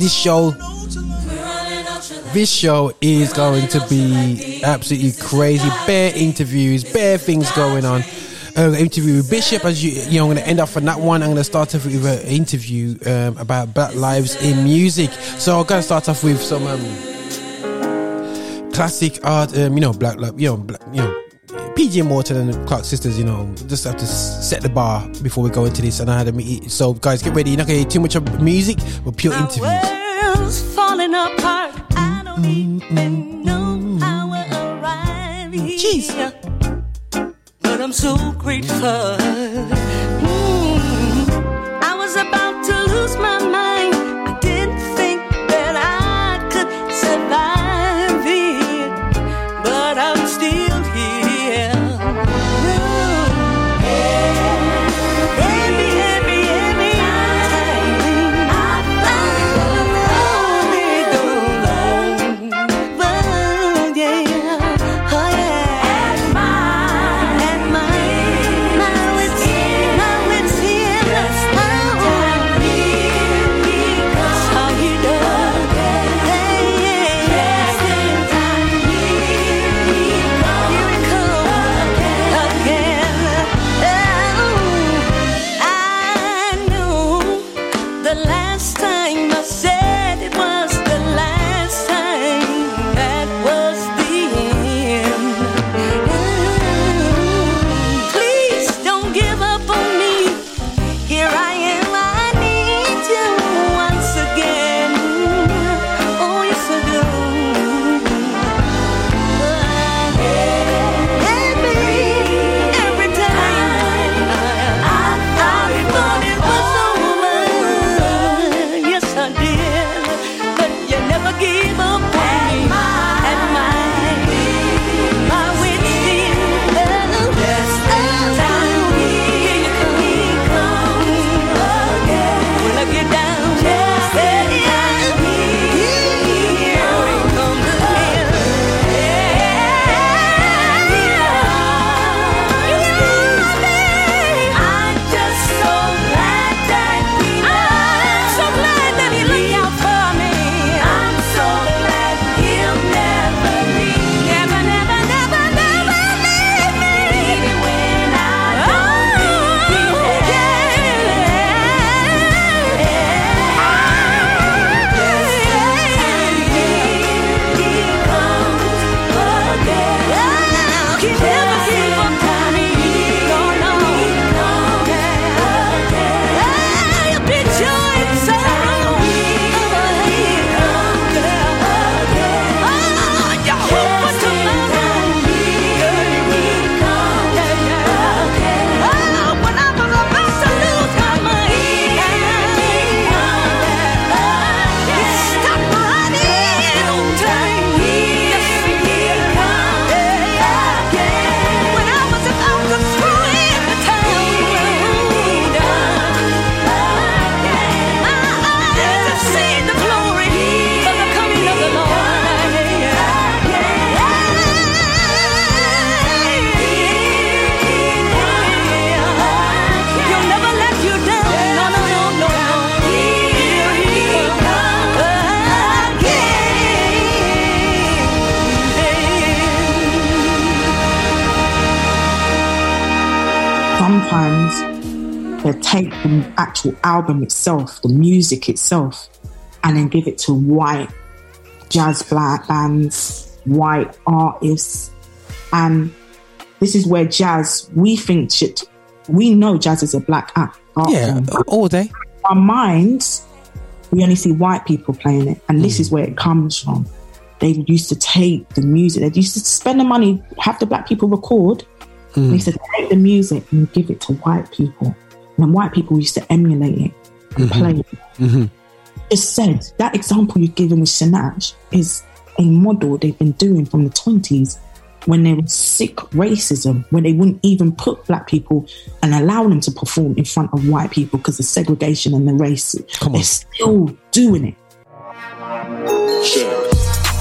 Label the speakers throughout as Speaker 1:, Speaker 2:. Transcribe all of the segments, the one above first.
Speaker 1: this
Speaker 2: show. This show is going to be absolutely crazy. Bare interviews, bare things going on. Uh, interview with Bishop, as you, you know, I'm going to end off on that one. I'm going to start off with an interview um, about Black lives in music. So I'm going to start off with some um, classic art, um, you know, Black, you know, black, more know. PJ Morton and the Clark sisters, you know, just have to set the bar before we go into this. And I had a meet. So, guys, get ready. You're not going to hear too much of music, but pure interviews.
Speaker 3: falling apart.
Speaker 4: Actual album itself, the music itself, and then give it to white jazz black bands, white artists. And this is where jazz, we think shit, we know jazz is a black art
Speaker 2: Yeah,
Speaker 4: form.
Speaker 2: all day.
Speaker 4: Our minds, we only see white people playing it. And this hmm. is where it comes from. They used to take the music, they used to spend the money, have the black people record. Hmm. They used to take the music and give it to white people. And white people used to emulate it and mm-hmm. play it. Mm-hmm. Just said, that example you've given with Sinach is a model they've been doing from the 20s when there was sick racism, when they wouldn't even put black people and allow them to perform in front of white people because of segregation and the race.
Speaker 2: Come on.
Speaker 4: They're still doing it.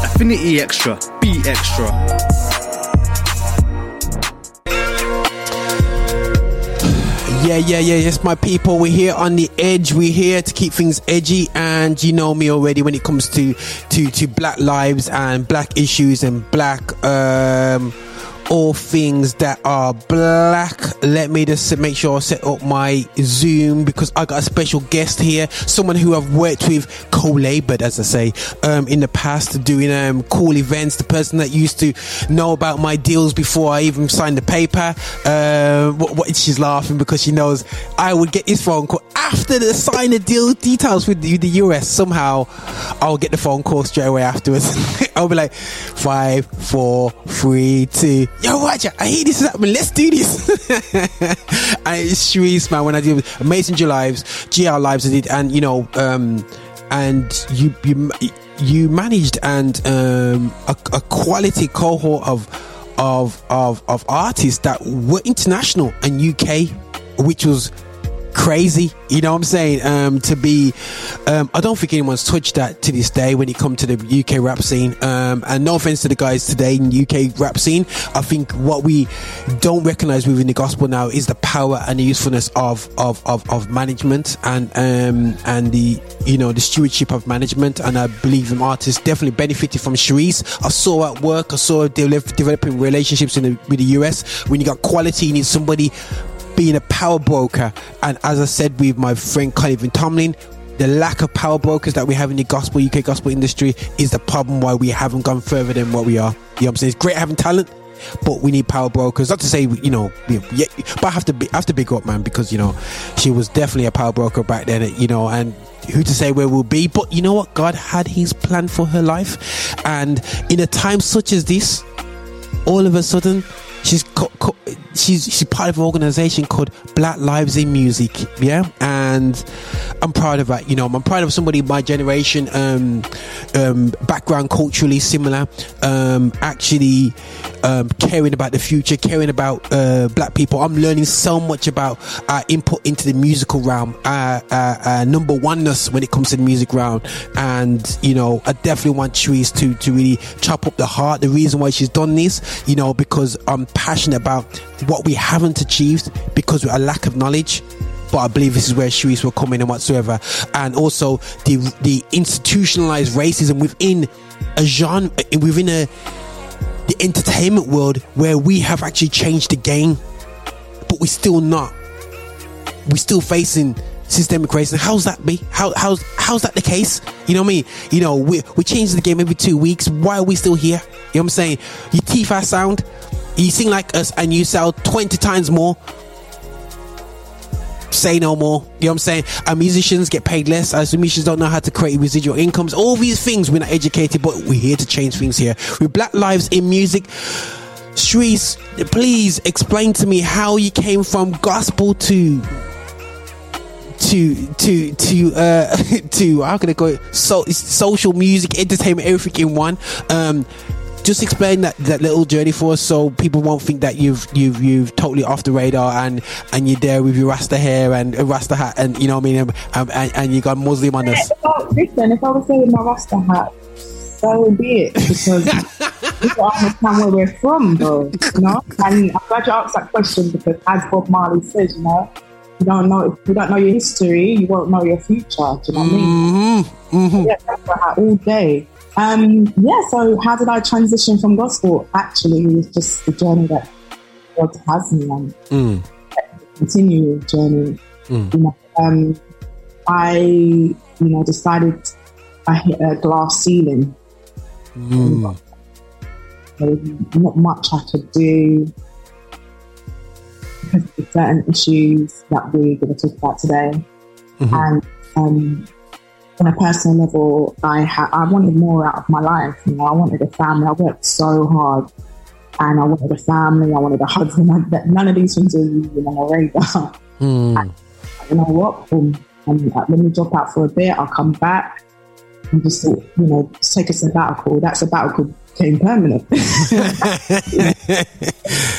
Speaker 5: Affinity Extra, Be Extra.
Speaker 2: Yeah, yeah, yeah. Yes, my people. We're here on the edge. We're here to keep things edgy, and you know me already when it comes to to to black lives and black issues and black um all things that are black. Let me just make sure I set up my Zoom because I got a special guest here, someone who I've worked with, co-labored, as I say, um, in the past, doing um, cool events. The person that used to know about my deals before I even signed the paper. Uh, what, what, she's laughing because she knows I would get this phone call after the sign the deal details with the, the US. Somehow, I'll get the phone call straight away afterwards. I'll be like, five, four, three, two. Yo, Roger, I hate this is happening. Let's do this. and it's man. When I did Amazing Your Lives, GR Lives, I did, and you know, um, and you you you managed and um, a, a quality cohort of of of of artists that were international and UK, which was crazy. You know what I'm saying? Um, to be, um, I don't think anyone's touched that to this day when it comes to the UK rap scene. Um, and no offense to the guys today in UK rap scene. I think what we don't recognize within the gospel now is the power and the usefulness of, of, of, of management and, um, and the, you know, the stewardship of management. And I believe them artists definitely benefited from Charisse. I saw at work, I saw developing relationships in the, with the US. When you got quality, you need somebody being a power broker. And as I said with my friend Colin Tomlin, the lack of power brokers that we have in the gospel, UK gospel industry is the problem why we haven't gone further than what we are. You know what I'm saying? It's great having talent, but we need power brokers. Not to say, you know, yeah, but I have to, be, I have to big up, man, because, you know, she was definitely a power broker back then, you know, and who to say where we'll be. But you know what? God had his plan for her life. And in a time such as this, all of a sudden she's co- co- she's she's part of an organization called Black Lives in Music, yeah, and I'm proud of that. You know, I'm proud of somebody my generation, um, um, background culturally similar, um, actually um, caring about the future, caring about uh, black people. I'm learning so much about our input into the musical realm, our, our, our number oneness when it comes to the music realm, and you know, I definitely want Therese to to really chop up the heart. The reason why she's done this, you know, because I'm passionate about what we haven't achieved because of a lack of knowledge. But I believe this is where Charisse will come in and whatsoever, and also the the institutionalized racism within a genre, within a the entertainment world where we have actually changed the game, but we're still not. We're still facing systemic racism. How's that be? How how's how's that the case? You know what I mean? You know, we we change the game every two weeks. Why are we still here? You know what I'm saying? Your teeth are sound, you sing like us, and you sell twenty times more. Say no more. You know what I'm saying? Our musicians get paid less. Our musicians don't know how to create residual incomes. All these things we're not educated, but we're here to change things here. With Black Lives in Music, Charisse, please explain to me how you came from gospel to to to to uh to how can I go it? so social music entertainment everything in one um just explain that, that little journey for us so people won't think that you've you've you've totally off the radar and and you're there with your rasta hair and a rasta hat and you know what I mean and, and, and you got Muslim on us
Speaker 4: listen, if I was there with my Rasta hat, so be it. Because you don't understand where we're from, though. You know? And I'm glad you asked that question because, as Bob Marley says, you know, you don't know if you don't know your history, you won't know your future. Do you know what I mean?
Speaker 2: mm-hmm.
Speaker 4: Yeah, Rasta all day. Um, yeah, so how did I transition from gospel? Actually, it was just the journey that God has me on. continual journey.
Speaker 2: Mm.
Speaker 4: You know, um, I, you know, decided I hit a glass ceiling.
Speaker 2: Mm.
Speaker 4: Was not much I could do certain issues that we're going to talk about today.
Speaker 2: Mhm.
Speaker 4: And um, on a personal level, I ha- I wanted more out of my life. You know, I wanted a family. I worked so hard, and I wanted a family. I wanted a husband. I, that- none of these things were even on my radar.
Speaker 2: Mm.
Speaker 4: you know what? Um, um, uh, let me drop out for a bit. I'll come back and just, you know, take a sabbatical. That sabbatical became permanent.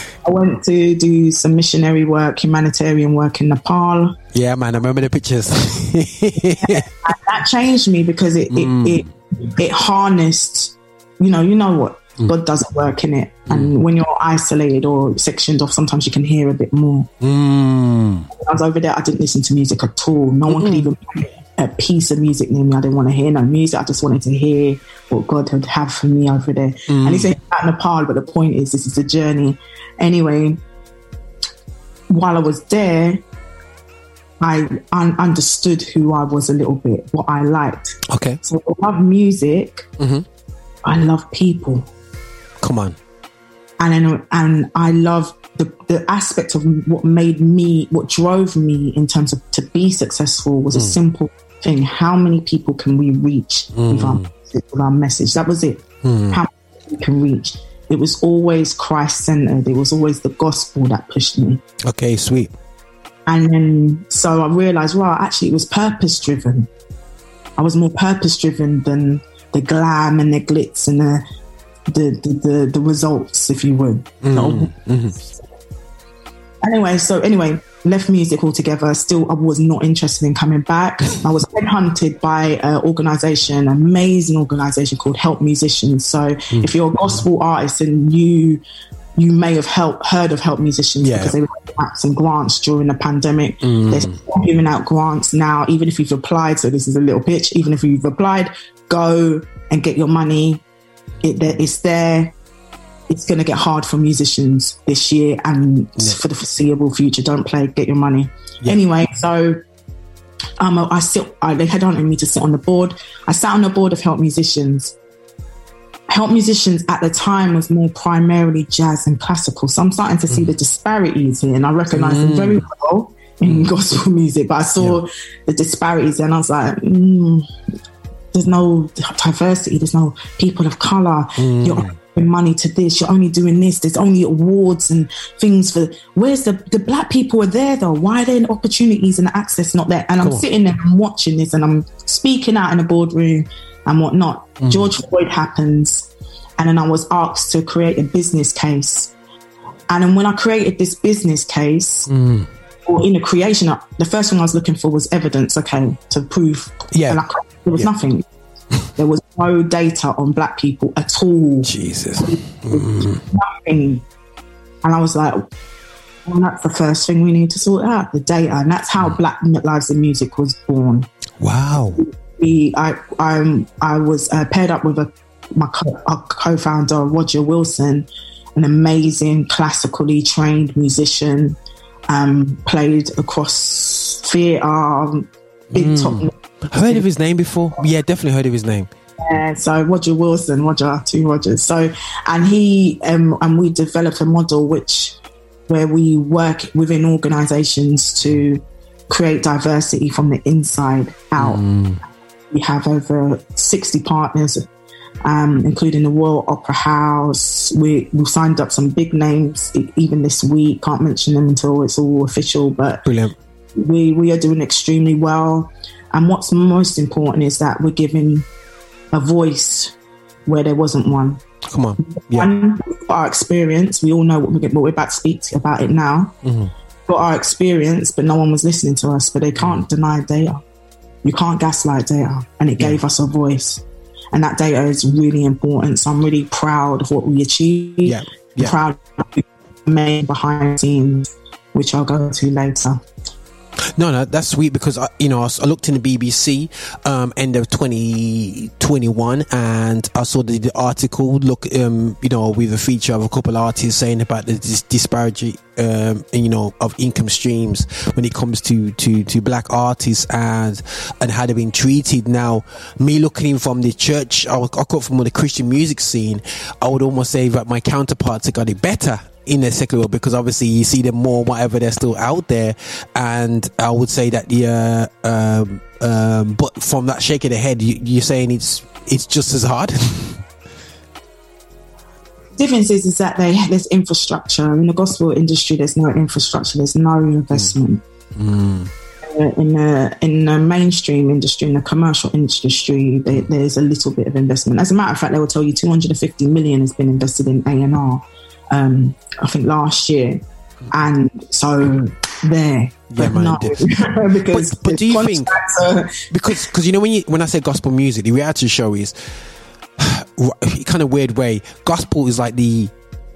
Speaker 4: I went to do some missionary work, humanitarian work in Nepal.
Speaker 2: Yeah, man, I remember the pictures.
Speaker 4: That changed me because it it, mm. it, it harnessed, you know, you know what. Mm. God doesn't work in it. And mm. when you're isolated or sectioned off, sometimes you can hear a bit more.
Speaker 2: mm.
Speaker 4: I was over there, I didn't listen to music at all. No one could even play a piece of music near me. I didn't want to hear no music. I just wanted to hear what God would have for me over there. And he said about Nepal, but the point is, this is a journey. Anyway, while I was there, I un- understood who I was a little bit, what I liked.
Speaker 2: Okay,
Speaker 4: So I love music. Hmm. I love people
Speaker 2: come on.
Speaker 4: and then, and I love the, the aspect of what made me, what drove me in terms of to be successful was a mm. simple thing. How many people can we reach with, our, with our message? That was it. Mm. How many we can reach? It was always Christ centered. It was always the gospel that pushed me.
Speaker 2: Okay, sweet.
Speaker 4: And then, so I realized, well, actually, it was purpose driven. I was more purpose driven than the glam and the glitz and the the the, the, the results, if you would. Mm-hmm. Mm-hmm. Anyway, so anyway, left music altogether. Still, I was not interested in coming back. I was headhunted by an organization, amazing organization called Help Musicians. So, hmm. if you're a gospel artist and you you may have helped, heard of Help Musicians
Speaker 2: Yeah.
Speaker 4: because they were giving out some grants during the pandemic. Hmm. They're still giving out grants now, even if you've applied. So this is a little pitch. Even if you've applied, go and get your money. It, it's there. It's going to get hard for musicians this year and for the foreseeable future. Don't play, get your money. Anyway, so um, I sit. I, they headhunted me to sit on the board. I sat on the board of Help Musicians. Help Musicians at the time was more primarily jazz and classical. So I'm starting to see the disparities here, and I recognize them very well in gospel music. But I saw the disparities, and I was like, mm, "There's no diversity. There's no people of color. You're only giving money to this. You're only doing this. There's only awards and things for. Where's the the black people are there though? Why are there opportunities and access not there? And I'm sitting there and watching this, and I'm speaking out in a boardroom and whatnot. Mm. George Floyd happens, and then I was asked to create a business case. And then when I created this business case, mm. or in the creation, the first thing I was looking for was evidence, okay, to prove.
Speaker 2: Yeah.
Speaker 4: There was
Speaker 2: Yeah.
Speaker 4: nothing. There was no data on black people at all.
Speaker 2: Jesus.
Speaker 4: Nothing. And I was like, well, that's the first thing we need to sort out the data. And that's how Black Lives in Music was born.
Speaker 2: Wow.
Speaker 4: we I I I was uh, paired up with a my co- our co-founder Roger Wilson, an amazing classically trained musician, um, played across theatre, big top.
Speaker 2: Heard of his name before? Yeah, definitely heard of his name.
Speaker 4: Yeah, so Roger Wilson, Roger, two Rogers. So, and he um, and we developed a model which where we work within organisations to create diversity from the inside out. We have over sixty partners, um, including the Royal Opera House. We we signed up some big names even this week. Can't mention them until it's all official, but
Speaker 2: Brilliant.
Speaker 4: we we are doing extremely well. And what's most important is that we're giving a voice where there wasn't one.
Speaker 2: Come on. Yeah.
Speaker 4: One, our experience, we all know what we're, what we're about to speak about it now. Mm-hmm. Got our experience, but no one was listening to us. But they can't deny data. You can't gaslight data, and it gave us a voice. And that data is really important. So I'm really proud of what we achieved.
Speaker 2: Yeah, yeah.
Speaker 4: Proud of what we made behind the scenes, which I'll go to later.
Speaker 2: No, no, that's sweet because I, you know I looked in the BBC um, end of 2021 and I saw the, the article. Look, um, you know, with a feature of a couple of artists saying about the dis- disparity, um, you know, of income streams when it comes to to to black artists and and how they've been treated. Now, me looking in from the church, I, I come from the Christian music scene. I would almost say that my counterparts have got it better in the secular world because obviously you see them more whatever they're still out there and i would say that the uh, um, um, but from that shake of the head you, you're saying it's it's just as hard
Speaker 4: difference is, is that they, there's infrastructure. In the gospel industry, there's no infrastructure, there's no investment. Uh, In the in the mainstream industry, in the commercial industry, there, there's a little bit of investment. As a matter of fact, they will tell you 250 million has been invested in A and R. Um, I think last year, and so there, but
Speaker 2: man,
Speaker 4: no, because
Speaker 2: But- but do you think-
Speaker 4: are-
Speaker 2: because because you know when you when i say gospel music the reality show is kind of weird way gospel is like the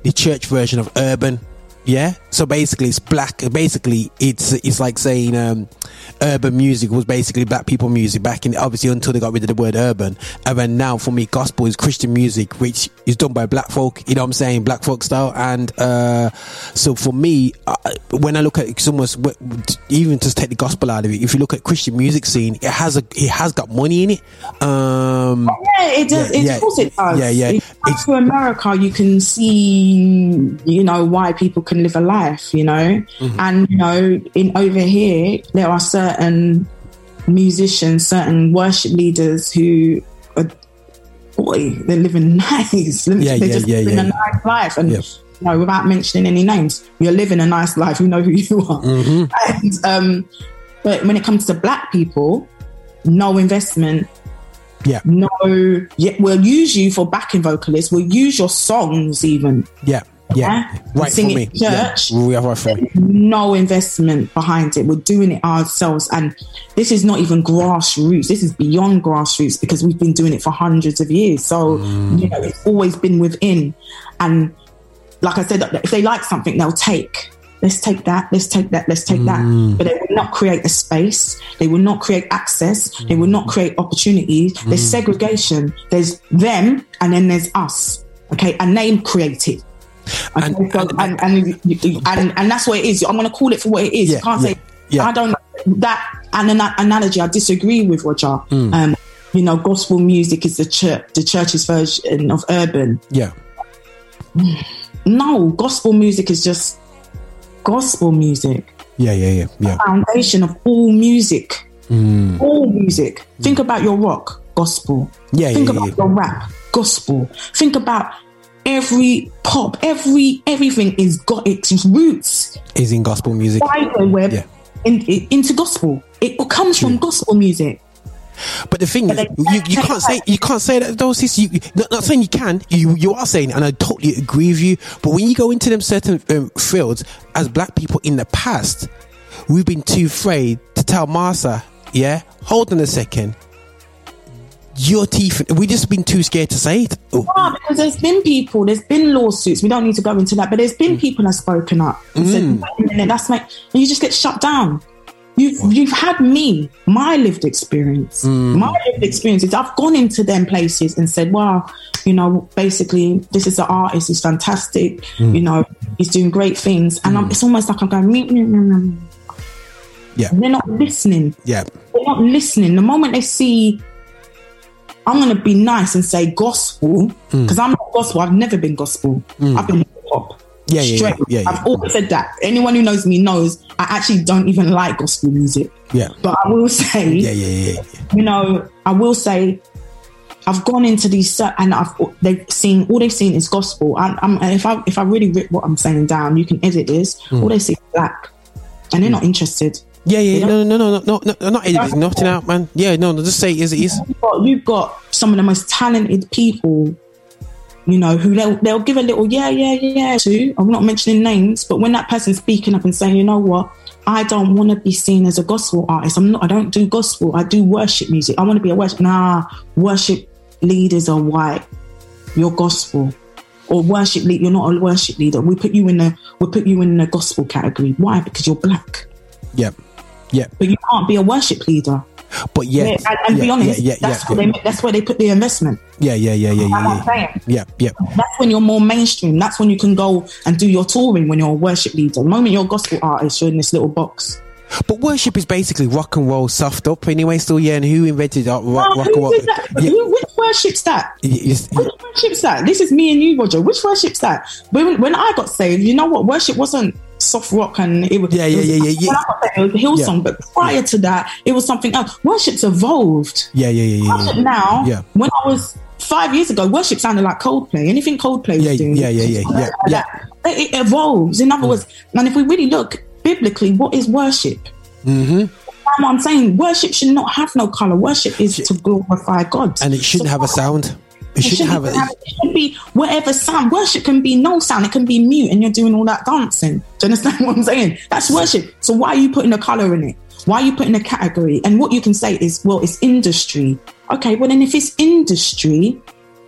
Speaker 2: the church version of urban yeah? So basically it's black basically it's it's like saying um urban music was basically black people music back in obviously until they got rid of the word urban and then now for me gospel is christian music which is done by black folk you know what i'm saying black folk style and uh so for me uh, when i look at it's almost even just take the gospel out of it if you look at christian music scene it has a it has got money in it um
Speaker 4: Yeah, it does.
Speaker 2: Yeah, yeah.
Speaker 4: of course it does.
Speaker 2: Yeah, yeah.
Speaker 4: If you to America, you can see, you know, why people can live a life, you know,
Speaker 2: Mm-hmm.
Speaker 4: and you know, in over here there are certain musicians, certain worship leaders who, are, boy, they're living nice. They're
Speaker 2: Yeah, yeah,
Speaker 4: just
Speaker 2: yeah,
Speaker 4: living
Speaker 2: yeah.
Speaker 4: a nice life, and
Speaker 2: Yeah.
Speaker 4: you know, without mentioning any names, you're living a nice life. You know who you are.
Speaker 2: Mm-hmm.
Speaker 4: And um, but when it comes to black people, no investment
Speaker 2: yeah
Speaker 4: no yeah, we'll use you for backing vocalists we'll use your songs even
Speaker 2: yeah yeah.
Speaker 4: Yeah.
Speaker 2: right
Speaker 4: Sing
Speaker 2: for me. yeah.
Speaker 4: church.
Speaker 2: we have right for me
Speaker 4: no investment behind it. We're doing it ourselves. And this is not even grassroots. This is beyond grassroots because we've been doing it for hundreds of years. So mm. you know it's always been within. And like i said if they like something they'll take. Let's take that. Let's take that. Let's take that. Mm. But they will not create a space. They will not create access. They will not create opportunities. There's mm. segregation. There's them and then there's us. Okay? And they create it
Speaker 2: And- and-
Speaker 4: and, and, and, and that's what it is. I'm going to call it for what it is.
Speaker 2: Yeah,
Speaker 4: you can't
Speaker 2: yeah,
Speaker 4: say,
Speaker 2: yeah.
Speaker 4: I don't, that an, an analogy, I disagree with Roger.
Speaker 2: Hmm.
Speaker 4: Um, you know, gospel music is the church, the church's version of urban.
Speaker 2: yeah
Speaker 4: No, gospel music is just gospel music.
Speaker 2: yeah yeah yeah yeah
Speaker 4: Foundation of all music. All music. Think about your rock, gospel.
Speaker 2: Yeah,
Speaker 4: Think
Speaker 2: yeah,
Speaker 4: about
Speaker 2: yeah.
Speaker 4: your rap, gospel. Think about every pop, every everything is got its roots.
Speaker 2: is in gospel music
Speaker 4: web
Speaker 2: Yeah.
Speaker 4: in, in- into gospel. It comes from gospel music.
Speaker 2: But the thing is,
Speaker 4: they-
Speaker 2: you, you can't say you can't say that those Sis, you not, not saying you can. You you are saying, and I totally agree with you. But when you go into them certain um, fields, as black people in the past, we've been too afraid to tell Martha, yeah, hold on a second, your teeth. We just been too scared to say it. Oh,
Speaker 4: Ah, because there's been people, there's been lawsuits. We don't need to go into that, but there's been people that have spoken up and said, "Wait a minute, "That's my," and you just get shut down. You've you've had me, my lived experience.
Speaker 2: Mm.
Speaker 4: My lived experience is I've gone into them places and said, "Wow, you know, basically, this is an artist. He's fantastic.
Speaker 2: Mm.
Speaker 4: You know, he's doing great things." And I'm, it's almost like I'm going, "Meep, meep, meep, meep."
Speaker 2: yeah,
Speaker 4: they're not listening.
Speaker 2: yeah,
Speaker 4: they're not listening. The moment they see, I'm going to be nice and say gospel
Speaker 2: Mm.
Speaker 4: because I'm not gospel. I've never been gospel. I've been hip hop.
Speaker 2: Yeah, yeah,
Speaker 4: Straight.
Speaker 2: yeah, yeah, yeah.
Speaker 4: I've always said that. Anyone who knows me knows I actually don't even like gospel music.
Speaker 2: yeah,
Speaker 4: But I will say,
Speaker 2: yeah, yeah, yeah. yeah.
Speaker 4: you know, I will say, I've gone into these and I've they've seen all they've seen is gospel. I'm, and if I if I really rip what I'm saying down, you can edit this.
Speaker 2: Hmm.
Speaker 4: All they see is black, and they're not interested.
Speaker 2: Yeah, yeah,
Speaker 4: You
Speaker 2: no, no, no, no, no, no, not editing, nothing out, man. Yeah, no, no, just say it as it is.
Speaker 4: you've you've got some of the most talented people, you know, who they'll, they'll give a little yeah, yeah, yeah to. I'm not mentioning names, but when that person's speaking up and saying, you know what, I don't want to be seen as a gospel artist. I'm not. I don't do gospel. I do worship music. I want to be a worship. Nah, worship leaders are white. You're gospel. Or worship lead. You're not a worship leader. We put you in the. We put you in the gospel category. Why? Because you're black.
Speaker 2: Yeah, Yeah.
Speaker 4: but you can't be a worship leader.
Speaker 2: But yet,
Speaker 4: Yeah, and, and
Speaker 2: yeah,
Speaker 4: be honest,
Speaker 2: yeah, yeah,
Speaker 4: that's,
Speaker 2: yeah,
Speaker 4: Where they, that's where they put the investment.
Speaker 2: yeah, yeah, yeah, yeah, yeah, yeah, yeah, yeah.
Speaker 4: That's when you're more mainstream. That's when you can go and do your touring when you're a worship leader. The moment you're a gospel artist, you're in this little box.
Speaker 2: But worship is basically rock and roll soft up anyway. Still, yeah. And who invented uh, rock,
Speaker 4: Oh,
Speaker 2: rock and roll? Yeah,
Speaker 4: Who, which worship's that?
Speaker 2: yes,
Speaker 4: Which worship's that? This is me and you, Roger. Which worship's that? When, when I got saved, you know what? Worship wasn't soft rock and it was.
Speaker 2: Yeah, yeah, yeah, yeah, yeah.
Speaker 4: when I got saved, It was Hillsong,
Speaker 2: Yeah.
Speaker 4: but prior to that, it was something else. Worship's evolved.
Speaker 2: yeah, yeah, yeah, yeah,
Speaker 4: Worship
Speaker 2: yeah.
Speaker 4: now,
Speaker 2: Yeah.
Speaker 4: when I was five years ago, worship sounded like Coldplay. Anything Coldplay was
Speaker 2: Yeah,
Speaker 4: doing.
Speaker 2: yeah, yeah, yeah, yeah, yeah.
Speaker 4: It, evolves. In other words, and if we really look biblically, what is worship?
Speaker 2: Mm-hmm.
Speaker 4: I'm saying. Worship should not have no color. Worship is to glorify God.
Speaker 2: And it shouldn't
Speaker 4: So
Speaker 2: have a sound. It shouldn't have a.
Speaker 4: it should be whatever sound. Worship can be no sound. It can be mute, and you're doing all that dancing. Do you understand what I'm saying? That's worship. So why are you putting a color in it? Why are you putting a category? And what you can say is, well, it's industry. Okay, well then if it's industry,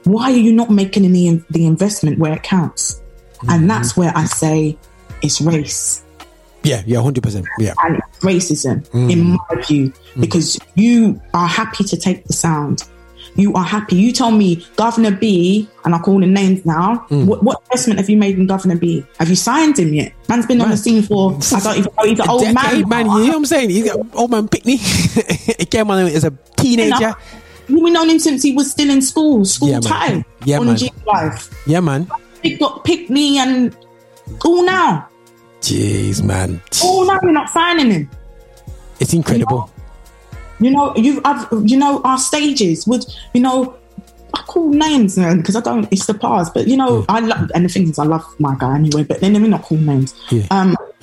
Speaker 4: why are you not making the the investment where it counts?
Speaker 2: Mm-hmm.
Speaker 4: And that's where I say it's race
Speaker 2: Yeah, yeah, hundred percent. Yeah,
Speaker 4: and racism,
Speaker 2: Mm.
Speaker 4: in my view, because you are happy to take the sound. You are happy. You tell me, Guvna B, and I call him names now.
Speaker 2: Mm.
Speaker 4: What, what investment have you made in Guvna B? Have you signed him yet? Man's been on the scene for I don't even know. He's an old
Speaker 2: decade,
Speaker 4: man.
Speaker 2: man. You know what I'm saying? He's got old man Pickney. he came on as a teenager.
Speaker 4: We've known him since he was still in school, school
Speaker 2: Yeah, man.
Speaker 4: time
Speaker 2: Yeah,
Speaker 4: on
Speaker 2: man.
Speaker 4: G Life.
Speaker 2: Yeah, man.
Speaker 4: He got pick me and all now,
Speaker 2: Jeez, man.
Speaker 4: all now. You're not signing him.
Speaker 2: It's incredible.
Speaker 4: You know, you know, you've you know our stages would you know. I call names because I don't. It's the past, but you know, I love and the thing is, I love my guy anyway. But then let me not call names.
Speaker 2: Yeah.
Speaker 4: Um,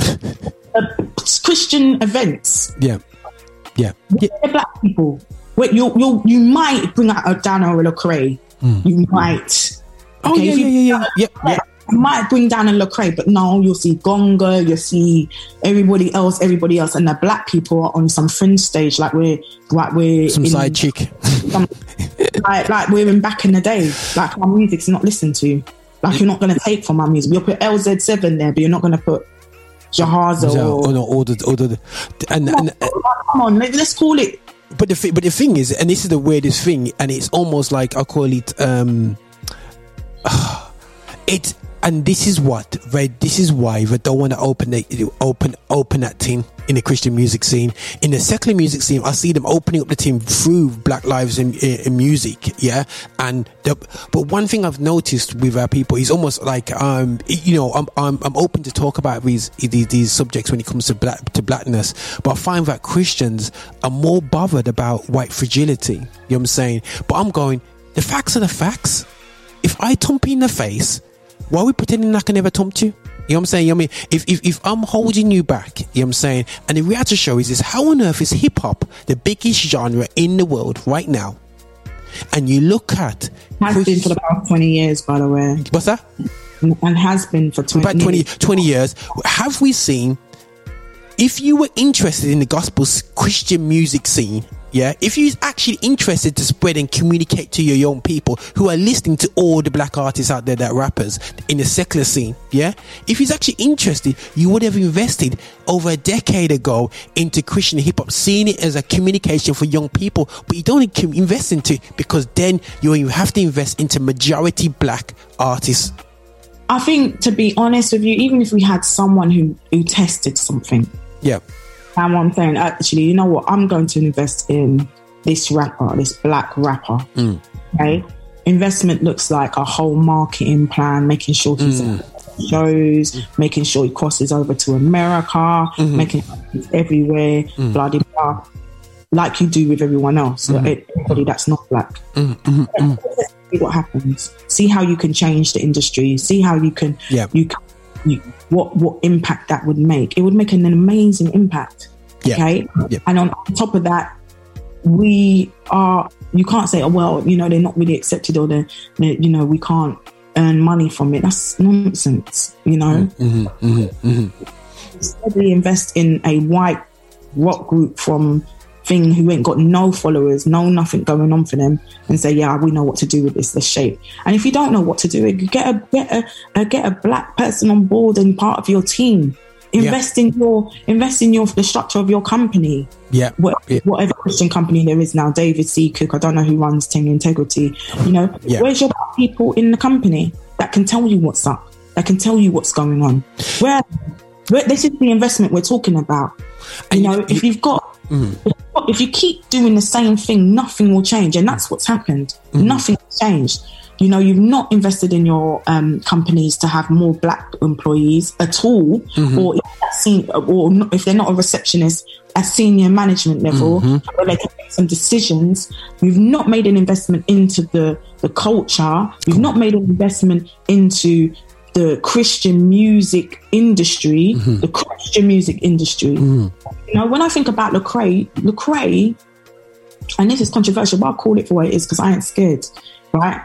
Speaker 4: uh, Christian events,
Speaker 2: Yeah, yeah, yeah.
Speaker 4: black people. Wait, you you you might bring out a Dana or a Lecrae. You might.
Speaker 2: Oh
Speaker 4: Okay,
Speaker 2: yeah,
Speaker 4: if
Speaker 2: yeah,
Speaker 4: you-
Speaker 2: yeah, yeah, yeah, yeah.
Speaker 4: You might bring down a Lecrae, but no, you'll see Gungor, you'll see everybody else, everybody else, and the black people are on some fringe stage, like we're like we're
Speaker 2: Some
Speaker 4: in-
Speaker 2: side chick.
Speaker 4: some, like, like we're in back in the day. Like our music's not listened to. Like you're not going to take from our music. You'll put LZ7 there, but you're not going to put Jahaziel
Speaker 2: So,
Speaker 4: or.
Speaker 2: oh no, all the, all the, and, and
Speaker 4: Come on, let, us call it.
Speaker 2: but the but the thing is, and this is the weirdest thing, and it's almost like I call it um, it, and this is what right. This is why they don't want to open the open open that team in the Christian music scene. In the secular music scene, I see them opening up the team through Black Lives in, in, in music. Yeah, and the, but one thing I've noticed with our people is almost like um, you know, I'm I'm, I'm open to talk about these, these these subjects when it comes to black to blackness, but I find that Christians are more bothered about white fragility. You know what I'm saying? But I'm going. The facts are the facts. If I thump in the face, why are we pretending I can never thump you? You know what I'm saying? I mean, if, if, if I'm holding you back, you know what I'm saying? And the reality show is this how on earth is hip hop the biggest genre in the world right now? And you look at
Speaker 4: Has been for the past 20 years, by the way.
Speaker 2: what's that?
Speaker 4: And has been for 20
Speaker 2: About 20, 20 years. Have we seen if you were interested in the gospel s- Christian music scene, yeah, if you're actually interested to spread and communicate to your young people who are listening to all the black artists out there that rappers in the secular scene, yeah, if he's actually interested, you would have invested over a decade ago into Christian hip hop, seeing it as a communication for young people, but you don't invest into because then you have to invest into majority black artists.
Speaker 4: I think, to be honest with you, even if we had someone who, who tested something,
Speaker 2: Yeah.
Speaker 4: and what I'm saying, uh, actually, you know what? I'm going to invest in this rapper, this black rapper. Mm. Okay. Investment looks like a whole marketing plan, making sure he's mm. at shows, making sure he crosses over to America, mm-hmm. making sure he's everywhere, mm. blah, blah, blah. Like you do with everyone else, mm-hmm. like everybody that's not black. Mm-hmm. See what happens. See how you can change the industry. See how you can,
Speaker 2: Yeah.
Speaker 4: you can, you, what what impact that would make. It would make an amazing impact.
Speaker 2: Yeah.
Speaker 4: Okay.
Speaker 2: Yeah.
Speaker 4: And on top of that, we are. You can't say, oh well, you know, they're not really accepted, or they're, they you know, we can't earn money from it. That's nonsense. You know.
Speaker 2: Mm-hmm,
Speaker 4: Steadily invest in a white rock group from thing who ain't got no followers, no nothing going on for them, and say, yeah, we know what to do with this. Let's shape. And if you don't know what to do, get a get a, a get a black person on board and part of your team. Invest in your invest in your the structure of your company.
Speaker 2: Yeah.
Speaker 4: What,
Speaker 2: Yeah.
Speaker 4: Whatever Christian company there is now, David C. Cook. I don't know who runs Ting Integrity. You know,
Speaker 2: Yeah.
Speaker 4: where's your people in the company that can tell you what's up, that can tell you what's going on? Where, where this is the investment we're talking about.
Speaker 2: And
Speaker 4: you- know, if you've got Mm-hmm. if you keep doing the same thing, nothing will change, and that's what's happened. Mm-hmm. Nothing has changed. You know, you've not invested in your um, companies to have more black employees at all, mm-hmm. or if, or if they're not a receptionist at senior management level, where they can make some decisions. You've not made an investment into the the culture. You've not made an investment into the Christian music industry, mm-hmm. the Christian music industry. Mm. You know, when I think about Lecrae, Lecrae, and this is controversial, but I'll call it for what it is because I ain't scared, right?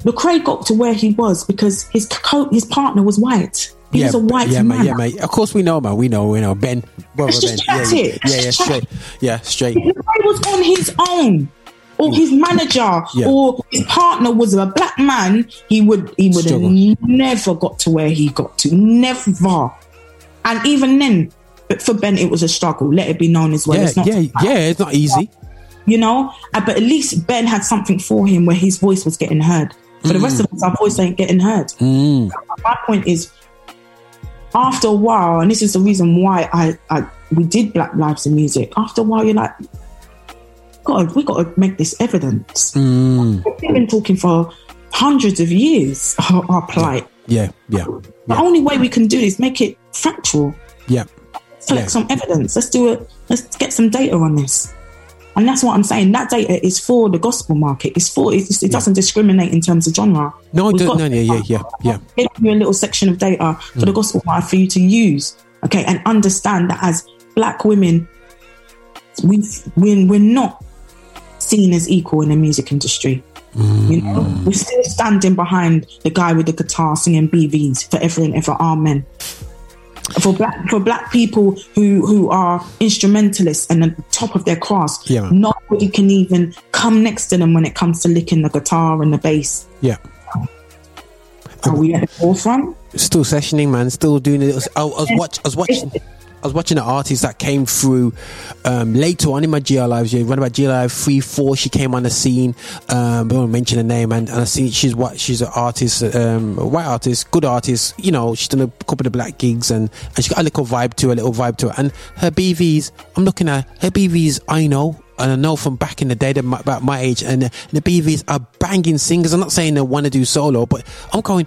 Speaker 4: Lecrae got to where he was because his co- his partner was white. He was a white
Speaker 2: yeah,
Speaker 4: man.
Speaker 2: mate, yeah, mate. Of course, we know, man. We know, we know. Ben, brother Ben. yeah,
Speaker 4: it.
Speaker 2: yeah, yeah, yeah, straight, yeah, straight.
Speaker 4: Lecrae was on his own, or mm. his manager,
Speaker 2: Yeah.
Speaker 4: or his partner was a black man, he would he would have never got to where he got to. Never. And even then, but for Ben, it was a struggle. Let it be known as well.
Speaker 2: Yeah,
Speaker 4: it's not
Speaker 2: yeah, yeah. It's not easy.
Speaker 4: you know. Uh, but at least Ben had something for him where his voice was getting heard. For the rest mm. of us, our voice ain't getting heard. Mm. My point is, after a while, and this is the reason why I, I we did Black Lives in Music. After a while, you're like, God, we got to make this evidence. Hmm. We've been talking for hundreds of years. Our, our plight.
Speaker 2: Yeah, yeah,
Speaker 4: The only way we can do this make it factual.
Speaker 2: yeah.
Speaker 4: collect
Speaker 2: Yeah.
Speaker 4: some evidence. Let's do it. Let's get some data on this. And that's what I'm saying. That data is for the gospel market. It's for it's, it doesn't discriminate in terms of genre.
Speaker 2: No, it
Speaker 4: We've got-
Speaker 2: no, yeah, yeah, yeah, yeah.
Speaker 4: Give you a little section of data for the hmm. gospel market for you to use. Okay, and understand that as black women, we we're, we're not seen as equal in the music industry. You know, mm. we're still standing behind the guy with the guitar singing BVs forever and ever. Amen for black for black people who who are instrumentalists and at the top of their craft.
Speaker 2: Yeah.
Speaker 4: Nobody can even come next to them when it comes to licking the guitar and the bass.
Speaker 2: Yeah.
Speaker 4: Are we at the forefront?
Speaker 2: Still sessioning, man. Still doing it. I, I was watch. I was watching. I was watching an artist that came through um, later on in my GL lives. Yeah, run about Live three, four. She came on the scene. Um, I won't mention her name, and, and I see she's what she's an artist, um, a white artist, good artist. You know, she's done a couple of black gigs, and, and she got a little vibe to a little vibe to her. And her BVs, I'm looking at her BVs. I know. And I know from back in the day, my, about my age, and the, the BVs are banging singers. I'm not saying they want to do solo, but I'm going,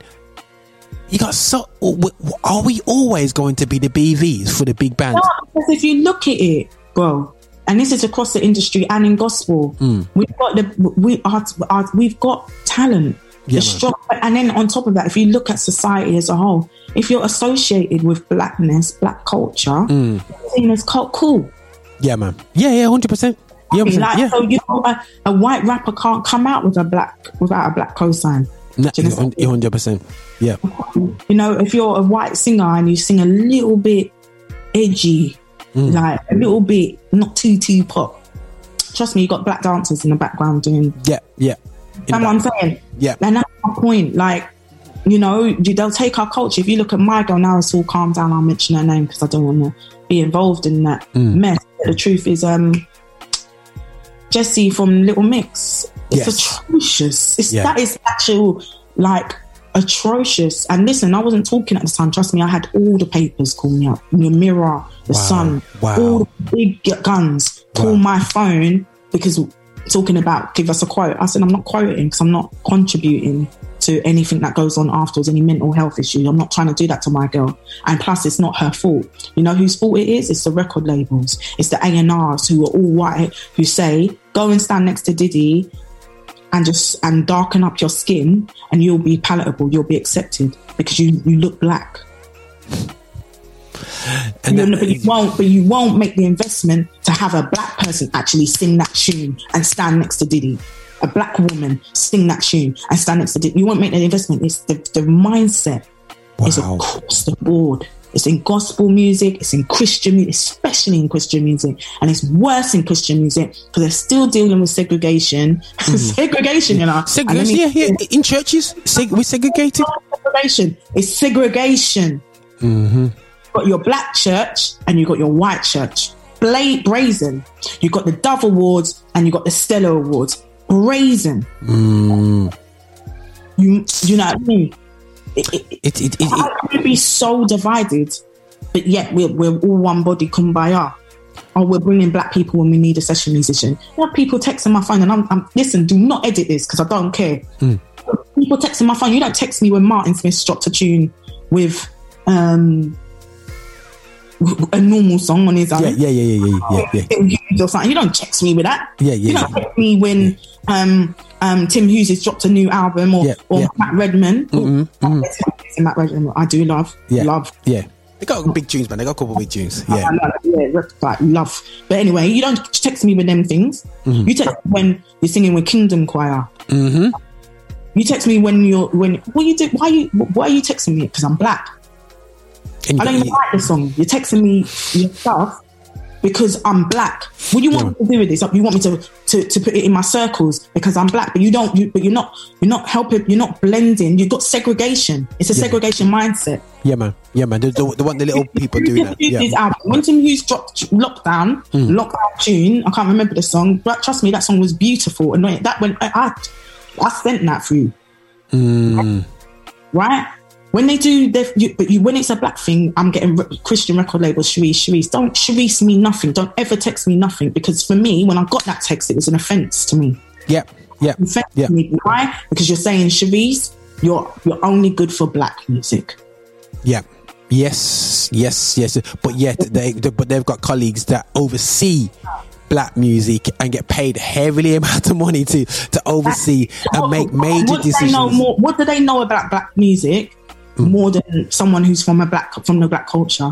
Speaker 2: you got so. Are we always going to be the BVs for the big bands?
Speaker 4: Because if you look at it, bro, and this is across the industry and in gospel,
Speaker 2: Hmm.
Speaker 4: we've got the we are, are we've got talent.
Speaker 2: Yeah,
Speaker 4: the strong, and then on top of that, if you look at society as a whole, if you're associated with blackness, black culture, you're seen as co- cool.
Speaker 2: Yeah, man. Yeah, yeah, hundred percent. Yeah,
Speaker 4: Like,
Speaker 2: yeah.
Speaker 4: so you know, a, a white rapper can't come out with a black without a black cosign. Do you know what I'm saying?
Speaker 2: hundred percent. Yeah,
Speaker 4: You know, if you're a white singer and you sing a little bit edgy,
Speaker 2: Mm.
Speaker 4: like a little bit not too too pop, trust me, you got black dancers in the background doing.
Speaker 2: yeah, yeah.
Speaker 4: You know what I'm saying?
Speaker 2: Yeah.
Speaker 4: and that's my point. Like, you know, they'll take our culture. If you look at my girl now, it's all calm down. I'll mention her name because I don't want to be involved in that
Speaker 2: Mm.
Speaker 4: mess. But the truth is, um, Jesy from Little Mix. It's
Speaker 2: Yes.
Speaker 4: atrocious. It's
Speaker 2: Yeah.
Speaker 4: that is actual like atrocious. And listen, I wasn't talking at the time. Trust me, I had all the papers call me up. The Mirror, the
Speaker 2: Wow.
Speaker 4: Sun,
Speaker 2: Wow.
Speaker 4: all the big gu- guns call
Speaker 2: Wow.
Speaker 4: my phone because talking about give us a quote. I said I'm not quoting because I'm not contributing to anything that goes on afterwards, any mental health issue. I'm not trying to do that to my girl. And plus, it's not her fault. You know whose fault it is? It's the record labels. It's the A&Rs who are all white who say, go and stand next to Diddy and just and darken up your skin and you'll be palatable, you'll be accepted because you, you look black.
Speaker 2: And that-
Speaker 4: but you won't but you won't make the investment to have a black person actually sing that tune and stand next to Diddy. A black woman sing that tune and stand next to Diddy. You won't make that investment. It's the, the mindset
Speaker 2: wow.
Speaker 4: is across the board. It's in gospel music, it's in Christian music, especially in Christian music, and it's worse in Christian music because they're still dealing with segregation. Mm. segregation, you know.
Speaker 2: Segregation. Yeah, yeah. In churches, seg- we segregated.
Speaker 4: segregation. It's segregation. Mm-hmm. got your black church and you've got your white church. Bla- brazen. You've got the Dove Awards and you've got the Stella Awards. Brazen. Mm. You, you know what I mean? It, it, it, how can we be so divided, but yet we're, we're all one body, come kumbaya? Oh, we're bringing black people when we need a session musician. You have people texting my phone, and I'm, I'm listen. Do not edit this because I don't care. People texting my phone. You don't text me when Martin Smith dropped a tune with um a normal song on his own.
Speaker 2: yeah, yeah, yeah, yeah, yeah, yeah, yeah.
Speaker 4: Tim Hughes or something. You don't text me with that.
Speaker 2: Yeah, yeah,
Speaker 4: You don't
Speaker 2: yeah.
Speaker 4: text me when um um Tim Hughes has dropped a new album or
Speaker 2: Yeah,
Speaker 4: or
Speaker 2: yeah.
Speaker 4: Matt Redman. Matt Redman, I do love,
Speaker 2: Yeah,
Speaker 4: love.
Speaker 2: yeah. They got big tunes, man. They got a couple of big tunes. Yeah,
Speaker 4: I yeah, like love. But anyway, you don't text me with them things.
Speaker 2: Mm-hmm.
Speaker 4: You text me when you're singing with Kingdom Choir. Mm-hmm. You text me when you're when what you do? Why you why are you texting me? Because I'm black.
Speaker 2: And you
Speaker 4: I don't even like the song. You're texting me your stuff because I'm black. What do you want me to do with this? You want me to, to, to put it in my circles because I'm black, but you don't. You, but you're not. You're not helping. You're not blending. You've got segregation. It's a segregation mindset.
Speaker 2: yeah, man. Yeah, man. The, one the little people doing
Speaker 4: Tim
Speaker 2: that. Yeah, Hmm.
Speaker 4: album. When Tim Hughes dropped Lockdown, Lockdown tune, I can't remember the song, but trust me, that song was beautiful. And that when I, I, I sent that through,
Speaker 2: Hmm.
Speaker 4: right? When they do, their, you, but you, when it's a black thing, I'm getting re- Christian record label Charisse, Charisse. Don't Charisse me nothing. Don't ever text me nothing because for me, when I got that text, it was an offense to me.
Speaker 2: yeah, yeah, yeah.
Speaker 4: me. Why? Because you're saying Charisse, you're you're only good for black music.
Speaker 2: Yeah. Yes, yes, yes. But yet, they, they but they've got colleagues that oversee black music and get paid heavily amount of money to to oversee and make major
Speaker 4: what do they know
Speaker 2: decisions.
Speaker 4: more? What do they know about black music. More than someone who's from a black from the black culture?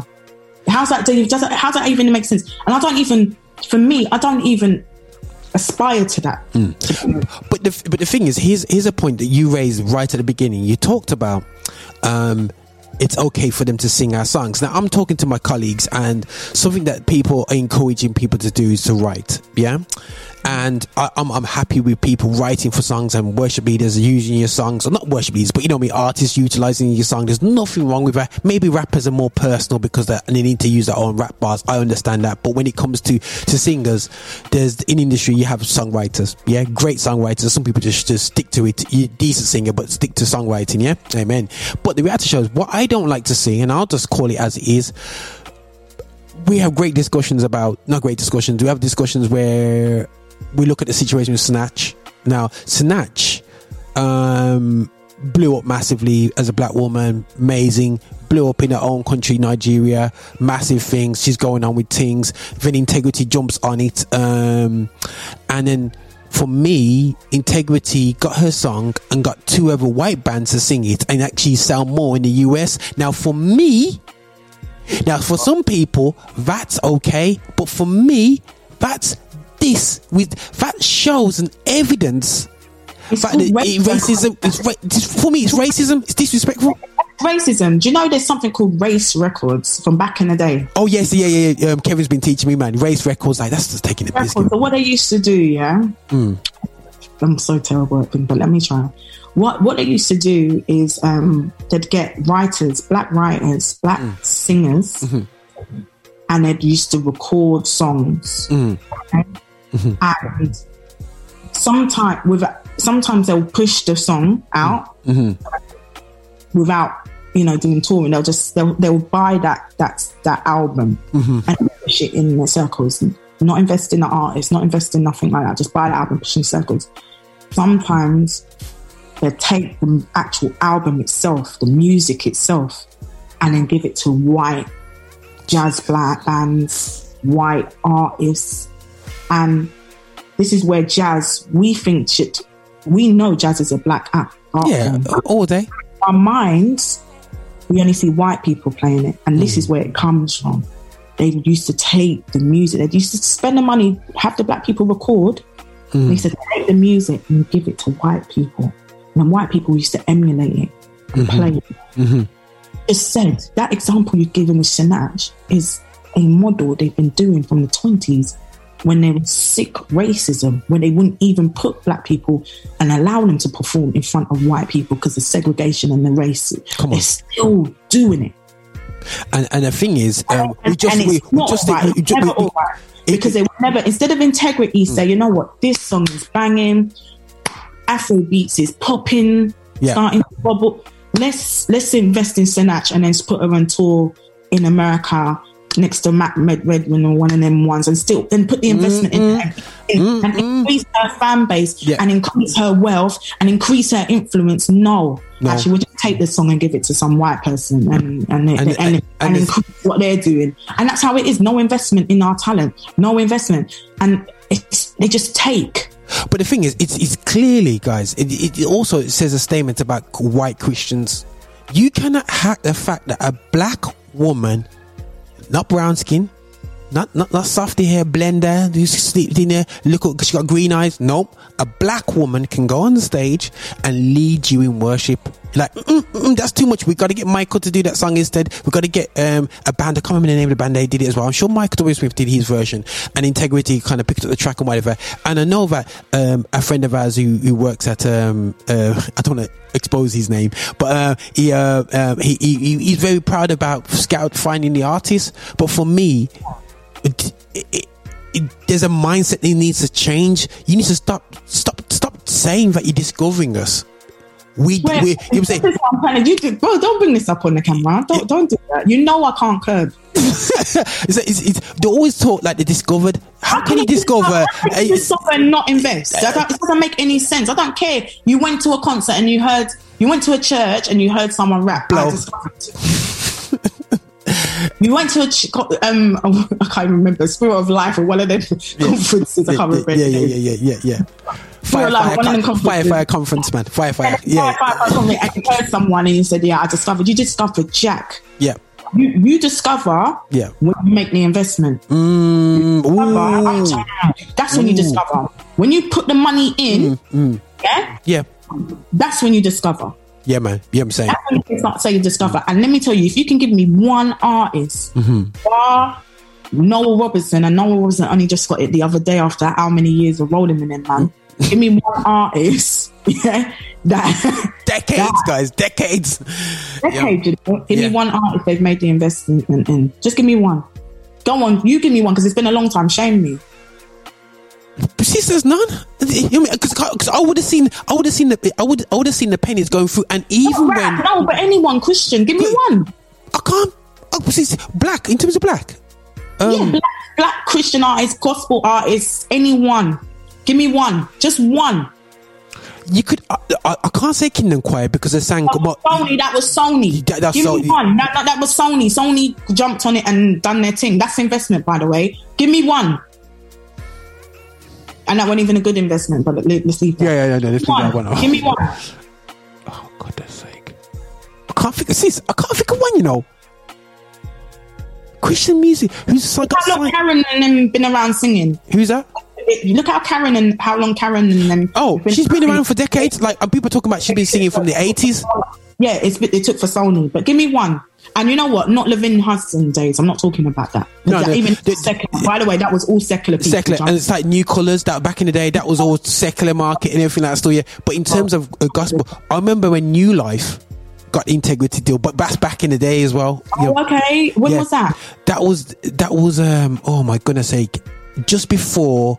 Speaker 4: How's that? Do does that, how does that even make sense? And I don't even, for me, I don't even aspire to that.
Speaker 2: Mm. But the but the thing is, here's here's a point that you raised right at the beginning. You talked about um, it's okay for them to sing our songs. Now I'm talking to my colleagues, and something that people are encouraging people to do is to write. Yeah. And I, I'm, I'm happy with people writing for songs and worship leaders using your songs, or not worship leaders, but you know me, artists utilizing your song. There's nothing wrong with that. Maybe rappers are more personal because they they need to use their own rap bars. I understand that. But when it comes to, to singers, there's in industry, you have songwriters. Yeah. Great songwriters. Some people just, just stick to it. You're decent singer, but stick to songwriting. Yeah. Amen. But the reality shows what I don't like to see, and I'll just call it as it is we have great discussions about not great discussions. We have discussions where we look at the situation with Sinach. Now, Sinach um, blew up massively as a black woman, amazing. Blew up in her own country, Nigeria, massive things. She's going on with things. Then Integrity jumps on it, um, and then for me, Integrity got her song and got two other white bands to sing it and actually sell more in the US. Now, for me, now, for some people, that's okay, but for me, that's this with that shows an evidence
Speaker 4: It's
Speaker 2: that it-
Speaker 4: racism.
Speaker 2: It's ra- for me, it's racism. It's disrespectful.
Speaker 4: Racism. Do you know there's something called race records from back in the day?
Speaker 2: Oh yes, yeah, yeah, yeah. Um, Kevin's been teaching me, man. Race records, like that's just taking the
Speaker 4: records. So what they used to do, yeah.
Speaker 2: Hmm.
Speaker 4: I'm so terrible at things, but let me try. What what they used to do is um, they'd get writers, black writers, black
Speaker 2: Hmm.
Speaker 4: singers,
Speaker 2: Mm-hmm.
Speaker 4: and they'd used to record songs.
Speaker 2: Hmm.
Speaker 4: Okay? And sometimes with sometimes they'll push the song out mm-hmm. without you know doing touring. They'll just they'll they'll buy that that that album mm-hmm. and push it in the circles. Not invest in the artist, not invest in nothing like that. Just buy the album, push in circles. Sometimes they take the actual album itself, the music itself, and then give it to white jazz black bands, white artists, and this is where jazz we think should. We know jazz is a black act. art
Speaker 2: Yeah,
Speaker 4: form
Speaker 2: all day.
Speaker 4: our minds, we only see white people playing it, and this is mm. where it comes from. They used to take the music. They used to spend the money, have the black people record. Mm. They used to take the music and give it to white people, and white people used to emulate it and mm-hmm. play it. Mm-hmm. Just said that example you've given with Sinach is a model they've been doing from the twenties when there was sick racism, when they wouldn't even put black people and allow them to perform in front of white people because of segregation and the race.
Speaker 2: Come on.
Speaker 4: They're still doing it.
Speaker 2: And and the thing is, um, we
Speaker 4: and,
Speaker 2: just we,
Speaker 4: it's
Speaker 2: we
Speaker 4: not
Speaker 2: just
Speaker 4: right.
Speaker 2: we,
Speaker 4: It's
Speaker 2: ju-
Speaker 4: never
Speaker 2: we-
Speaker 4: all right.
Speaker 2: it-
Speaker 4: because they would never instead of integrity say you know what this song is banging afro beats is popping
Speaker 2: Yeah.
Speaker 4: starting to bubble let's let's invest in Sinach and then put her on tour in America next to Matt Red Redwin or one of them ones and still and put the investment in mm-hmm. and, and increase her fan base
Speaker 2: Yeah.
Speaker 4: and increase her wealth and increase her influence. No,
Speaker 2: No.
Speaker 4: actually we'll just take this song and give it to some white person and and and,
Speaker 2: And-
Speaker 4: and,
Speaker 2: and- and
Speaker 4: increase what they're doing? And that's how it is. No investment in our talent. No investment. And it's they just take.
Speaker 2: But the thing is, it's, it's clearly, guys, it, it also says a statement about white Christians. You cannot hack the fact that a black woman, not brown skin, not not not softy hair blender who's sleeped in there, look, at- she got green eyes. Nope. A black woman can go on the stage and lead you in worship. Like, mm, mm, mm, that's too much. We got to get Michael to do that song instead. We got to get um, a band. I can't remember the name of the band. They did it as well. I'm sure Michael W. Smith did his version, and Integrity kind of picked up the track and whatever. And I know that um, a friend of ours who, who works at um, uh, I don't want to expose his name, but uh, he, uh, he, he he- he's very proud about Scout finding the artist. But for me, it, it, it, there's a mindset that needs to change. You need to stop, stop, stop saying that you're discovering us. We,
Speaker 4: Wait,
Speaker 2: we, you say,
Speaker 4: is what I'm trying to you do, bro. Don't bring this up on the camera. Don't don't do that. You know I can't curb.
Speaker 2: it's, it's, it's, they always talk like they discovered. How can you discover?
Speaker 4: How you discover and not invest? That it doesn't make any sense. I don't care. You went to a concert and you heard. You went to a church and you heard someone rap.
Speaker 2: Blow.
Speaker 4: You went to a ch- um I can't remember Spirit of Life or one of them conferences. I can't remember.
Speaker 2: yeah, yeah, yeah, yeah, yeah, yeah. Fire,
Speaker 4: like
Speaker 2: fire, con- fire, fire conference, man. Fire, fire. Yeah,
Speaker 4: five, something, and you heard someone and you said, "Yeah, I discovered." You discovered Jack.
Speaker 2: yeah.
Speaker 4: You you discover
Speaker 2: Yeah.
Speaker 4: when you make the investment.
Speaker 2: Mm,
Speaker 4: Discover, That's when you discover. When you put the money in,
Speaker 2: Mm,
Speaker 4: yeah,
Speaker 2: yeah,
Speaker 4: that's when you discover.
Speaker 2: Yeah, man. Yeah, I'm saying.
Speaker 4: That's when you can start saying discover. And let me tell you, if you can give me one artist,
Speaker 2: Mm-hmm.
Speaker 4: bar Noel Robinson, and Noel Robinson only just got it the other day after how many years of rolling with him, man. Give me one artist, yeah, that
Speaker 2: Decades,
Speaker 4: that-
Speaker 2: guys, decades.
Speaker 4: decade, you know, give
Speaker 2: Yeah.
Speaker 4: me one artist they've made the investment in. Just give me one. Go on, you give me one because it's been a long time. Shame me.
Speaker 2: But she says none. Because I would have seen, I would have seen the, I would, I would have seen the pennies going through, and even
Speaker 4: Rap,
Speaker 2: when
Speaker 4: no, but anyone Christian, give me one.
Speaker 2: I can't, oh, she's black in terms of black.
Speaker 4: yeah,
Speaker 2: Um,
Speaker 4: black, black Christian artists, gospel artists, anyone. Give me one, just one.
Speaker 2: you could, I, I, I can't say Kingdom Choir because they sang.
Speaker 4: That was
Speaker 2: but-
Speaker 4: Sony, that was Sony.
Speaker 2: That- that's
Speaker 4: Give
Speaker 2: Sony.
Speaker 4: me one. That, that, that was Sony. Sony jumped on it and done their thing. That's investment, by the way. Give me one. And that wasn't even a good investment, but let, let's leave that.
Speaker 2: Yeah, yeah, yeah, no, let's leave that one off.
Speaker 4: Give me one.
Speaker 2: Oh, God's sake. I can't think of sis. I can't think of one, you know. Christian music. Who's like?
Speaker 4: How long Karen and them been around singing?
Speaker 2: Who's that?
Speaker 4: It- Look how Karen and how long Karen and them.
Speaker 2: Oh,
Speaker 4: have
Speaker 2: she's been around for decades. Like, and people talking about she's been singing from the 80s.
Speaker 4: Yeah, it's it took for Sony, but give me one. And you know what? Not Lavine Hudson days. I'm not talking about that.
Speaker 2: No,
Speaker 4: That
Speaker 2: no,
Speaker 4: even
Speaker 2: the-
Speaker 4: secular. By the way, that was all secular people.
Speaker 2: Secular. And it's like Nu Colours that back in the day, that was all secular market and everything like that still, yeah. But in terms of uh, gospel, I remember when New Life got integrity deal, but that's back in the day as well. you know.
Speaker 4: Oh, okay. When
Speaker 2: Yeah.
Speaker 4: was that?
Speaker 2: That was that was um oh my goodness sake, just before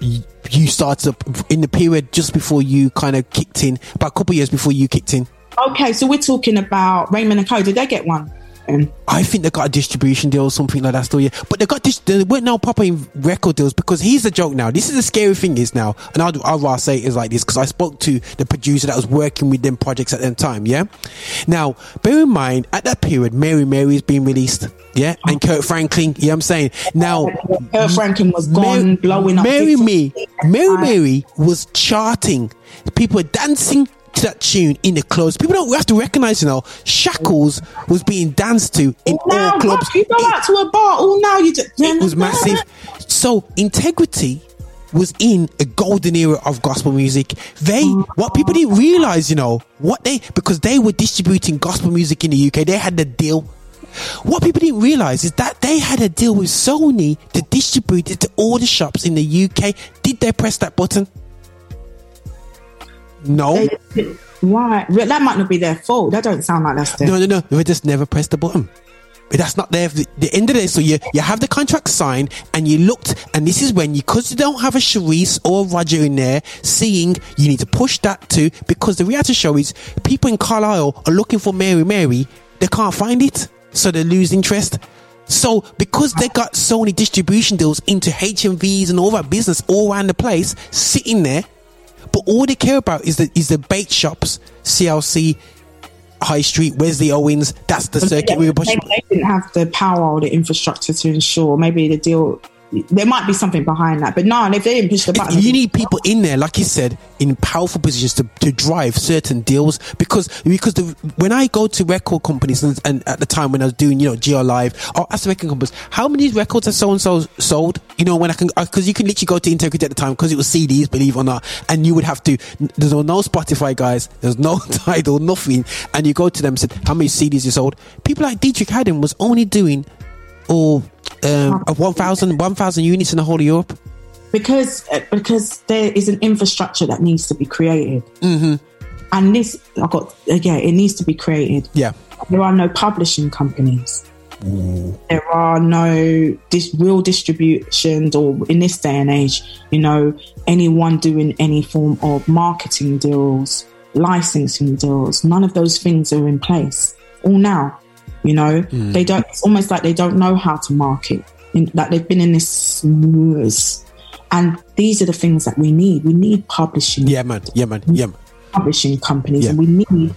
Speaker 2: you started up in the period just before you kind of kicked in, about a couple of years before you kicked in.
Speaker 4: Okay, so we're talking about Raymond and Co. Did they get one? Um,
Speaker 2: I think they got a distribution deal or something like that still, yeah. But they got this, they weren't now popping record deals because here's the joke now. This is the scary thing is now, and I'll, I'll rather say it is like this because I spoke to the producer that was working with them projects at that time, yeah. Now, bear in mind, at that period, Mary Mary's been released, yeah, and Kirk Franklin, yeah, I'm saying now.
Speaker 4: Kirk Franklin was gone,
Speaker 2: Mary,
Speaker 4: blowing up.
Speaker 2: Mary. Me, Mary Mary was charting. People were dancing to that tune in the clubs. People don't have to recognize, you know, Shackles was being danced to in
Speaker 4: Now,
Speaker 2: all clubs.
Speaker 4: You go
Speaker 2: It-
Speaker 4: out to a bar. Oh, now you just.
Speaker 2: it was massive. So integrity was in a golden era of gospel music. They, what people didn't realize, you know, what they, because they were distributing gospel music in the UK, they had the deal. What people didn't realize is that they had a deal with Sony to distribute it to all the shops in the UK. Did they press that button? No.
Speaker 4: Why? That might not be their fault. That don't sound like that's their.
Speaker 2: No, no, no. They just never pressed the button. But that's not there. The, the end of the day, so you you have the contract signed, and you looked, and this is when you, because you don't have a Charisse or a Roger in there, seeing you need to push that too, because the reality show is people in Carlisle are looking for Mary Mary, they can't find it, so they lose interest. So because they got so many distribution deals into HMVs and all that business all around the place, sitting there, but all they care about is the is the bait shops, CLC, High Street, Wesley Owens. That's the circuit we were pushing.
Speaker 4: They didn't have the power or the infrastructure to ensure. Maybe the deal. There might be something behind that, but no, if they didn't push the button,
Speaker 2: You need people in there, like you said, in powerful positions to, to drive certain deals. Because because the, when I go to record companies and, and at the time when I was doing you know GR Live oh, or ask the record companies. How many records have so and so sold? You know when I can uh, because you can literally go to Integrity at the time because it was CDs believe it or not and you would have to there's no Spotify guys. There's no title nothing. And you go to them and said how many CDs you sold? People like Deitrick Haddon was only doing or um, 1,000 1,000 units in the whole of Europe
Speaker 4: because uh, because there is an infrastructure that needs to be created, mm-hmm. and this I got again. It needs to be created.
Speaker 2: yeah
Speaker 4: There are no publishing companies. There are no dis- real distributions, or in this day and age, you know, anyone doing any form of marketing deals, licensing deals. None of those things are in place. All now, you know, they don't. It's almost like they don't know how to market. In, that they've been in this, and these are the things that we need. We need publishing
Speaker 2: yeah man yeah man yeah man.
Speaker 4: publishing companies
Speaker 2: Yeah.
Speaker 4: and we need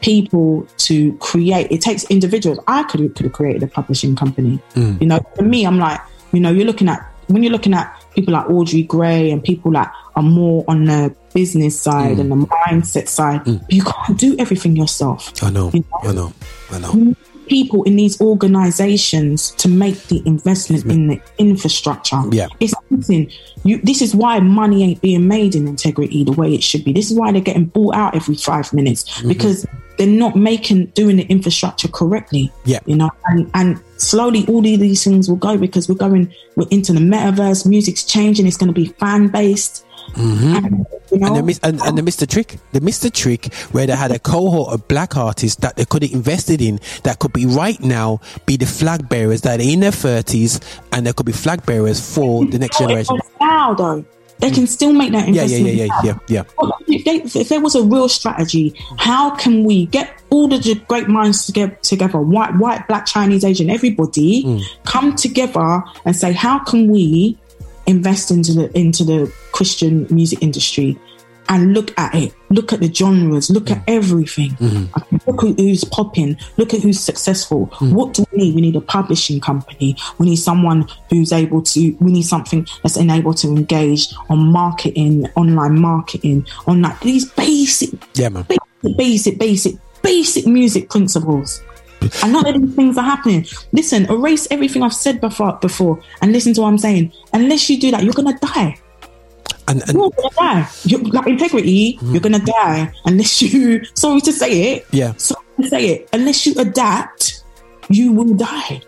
Speaker 4: people to create it takes individuals i could have, could have created a publishing company
Speaker 2: Mm.
Speaker 4: you know for me i'm like you know you're looking at when you're looking at people like audrey gray and people that are more on the business side
Speaker 2: Mm.
Speaker 4: and the mindset side you can't do everything yourself
Speaker 2: I know,
Speaker 4: You
Speaker 2: I know, I know.
Speaker 4: People in these organizations to make the investment in the infrastructure.
Speaker 2: Yeah.
Speaker 4: It's listen, you this is why money ain't being made in integrity the way it should be. This is why they're getting bought out every five minutes
Speaker 2: Mm-hmm.
Speaker 4: because they're not making doing the infrastructure correctly.
Speaker 2: Yeah.
Speaker 4: You know, and, and slowly all of these things will go because we're going we're into the metaverse, music's changing, it's gonna be fan based. And, you know,
Speaker 2: Mm-hmm. And they, miss, and, and they missed the trick. They missed the trick where they had a cohort of black artists that they could have invested in that could be right now be the flag bearers that are in their thirties and they could be flag bearers for the next generation.
Speaker 4: now though. They can still make that
Speaker 2: Yeah, yeah, yeah, yeah, yeah, yeah.
Speaker 4: If, they, if there was a real strategy, how can we get all the great minds together, together white, white, black, Chinese, Asian, everybody,
Speaker 2: Mm.
Speaker 4: come together and say, how can we invest into the into the Christian music industry and look at it, look at the genres, look
Speaker 2: Mm.
Speaker 4: at everything,
Speaker 2: Mm-hmm.
Speaker 4: look at who's popping, look at who's successful.
Speaker 2: Mm.
Speaker 4: What do we need? We need a publishing company. We need someone who's able to. We need something that's enabled to engage on marketing, online marketing, on like these basic,
Speaker 2: Yeah, man.
Speaker 4: basic, basic, basic, basic music principles. And none of these things are happening. Listen, erase everything I've said before, before, and listen to what I'm saying. Unless you do that, you're gonna die.
Speaker 2: And, and
Speaker 4: You're gonna die. You're, like integrity, mm-hmm. you're gonna die unless you. Sorry to say it.
Speaker 2: Yeah.
Speaker 4: Sorry to say it. Unless you adapt, you will die,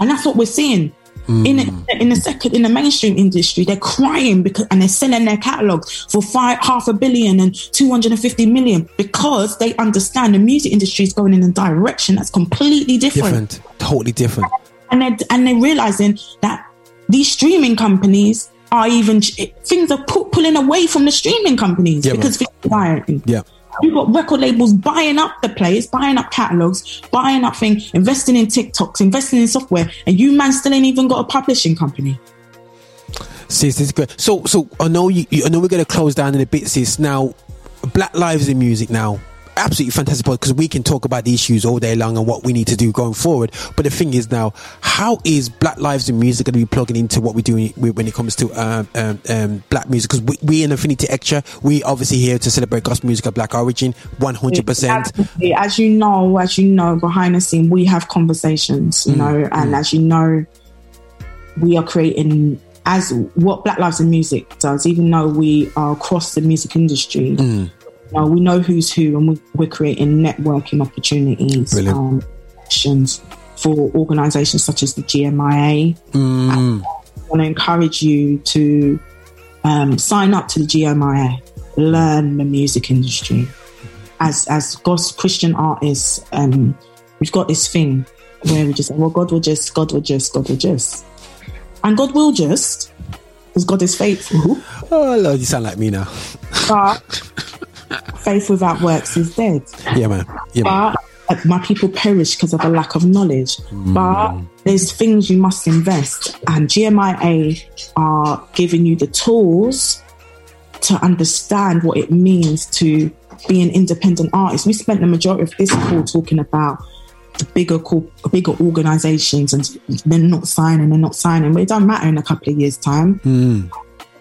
Speaker 4: and that's what we're seeing. In the, in the second in the mainstream industry, they're crying because and they're selling their catalogs for five half a billion and two hundred and fifty million because they understand the music industry is going in a direction that's completely
Speaker 2: different, totally different.
Speaker 4: and they're, and they're realizing that these streaming companies are even things are pu- pulling away from the streaming companies
Speaker 2: Yeah,
Speaker 4: because
Speaker 2: man.
Speaker 4: are dying.
Speaker 2: Yeah.
Speaker 4: You've got record labels buying up the players, buying up catalogs, buying up things, investing in TikToks, investing in software, and you man still ain't even got a publishing company.
Speaker 2: Sis, this is good. So, so I know you. I know we're gonna close down in a bit, sis. Now, Black Lives in Music. Now, absolutely fantastic because we can talk about the issues all day long and what we need to do going forward. But the thing is now, how is Black Lives in Music going to be plugging into what we do when it comes to um, um, um, black music? Because we, we in Affinity Extra, we obviously here to celebrate gospel music of black origin, one hundred percent.
Speaker 4: As you know, as you know, behind the scene, we have conversations,
Speaker 2: Mm,
Speaker 4: you know, and as you know, we are creating as what Black Lives in Music does, even though we are across the music industry.
Speaker 2: Mm.
Speaker 4: Know, we know who's who, and we, we're creating networking opportunities, um, actions for organisations such as the GMIA.
Speaker 2: Mm.
Speaker 4: I want to encourage you to um, sign up to the GMIA, learn the music industry. As as God's Christian artists, um, we've got this thing where we just say, well, God will just, God will just, God will just. And God will just, because God is faithful,
Speaker 2: Oh Lord, you sound like me now.
Speaker 4: but faith without works is dead.
Speaker 2: Yeah, man. Yeah.
Speaker 4: But my people perish because of a lack of knowledge. Mm. But there's things you must invest, and GMIA are giving you the tools to understand what it means to be an independent artist. We spent the majority of this call talking about the bigger call, bigger organizations and they're not signing, they're not signing. But it doesn't matter in a couple of years' time. Mm.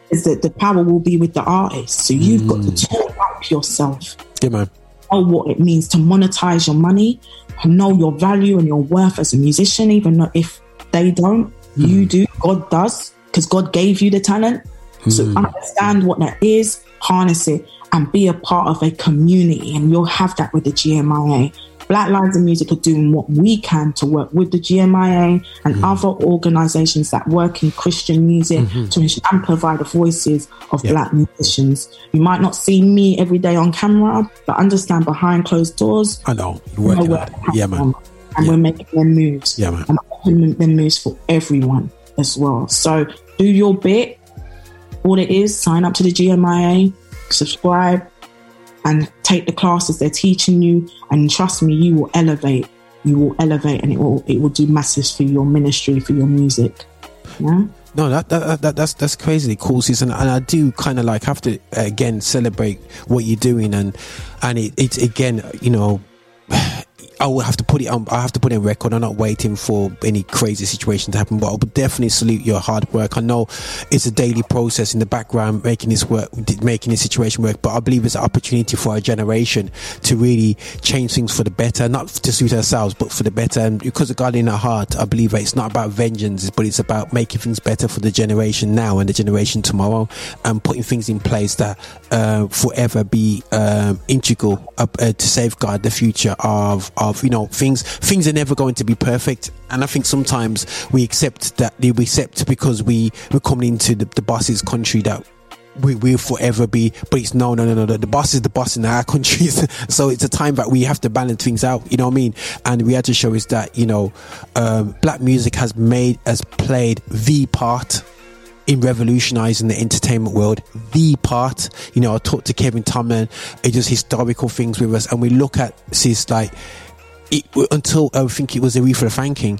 Speaker 4: Is that the power will be with the artist. So you've got to mm. talk up yourself
Speaker 2: Yeah, man.
Speaker 4: know what it means to monetize your money, know your value and your worth as a musician, even though if they don't, you mm. do, God does, because God gave you the talent. So mm. understand what that is, harness it, and be a part of a community. And you'll have that with the GMIA. Black Lives in Music are doing what we can to work with the GMIA and mm. other organizations that work in Christian music mm-hmm. to ensure and provide the voices of black musicians. You might not see me every day on camera, but understand behind closed doors,
Speaker 2: I know. You're working hard.
Speaker 4: it
Speaker 2: Yeah, man.
Speaker 4: And
Speaker 2: Yeah.
Speaker 4: we're making them moves.
Speaker 2: Yeah, man.
Speaker 4: And making them moves for everyone as well. So do your bit. All it is, sign up to the GMIA, subscribe, and take the classes they're teaching you. And trust me, you will elevate. You will elevate, and it will it will do masses for your ministry, for your music. Yeah.
Speaker 2: No, that, that, that that's that's crazy cool season, and I do kind of like have to again celebrate what you're doing, and and it, it's again, you know. I will have to put it on. I have to put it on record. I'm not waiting for any crazy situation to happen, but I would definitely salute your hard work. I know it's a daily process in the background making this work, making this situation work. But I believe it's an opportunity for our generation to really change things for the better, not to suit ourselves, but for the better. And because of God in our heart, I believe that it's not about vengeance, but it's about making things better for the generation now and the generation tomorrow, and putting things in place that uh, forever be um, integral uh, uh, to safeguard the future of of you know things. Things are never going to be perfect, and I think sometimes we accept that we accept because we we're coming into the, the boss's country that we will forever be. But it's no no no no the boss is the boss in our countries so it's a time that we have to balance things out you know what i mean? And we had to show is that you know um, black music has made has played the part in revolutionizing the entertainment world, the part, you know, I talked to Kevin Tomlin, it does historical things with us, and we look at this like it, until I think it was Aretha Franklin,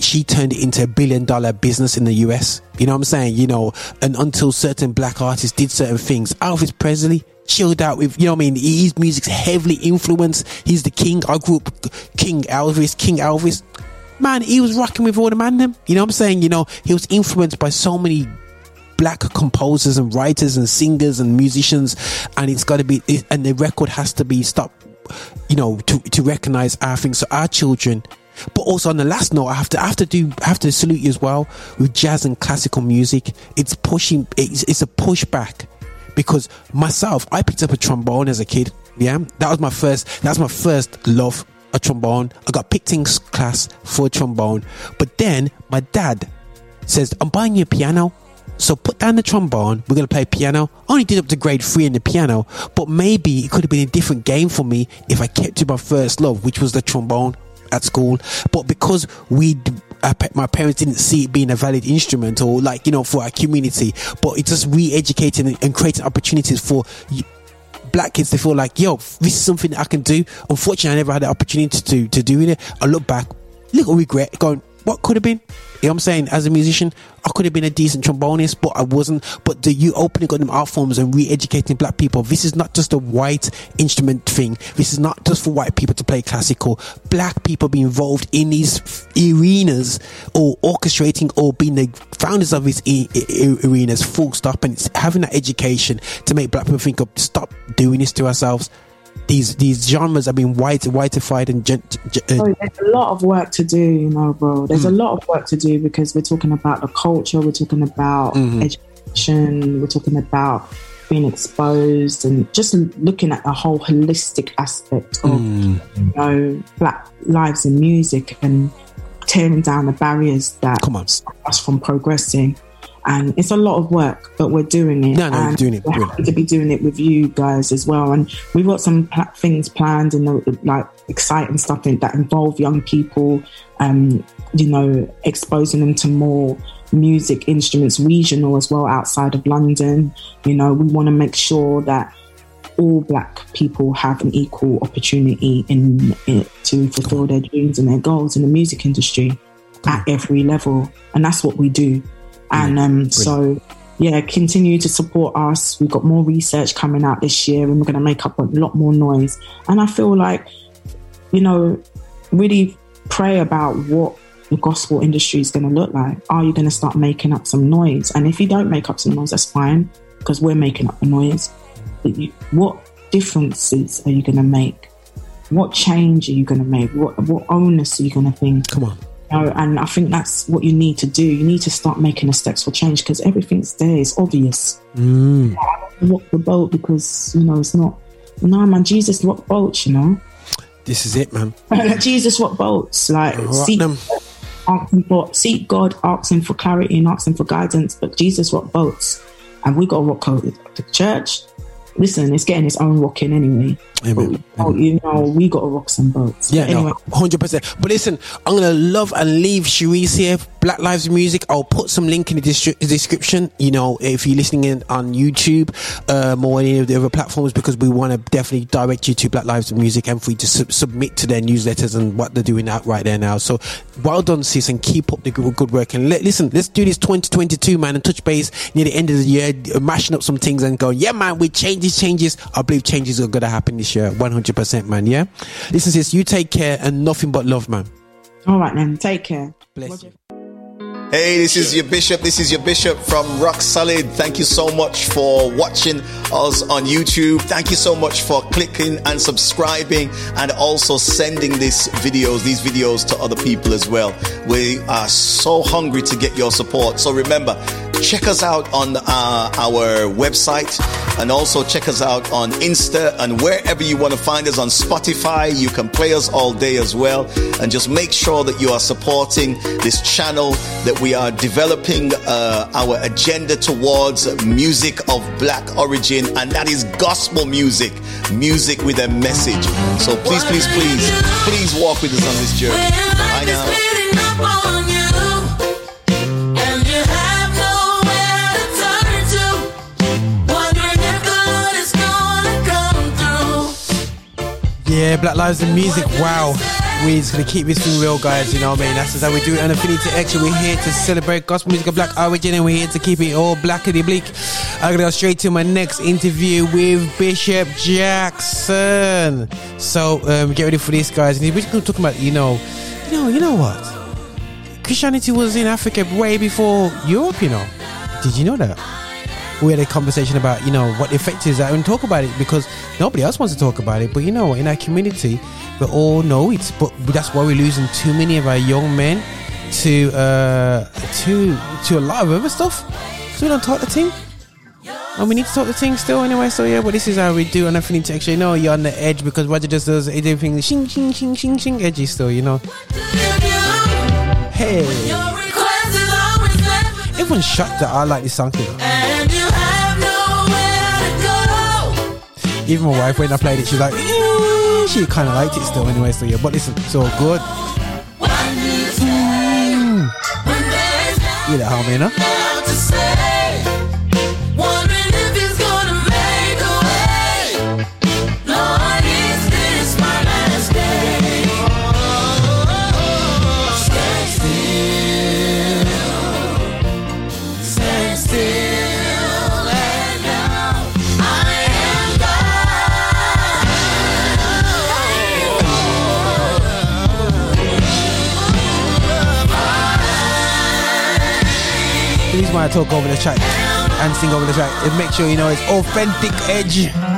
Speaker 2: she turned it into a billion dollar business in the US. You know what I'm saying? You know, and until certain black artists did certain things, Elvis Presley chilled out with, you know what I mean? His music's heavily influenced. He's the king. I grew up King Elvis, King Elvis. Man, he was rocking with all the man them. You know what I'm saying? You know, he was influenced by so many black composers and writers and singers and musicians and it's got to be it, and the record has to be stopped you know to to recognize our things so our children but also on the last note i have to I have to do I have to salute you as well with jazz and classical music it's pushing it's, it's a pushback because myself i picked up a trombone as a kid yeah that was my first that's my first love a trombone i got picked in class for a trombone but then my dad says i'm buying you a piano so put down the trombone. We're gonna play piano. I only did up to grade three in the piano, but maybe it could have been a different game for me if I kept to my first love, which was the trombone at school. But because we, uh, my parents didn't see it being a valid instrument or like you know for our community, but it's just re-educating and creating opportunities for. Black kids to feel like yo this is something i can do. Unfortunately i never had the opportunity to to do it. I look back little regret going what could have been you know what I'm saying? As a musician, I could have been a decent trombonist, but I wasn't. But the you opening up them art forms and re-educating black people, this is not just a white instrument thing. This is not just for white people to play classical. Black people be involved in these arenas or orchestrating or being the founders of these e- e- arenas. Full stop. And it's having that education to make black people think of stop doing this to ourselves. These these genres have been white whiteified and gent, gen- uh,
Speaker 4: So there's a lot of work to do, you know, bro. There's
Speaker 2: Hmm.
Speaker 4: a lot of work to do because we're talking about the culture, we're talking about
Speaker 2: Mm-hmm.
Speaker 4: education, we're talking about being exposed and just looking at the whole holistic aspect of,
Speaker 2: Mm.
Speaker 4: you know, black lives in music and tearing down the barriers that
Speaker 2: Come on.
Speaker 4: stop us from progressing. And it's a lot of work, but we're doing it.
Speaker 2: No, no,
Speaker 4: and
Speaker 2: doing it.
Speaker 4: We're happy to be doing it with you guys as well. And we've got some pla- things planned and like exciting stuff that involve young people. Um, you know, exposing them to more music instruments, regional as well, outside of London. You know, we want to make sure that all black people have an equal opportunity in, in to fulfill their dreams and their goals in the music industry at every level and that's what we do and um so yeah continue to support us we've got more research coming out this year and we're going to make up a lot more noise and i feel like you know really pray about what the gospel industry is going to look like are you going to start making up some noise and if you don't make up some noise that's fine because we're making up the noise but you, what differences are you going to make? What change are you going to make? What what onus are you going to think?
Speaker 2: Come on.
Speaker 4: You know, and I think that's what you need to do. You need to start making the steps for change because everything's there. It's obvious.
Speaker 2: Mm.
Speaker 4: Rock the boat because you know it's not. No man, Jesus rock boats. You know,
Speaker 2: This is it, man.
Speaker 4: Jesus rock boats. Like
Speaker 2: Rock
Speaker 4: seek,
Speaker 2: them.
Speaker 4: asking for seek God, asking for clarity and asking for guidance. But Jesus rock boats, and we got to rock the church. Listen, it's getting its own rocking anyway.
Speaker 2: Amen.
Speaker 4: But, oh, you know, we got to rock some boats.
Speaker 2: Yeah,
Speaker 4: anyway,
Speaker 2: no, hundred percent. But listen, I'm gonna love and leave Charisse here. Black Lives Music. I'll put some link in the description. You know, if you're listening in on YouTube um, or any of the other platforms, because we want to definitely direct you to Black Lives Music and for you to sub- submit to their newsletters and what they're doing out right there now. So, well done, sis, and keep up the good, good work. And let, listen, let's do this 2022, man, and touch base near the end of the year, mashing up some things and going, yeah, man, with changes, changes. I believe changes are gonna happen this year, 100%, man. Yeah. Listen, sis, you take care and nothing but love, man.
Speaker 4: all right then, take care.
Speaker 2: Bless you.
Speaker 6: Hey, this is your bishop. This is your bishop from Rock Solid. Thank you so much for watching us on YouTube. Thank you so much for clicking and subscribing and also sending these videos, these videos to other people as well. We are so hungry to get your support. So remember, check us out on uh, our website and also check us out on Insta and wherever you want to find us on Spotify. You can play us all day as well. And just make sure that you are supporting this channel that we are developing uh, our agenda towards music of black origin, and that is gospel music, music with a message. So please, please, please, please walk with us on this journey. Bye now.
Speaker 2: Yeah, Black Lives and Music. Wow. We're just gonna keep this thing real, guys. You know what I mean? That's just how we do it on Affinity Extra. We're here to celebrate gospel music of black origin and we're here to keep it all black blackity bleak. I'm gonna go straight to my next interview with Bishop Jackson. So um, get ready for this, guys. And we're just gonna talk about, you know, you know, you know what? Christianity was in Africa way before Europe, you know. Did you know that? We had a conversation about you know what the effect is. That and talk about it because nobody else wants to talk about it. But you know in our community we all know it but that's why we're losing too many of our young men to uh to to a lot of other stuff. So we don't talk the thing. And we need to talk the thing still anyway. So yeah but this is how we do. And I think to actually know you're on the edge because Roger just does everything shing shing shing shing shing. Edgy still you know. Hey. Everyone's shocked that I like this song Even my wife, when I played it, she's like, she kind of liked it still anyway. So yeah, but listen, it's all good. Mm. You know how I mean, huh? To talk over the track and sing over the track. And make sure you know it's authentic edge.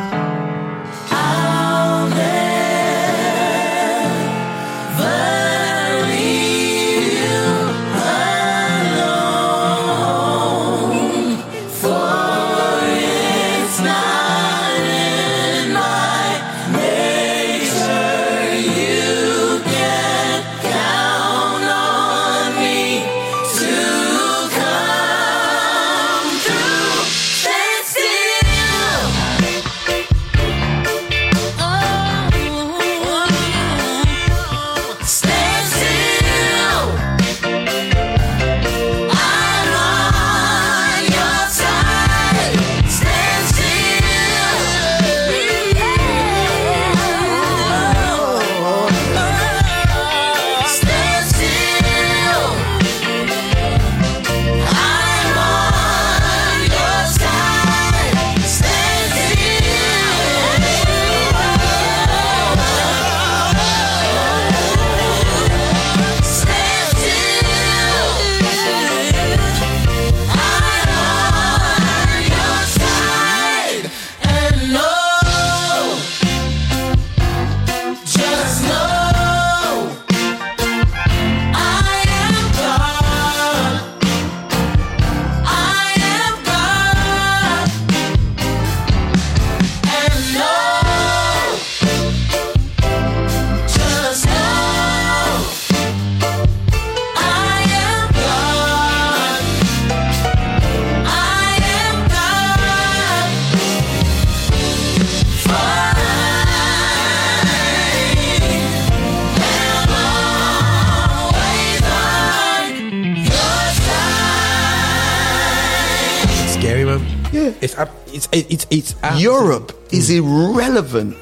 Speaker 2: It's it's
Speaker 6: Europe is irrelevant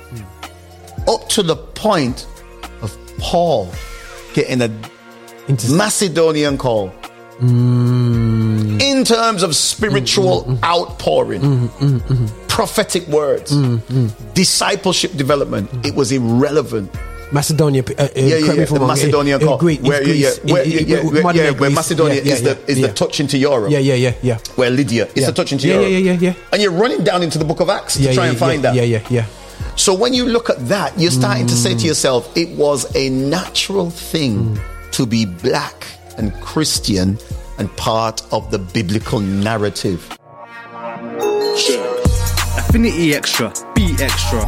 Speaker 6: up to the point of Paul getting a Macedonian call. In terms of spiritual outpouring, prophetic words, discipleship development, it was irrelevant.
Speaker 2: Macedonia. Uh, uh,
Speaker 6: Yeah, yeah, yeah. The Macedonian
Speaker 2: in- in
Speaker 6: call.
Speaker 2: Greece-
Speaker 6: where, yeah, yeah, where,
Speaker 2: in-
Speaker 6: yeah,
Speaker 2: in-
Speaker 6: yeah, where, yeah, where Macedonia
Speaker 2: Yeah,
Speaker 6: is
Speaker 2: yeah,
Speaker 6: the is
Speaker 2: yeah.
Speaker 6: the touch into Europe.
Speaker 2: Yeah, yeah, yeah, yeah.
Speaker 6: Where Lydia is
Speaker 2: Yeah.
Speaker 6: the touch into
Speaker 2: Yeah,
Speaker 6: Europe.
Speaker 2: yeah, yeah, yeah, yeah.
Speaker 6: And you're running down into the book of Acts to try
Speaker 2: yeah,
Speaker 6: and
Speaker 2: yeah,
Speaker 6: find that.
Speaker 2: Yeah, yeah, yeah.
Speaker 6: So when you look at that, you're starting to say to yourself, it was a natural thing to be black and Christian and part of the biblical narrative.
Speaker 5: Affinity Extra, Be Extra.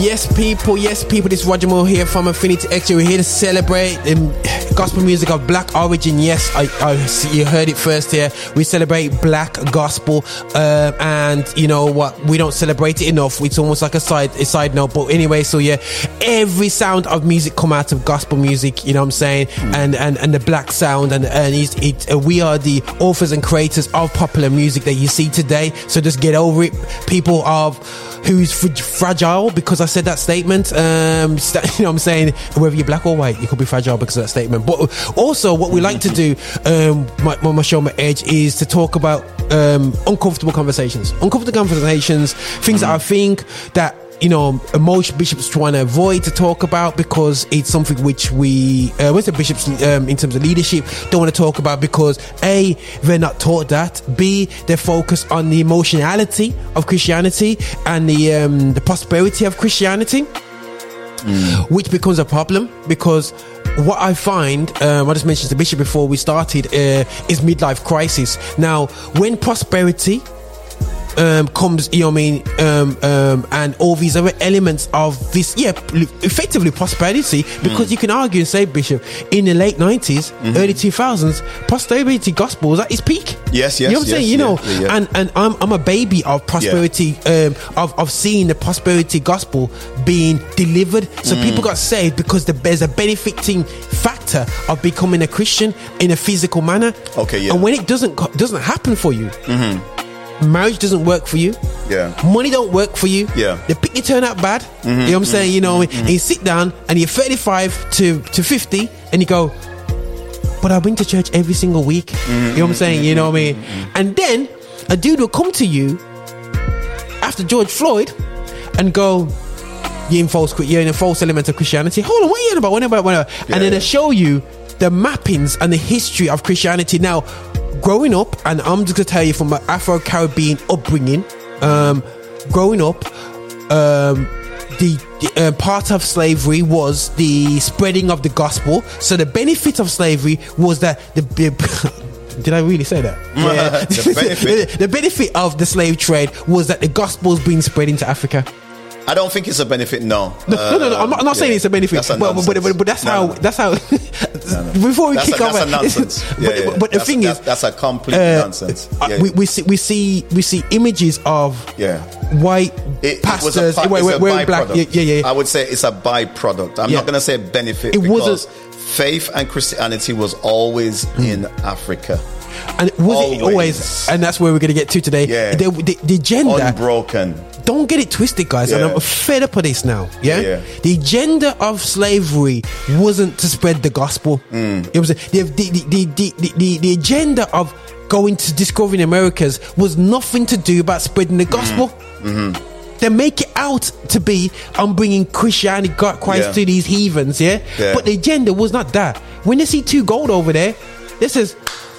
Speaker 2: Yes, people. Yes, people. This is Roger Moore here from Affinity X. We're here to celebrate um, gospel music of black origin. Yes, I, I see you heard it first here. We celebrate black gospel, um, and you know what? We don't celebrate it enough. It's almost like a side a side note. But anyway, so yeah, every sound of music come out of gospel music. You know what I'm saying? And and and the black sound, and and it's, it uh, we are the authors and creators of popular music that you see today. So just get over it, people of who's fr- fragile because I said that statement. Um, st- you know what I'm saying? Whether you're black or white, you could be fragile because of that statement. But also, what we like to do, um, my, my, show, my edge, is to talk about um, uncomfortable conversations. Uncomfortable conversations, things that I think that you know, most bishops trying to avoid to talk about because it's something which we, uh, with the bishops um, in terms of leadership, don't want to talk about because A, they're not taught that. B, they're focused on the emotionality of Christianity and the um, the prosperity of Christianity which becomes a problem because what I find, um, I just mentioned to the bishop before we started, uh, is midlife crisis. Now, when prosperity um, comes, you know what I mean, um, um, and all these other elements of this, yeah, effectively prosperity, because you can argue and say, Bishop, in the late 90s, early 2000s, prosperity gospel was at its peak.
Speaker 6: Yes, yes,
Speaker 2: You know what I'm
Speaker 6: yes,
Speaker 2: saying? You
Speaker 6: yeah,
Speaker 2: know,
Speaker 6: yeah, yeah.
Speaker 2: and and I'm, I'm a baby of prosperity, um, of, of seeing the prosperity gospel being delivered. So
Speaker 6: Mm.
Speaker 2: people got saved because the, there's a benefiting factor of becoming a Christian in a physical manner.
Speaker 6: Okay, yeah.
Speaker 2: And when it doesn't doesn't happen for you, marriage doesn't work for you.
Speaker 6: Yeah.
Speaker 2: Money don't work for you.
Speaker 6: Yeah. Mm-hmm,
Speaker 2: The picnic turn out bad. Mm-hmm, you know what I'm saying? You know, what I mean? Mm-hmm. and you sit down and you're 35 to, to 50 and you go, but I've been to church every single week. You know what I'm mm-hmm, saying? You know what I mean? And then a dude will come to you after George Floyd and go, you're in false, you're in a false element of Christianity. Hold on, what are you on about? What about, what about?
Speaker 6: Yeah,
Speaker 2: and then they show you the mappings and the history of Christianity. Now, growing up, and I'm just gonna tell you from my Afro Caribbean upbringing, um, growing up, um, the, the, uh, part of slavery was the spreading of the gospel. So the benefit of slavery was that the. the did I really say that?
Speaker 6: The benefit.
Speaker 2: the benefit of the slave trade was that the gospel's being spread into Africa.
Speaker 6: I don't think it's a benefit, no.
Speaker 2: No, no, no, no. I'm not, I'm not
Speaker 6: Uh,
Speaker 2: saying it's a benefit,
Speaker 6: That's a
Speaker 2: but, but, but, but that's
Speaker 6: No,
Speaker 2: how
Speaker 6: no.
Speaker 2: that's how. Before we
Speaker 6: That's
Speaker 2: kick
Speaker 6: a,
Speaker 2: off,
Speaker 6: that's a nonsense.
Speaker 2: but,
Speaker 6: Yeah, yeah.
Speaker 2: but, the thing
Speaker 6: that's,
Speaker 2: is,
Speaker 6: that's a complete
Speaker 2: uh,
Speaker 6: nonsense.
Speaker 2: uh,
Speaker 6: Yeah.
Speaker 2: we, we see we see we see images of
Speaker 6: Yeah.
Speaker 2: white
Speaker 6: It- it was a
Speaker 2: pastors wearing,
Speaker 6: it's a
Speaker 2: wearing black. Yeah, yeah, yeah.
Speaker 6: I would say it's a byproduct. I'm
Speaker 2: Yeah.
Speaker 6: not going to say benefit
Speaker 2: It
Speaker 6: because
Speaker 2: wasn't-
Speaker 6: faith and Christianity was always in Africa,
Speaker 2: and was it
Speaker 6: always.
Speaker 2: always? And that's where we're going to get to today.
Speaker 6: Yeah.
Speaker 2: The, the, the agenda.
Speaker 6: unbroken.
Speaker 2: don't get it twisted, guys.
Speaker 6: Yeah.
Speaker 2: And I'm fed up of this now. Yeah?
Speaker 6: Yeah,
Speaker 2: the agenda of slavery wasn't to spread the gospel.
Speaker 6: Mm.
Speaker 2: It was the the, the, the, the, the, agenda of going to discovering Americas was nothing to do about spreading the gospel.
Speaker 6: Mm-hmm.
Speaker 2: They make it out to be I'm bringing Christianity, God, Christ
Speaker 6: Yeah.
Speaker 2: to these heathens, yeah?
Speaker 6: Yeah.
Speaker 2: But the agenda was not that. When they see two gold over there, this is,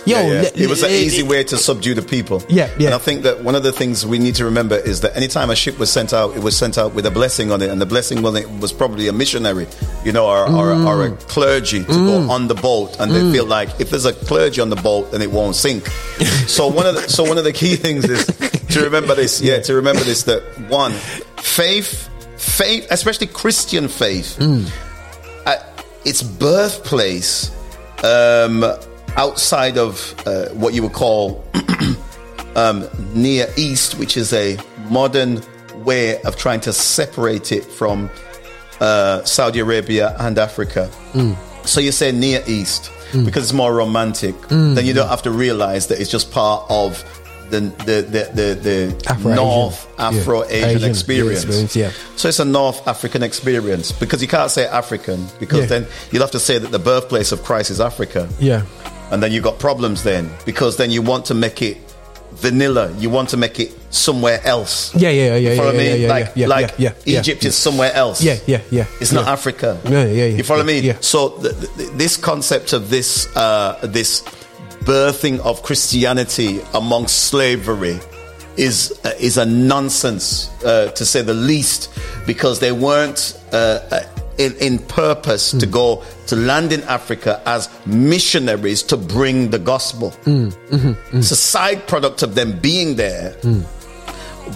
Speaker 2: yo,
Speaker 6: Yeah, yeah. it was an easy way to subdue the people.
Speaker 2: Yeah, yeah.
Speaker 6: And I think that one of the things we need to remember is that anytime a ship was sent out, it was sent out with a blessing on it, and the blessing on it was probably a missionary, you know, or, or, or a clergy to go on the boat, and they feel like if there's a clergy on the boat, then it won't sink. so one of the so one of the key things is to remember this. Yeah, to remember this that one, faith, faith, especially Christian faith, at its birthplace um, outside of uh, what you would call um, Near East, which is a modern way of trying to separate it from uh, Saudi Arabia and Africa. So you say Near East
Speaker 2: Mm.
Speaker 6: because it's more romantic. Then you don't have to realize that it's just part of the the the the, the
Speaker 2: Afro-Asian.
Speaker 6: North
Speaker 2: Yeah.
Speaker 6: Afro Asian
Speaker 2: Asian, yeah,
Speaker 6: experience.
Speaker 2: experience, yeah.
Speaker 6: So it's a North African experience because you can't say African because
Speaker 2: Yeah.
Speaker 6: then you'll have to say that the birthplace of Christ is Africa.
Speaker 2: Yeah.
Speaker 6: And then you've got problems then because then you want to make it vanilla. You want to make it somewhere else.
Speaker 2: Yeah, yeah, yeah, yeah,
Speaker 6: You follow
Speaker 2: yeah,
Speaker 6: me?
Speaker 2: yeah, yeah,
Speaker 6: like
Speaker 2: yeah,
Speaker 6: like
Speaker 2: yeah, yeah,
Speaker 6: Egypt is somewhere else.
Speaker 2: Yeah, yeah, yeah.
Speaker 6: It's not. Africa.
Speaker 2: Yeah, yeah, yeah,
Speaker 6: You follow me?
Speaker 2: yeah.
Speaker 6: So th- th- this concept of this uh, this birthing of Christianity amongst slavery is uh, is a nonsense uh, to say the least because they weren't uh, uh, in, in purpose to hmm. go to land in Africa as missionaries to bring the gospel. Hmm. Mm-hmm. Mm-hmm. It's a side product of them being there hmm.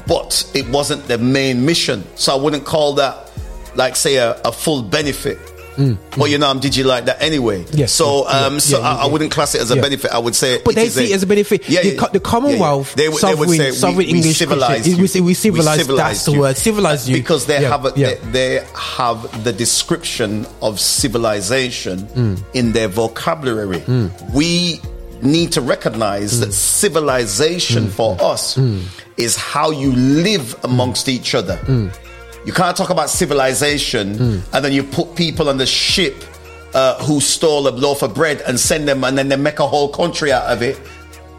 Speaker 6: but it wasn't the main mission. So I wouldn't call that, like, say, a, a full benefit. Mm, mm. But you know, I'm digi like that anyway.
Speaker 2: Yes,
Speaker 6: So,
Speaker 2: yeah,
Speaker 6: um,
Speaker 2: yeah,
Speaker 6: so
Speaker 2: yeah,
Speaker 6: I, I wouldn't class it as a
Speaker 2: Yeah.
Speaker 6: benefit. I would say,
Speaker 2: But they
Speaker 6: is
Speaker 2: see it as a benefit.
Speaker 6: Yeah,
Speaker 2: The
Speaker 6: yeah,
Speaker 2: the Commonwealth,
Speaker 6: They, would- they would say,
Speaker 2: sovereign
Speaker 6: we, we
Speaker 2: English
Speaker 6: civilized you.
Speaker 2: We we civilized- that's the word, civilized you.
Speaker 6: because they
Speaker 2: Yeah,
Speaker 6: have a,
Speaker 2: yeah.
Speaker 6: they, they have the description of civilization
Speaker 2: Hmm.
Speaker 6: in their vocabulary. Mm. We need to recognize that civilization for us is how you live amongst each other. You can't talk about civilization and then you put people on the ship uh, who stole a loaf of bread and send them and then they make a whole country out of it.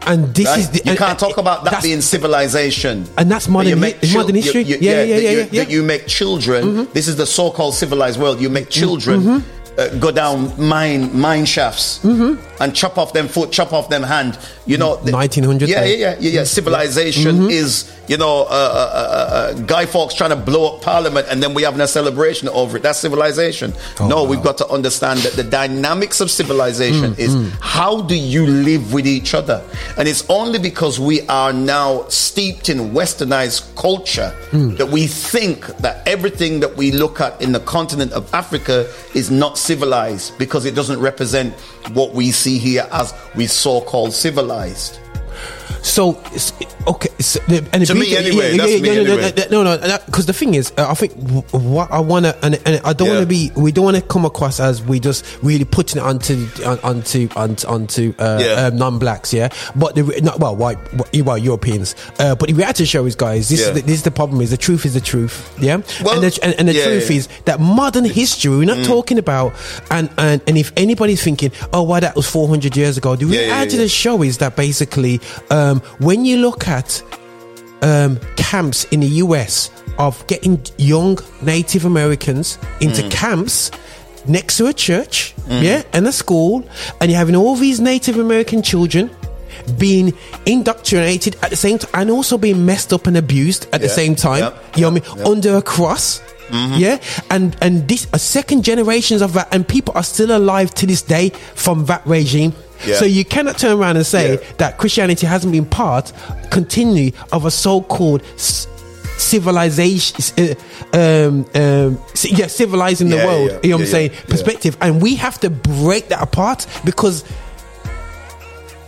Speaker 2: And this
Speaker 6: right?
Speaker 2: is the,
Speaker 6: you
Speaker 2: and-
Speaker 6: can't talk about that being civilization.
Speaker 2: And that's modern
Speaker 6: You make
Speaker 2: modern history?
Speaker 6: you-
Speaker 2: Yeah, yeah, yeah,
Speaker 6: that
Speaker 2: yeah,
Speaker 6: you,
Speaker 2: yeah. Mm-hmm.
Speaker 6: that you make children. This is the so-called civilized world. You make children uh, go down mine mine shafts
Speaker 2: Mm-hmm.
Speaker 6: and chop off them foot, chop off them hand. You know,
Speaker 2: 1900
Speaker 6: Yeah, yeah, yeah, yeah. yeah. Civilization
Speaker 2: Mm-hmm.
Speaker 6: is you know uh, uh, uh, uh, Guy Fawkes trying to blow up Parliament, and then we having a celebration over it. That's civilization.
Speaker 2: Oh,
Speaker 6: no, we've got to understand that the dynamics of civilization
Speaker 2: Mm,
Speaker 6: is how do you live with each other, and it's only because we are now steeped in westernized culture
Speaker 2: Mm.
Speaker 6: that we think that everything that we look at in the continent of Africa is not civilized because it doesn't represent what we see here as we so-called civilized.
Speaker 2: So okay, so and
Speaker 6: To me anyway, that's me
Speaker 2: no, no,
Speaker 6: anyway.
Speaker 2: no, no, no, because the thing is, uh, I think what I want to, and, and I don't want to be, we don't want to come across as we just really putting it onto onto onto, onto uh,
Speaker 6: Yeah.
Speaker 2: um, non-blacks, yeah. But the not well, white, well, Europeans. Uh, but the reality show is, guys, this
Speaker 6: Yeah.
Speaker 2: is the, this is the problem: is the truth is the truth, yeah.
Speaker 6: Well,
Speaker 2: and the, and, and the
Speaker 6: yeah,
Speaker 2: truth
Speaker 6: yeah.
Speaker 2: is that modern history we're
Speaker 6: Mm.
Speaker 2: not talking about, and and and if anybody's thinking, oh, why that was four hundred years ago, the
Speaker 6: Yeah, yeah,
Speaker 2: reality
Speaker 6: yeah.
Speaker 2: of the show is that basically, um, when you look at um, camps in the US of getting young Native Americans into
Speaker 6: Mm.
Speaker 2: camps next to a church, yeah, and a school, and you're having all these Native American children being indoctrinated at the same time and also being messed up and abused at the same time.
Speaker 6: yeah,
Speaker 2: you know what I mean?
Speaker 6: yeah. Mm-hmm.
Speaker 2: Under a cross. Yeah, and and this a second generations of that, and people are still alive to this day from that regime.
Speaker 6: Yeah.
Speaker 2: So you cannot turn around and say
Speaker 6: Yeah.
Speaker 2: that Christianity hasn't been part, continually, of a so-called civilization, uh, um, um, yeah, civilizing the
Speaker 6: Yeah,
Speaker 2: world. you know what I'm saying? Perspective, and we have to break that apart because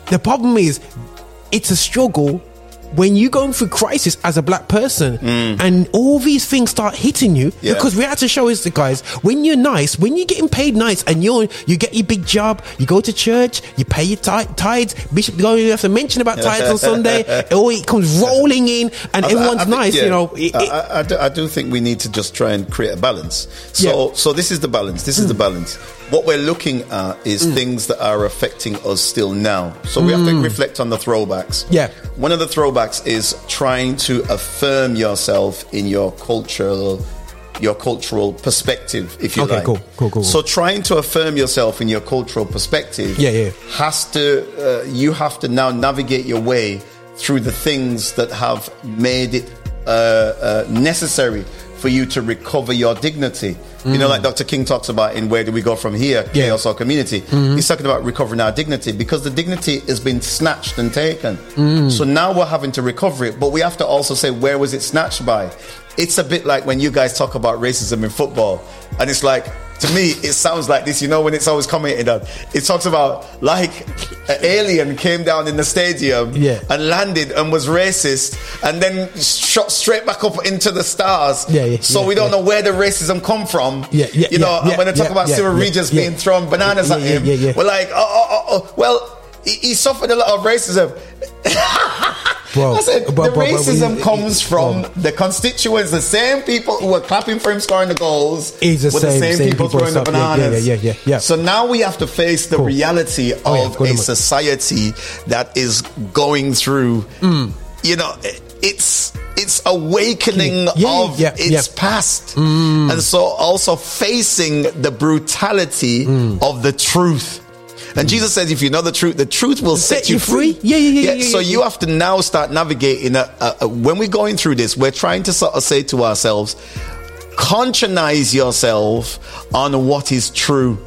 Speaker 2: the problem is it's a struggle when you're going through crisis as a black person and all these things start hitting you
Speaker 6: Mm. Yeah.
Speaker 2: because we had to show is the guys when you're nice when you're getting paid nice and you're you get your big job you go to church you pay your ti- tithes bishop don't even have to mention about tithes on sunday oh it comes rolling in and
Speaker 6: I- I-
Speaker 2: everyone's
Speaker 6: I think,
Speaker 2: nice
Speaker 6: yeah,
Speaker 2: you know it-
Speaker 6: I, I- I do, I do think we need to just try and create a balance. So,
Speaker 2: Yeah.
Speaker 6: so this is the balance. This is the balance. What we're looking at is
Speaker 2: Mm.
Speaker 6: things that are affecting us still now. So we have to reflect on the throwbacks.
Speaker 2: Yeah.
Speaker 6: One of the throwbacks is trying to affirm yourself in your cultural your cultural perspective, if you
Speaker 2: Okay,
Speaker 6: like.
Speaker 2: cool, cool, cool,
Speaker 6: So trying to affirm yourself in your cultural perspective
Speaker 2: Yeah, yeah.
Speaker 6: has to uh, you have to now navigate your way through the things that have made it uh, uh, necessary for you to recover your dignity. You know, like Dr. King talks about in Where Do We Go From Here,
Speaker 2: Mm. Yeah.
Speaker 6: Chaos or Community. He's talking about recovering our dignity because the dignity has been snatched and taken.
Speaker 2: Mm.
Speaker 6: So now we're having to recover it, but we have to also say, where was it snatched by? It's a bit like when you guys talk about racism in football, and it's like, to me, it sounds like this. You know, when it's always commented on, it talks about like an alien came down in the stadium
Speaker 2: Yeah.
Speaker 6: and landed and was racist, and then shot straight back up into the stars.
Speaker 2: Yeah, yeah,
Speaker 6: so
Speaker 2: yeah,
Speaker 6: we don't know where the racism come from.
Speaker 2: Yeah, yeah,
Speaker 6: You know,
Speaker 2: yeah,
Speaker 6: and
Speaker 2: yeah,
Speaker 6: when they talk about Cyril Regis being thrown bananas at him,
Speaker 2: yeah, yeah.
Speaker 6: we're like, oh, oh, oh, oh. well. He, he suffered a lot of racism.
Speaker 2: Bro,
Speaker 6: I said
Speaker 2: but-
Speaker 6: the
Speaker 2: but
Speaker 6: racism comes from
Speaker 2: bro.
Speaker 6: the constituents, the same people who were clapping for him scoring the goals.
Speaker 2: Is the same-
Speaker 6: the same,
Speaker 2: same
Speaker 6: people, throwing the
Speaker 2: stuff. Yeah, yeah,
Speaker 6: bananas.
Speaker 2: yeah, yeah, yeah.
Speaker 6: So now we have to face the
Speaker 2: Cool.
Speaker 6: reality
Speaker 2: Oh, yeah,
Speaker 6: of a society that is going through.
Speaker 2: Mm.
Speaker 6: You know, it's it's awakening
Speaker 2: Yeah,
Speaker 6: of
Speaker 2: yeah,
Speaker 6: its
Speaker 2: yeah. Mm.
Speaker 6: past, and so also facing the brutality
Speaker 2: Mm.
Speaker 6: of the truth. And Jesus says, if you know the truth, the truth will set,
Speaker 2: Set
Speaker 6: you free.
Speaker 2: free. Yeah, yeah, yeah, yeah,
Speaker 6: so
Speaker 2: yeah,
Speaker 6: you have to now start navigating. A, a, a- when we're going through this, we're trying to sort of say to ourselves, conscientize yourself on what is true.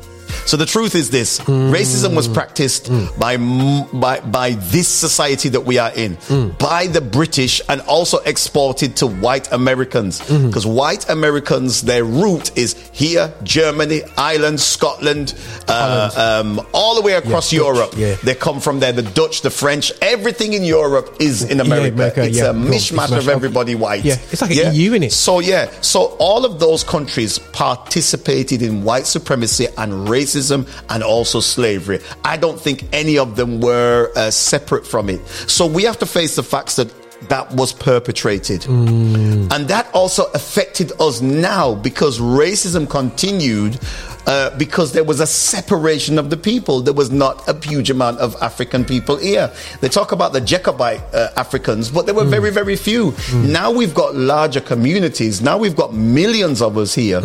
Speaker 6: So the truth is this: racism was practiced by by by this society that we are in, by the British, and also exported to white Americans. Because white Americans, their root is here, Germany, Ireland, Scotland, uh, um, all the way across
Speaker 2: Dutch,
Speaker 6: Europe.
Speaker 2: yeah.
Speaker 6: They come from there. The Dutch, the French, everything in Europe is in
Speaker 2: Yeah,
Speaker 6: America.
Speaker 2: America,
Speaker 6: it's
Speaker 2: yeah.
Speaker 6: a mishmash of everybody white.
Speaker 2: Yeah, it's like an EU, innit?
Speaker 6: So yeah, so all of those countries participated in white supremacy and racism and also slavery. I don't think any of them were uh, separate from it. So we have to face the facts that that was perpetrated. And that also affected us now because racism continued uh, because there was a separation of the people. There was not a huge amount of African people here. They talk about the Jacobite uh, Africans, but there were very, very few. Now we've got larger communities. Now we've got millions of us here.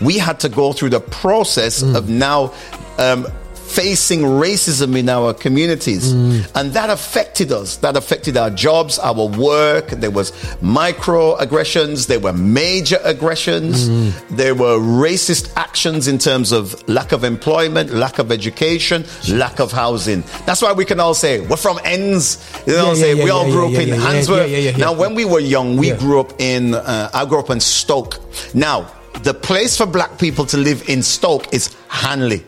Speaker 6: We had to go through the process of now. Um, facing racism in our communities. And that affected us. That affected our jobs our work. There was microaggressions. There were major aggressions. There were racist actions in terms of lack of employment lack of education lack of housing. That's why we can all say we're from ends. You know
Speaker 2: Yeah,
Speaker 6: saying?
Speaker 2: yeah,
Speaker 6: we all grew
Speaker 2: yeah,
Speaker 6: up in
Speaker 2: yeah, yeah,
Speaker 6: Handsworth.
Speaker 2: yeah, yeah, yeah,
Speaker 6: now
Speaker 2: yeah.
Speaker 6: when we were young we
Speaker 2: Yeah.
Speaker 6: grew up in uh, i grew up in stoke. Now the place for black people to live in stoke is hanley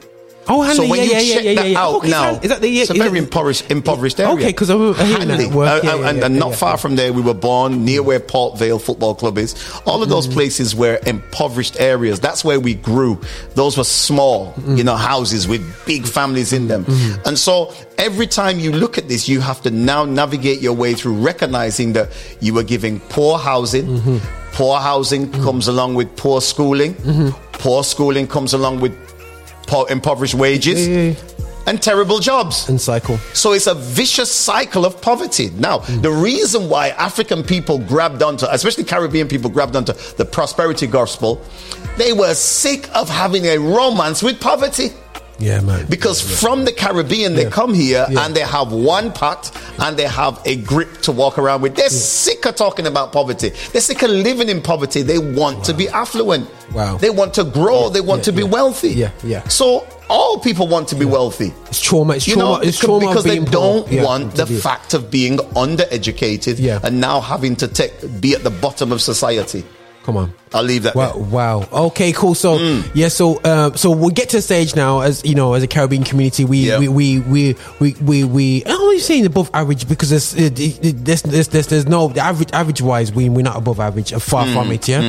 Speaker 2: Oh, Hanley,
Speaker 6: so when
Speaker 2: yeah,
Speaker 6: you
Speaker 2: yeah,
Speaker 6: check
Speaker 2: yeah,
Speaker 6: that out
Speaker 2: Okay,
Speaker 6: now,
Speaker 2: is that the-
Speaker 6: it's a very impoverished, impoverished area.
Speaker 2: Okay, 'cause I'm
Speaker 6: Hanley,
Speaker 2: work.
Speaker 6: uh, and, and not far from there, we were born near where Port Vale Football Club is. All of
Speaker 2: Mm.
Speaker 6: those places were impoverished areas. That's where we grew. Those were small,
Speaker 2: Mm.
Speaker 6: you know, houses with big families in them.
Speaker 2: Mm-hmm.
Speaker 6: And so every time you look at this, you have to now navigate your way through recognizing that you were giving poor housing.
Speaker 2: Mm-hmm.
Speaker 6: Poor housing comes along with poor schooling. Poor schooling comes along with poor, impoverished wages
Speaker 2: Yeah, yeah,
Speaker 6: and terrible jobs.
Speaker 2: And cycle.
Speaker 6: So it's a vicious cycle of poverty. Now, mm. the reason why African people grabbed onto, especially Caribbean people grabbed onto the prosperity gospel, they were sick of having a romance with poverty.
Speaker 2: Yeah, man.
Speaker 6: Because from the Caribbean, they
Speaker 2: Yeah.
Speaker 6: come here
Speaker 2: Yeah.
Speaker 6: and they have one pot and they have a grip to walk around with. They're sick of talking about poverty. They're sick of living in poverty. They want to be affluent.
Speaker 2: Wow.
Speaker 6: They want to grow. Oh, they want
Speaker 2: Yeah,
Speaker 6: to be
Speaker 2: yeah.
Speaker 6: wealthy.
Speaker 2: Yeah, yeah.
Speaker 6: So all people want to be wealthy.
Speaker 2: It's trauma. It's
Speaker 6: You
Speaker 2: trauma.
Speaker 6: know,
Speaker 2: it's
Speaker 6: because,
Speaker 2: trauma
Speaker 6: because they don't
Speaker 2: Yeah,
Speaker 6: want the fact of being undereducated
Speaker 2: Yeah.
Speaker 6: and now having to take, be at the bottom of society.
Speaker 2: Come on.
Speaker 6: I'll leave that
Speaker 2: Wow,
Speaker 6: there.
Speaker 2: wow. Okay, cool. So
Speaker 6: Mm.
Speaker 2: yeah, so uh, so we'll get to the stage now as you know, as a Caribbean community, we
Speaker 6: Yeah.
Speaker 2: we, we we we we we I'm only saying above average because there's there's, there's there's there's no the average average wise we we're not above average, uh, far
Speaker 6: Mm.
Speaker 2: from it. Yeah.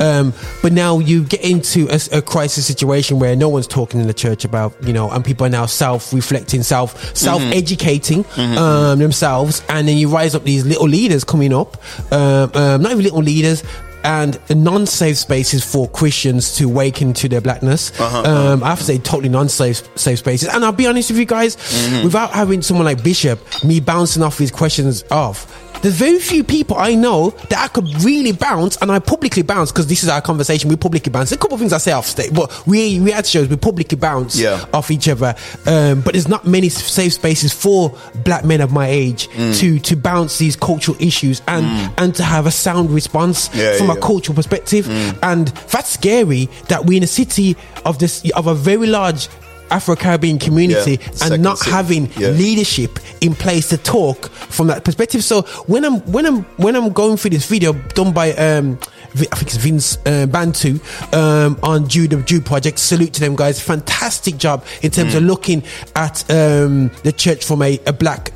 Speaker 2: Um, but now you get into a, a crisis situation where no one's talking in the church about you know, and people are now self reflecting, self self educating um, themselves, and then you rise up these little leaders coming up, um, um, not even little leaders and non-safe spaces for Christians to awaken to their blackness. Um, I have to say, totally non-safe safe spaces. And I'll be honest with you guys, without having someone like Bishop, me bouncing off his questions off. There's very few people I know that I could really bounce, and I publicly bounce because this is our conversation. We publicly bounce. There's a couple of things I say off stage, but we we had shows. We publicly bounce
Speaker 6: Yeah.
Speaker 2: off each other. Um, but there's not many safe spaces for black men of my age
Speaker 6: Mm.
Speaker 2: to to bounce these cultural issues and and to have a sound response
Speaker 6: Yeah,
Speaker 2: from
Speaker 6: yeah,
Speaker 2: a cultural perspective. And that's scary that we're in a city of this of a very large Afro Caribbean community
Speaker 6: Yeah,
Speaker 2: and
Speaker 6: second
Speaker 2: not having
Speaker 6: Yeah.
Speaker 2: leadership in place to talk from that perspective. So when I'm when I'm when I'm going through this video done by um I think it's Vince uh, Bantu um, on Jude the Jude project. Salute to them guys, fantastic job in terms
Speaker 6: Mm.
Speaker 2: of looking at um, the church from a, a black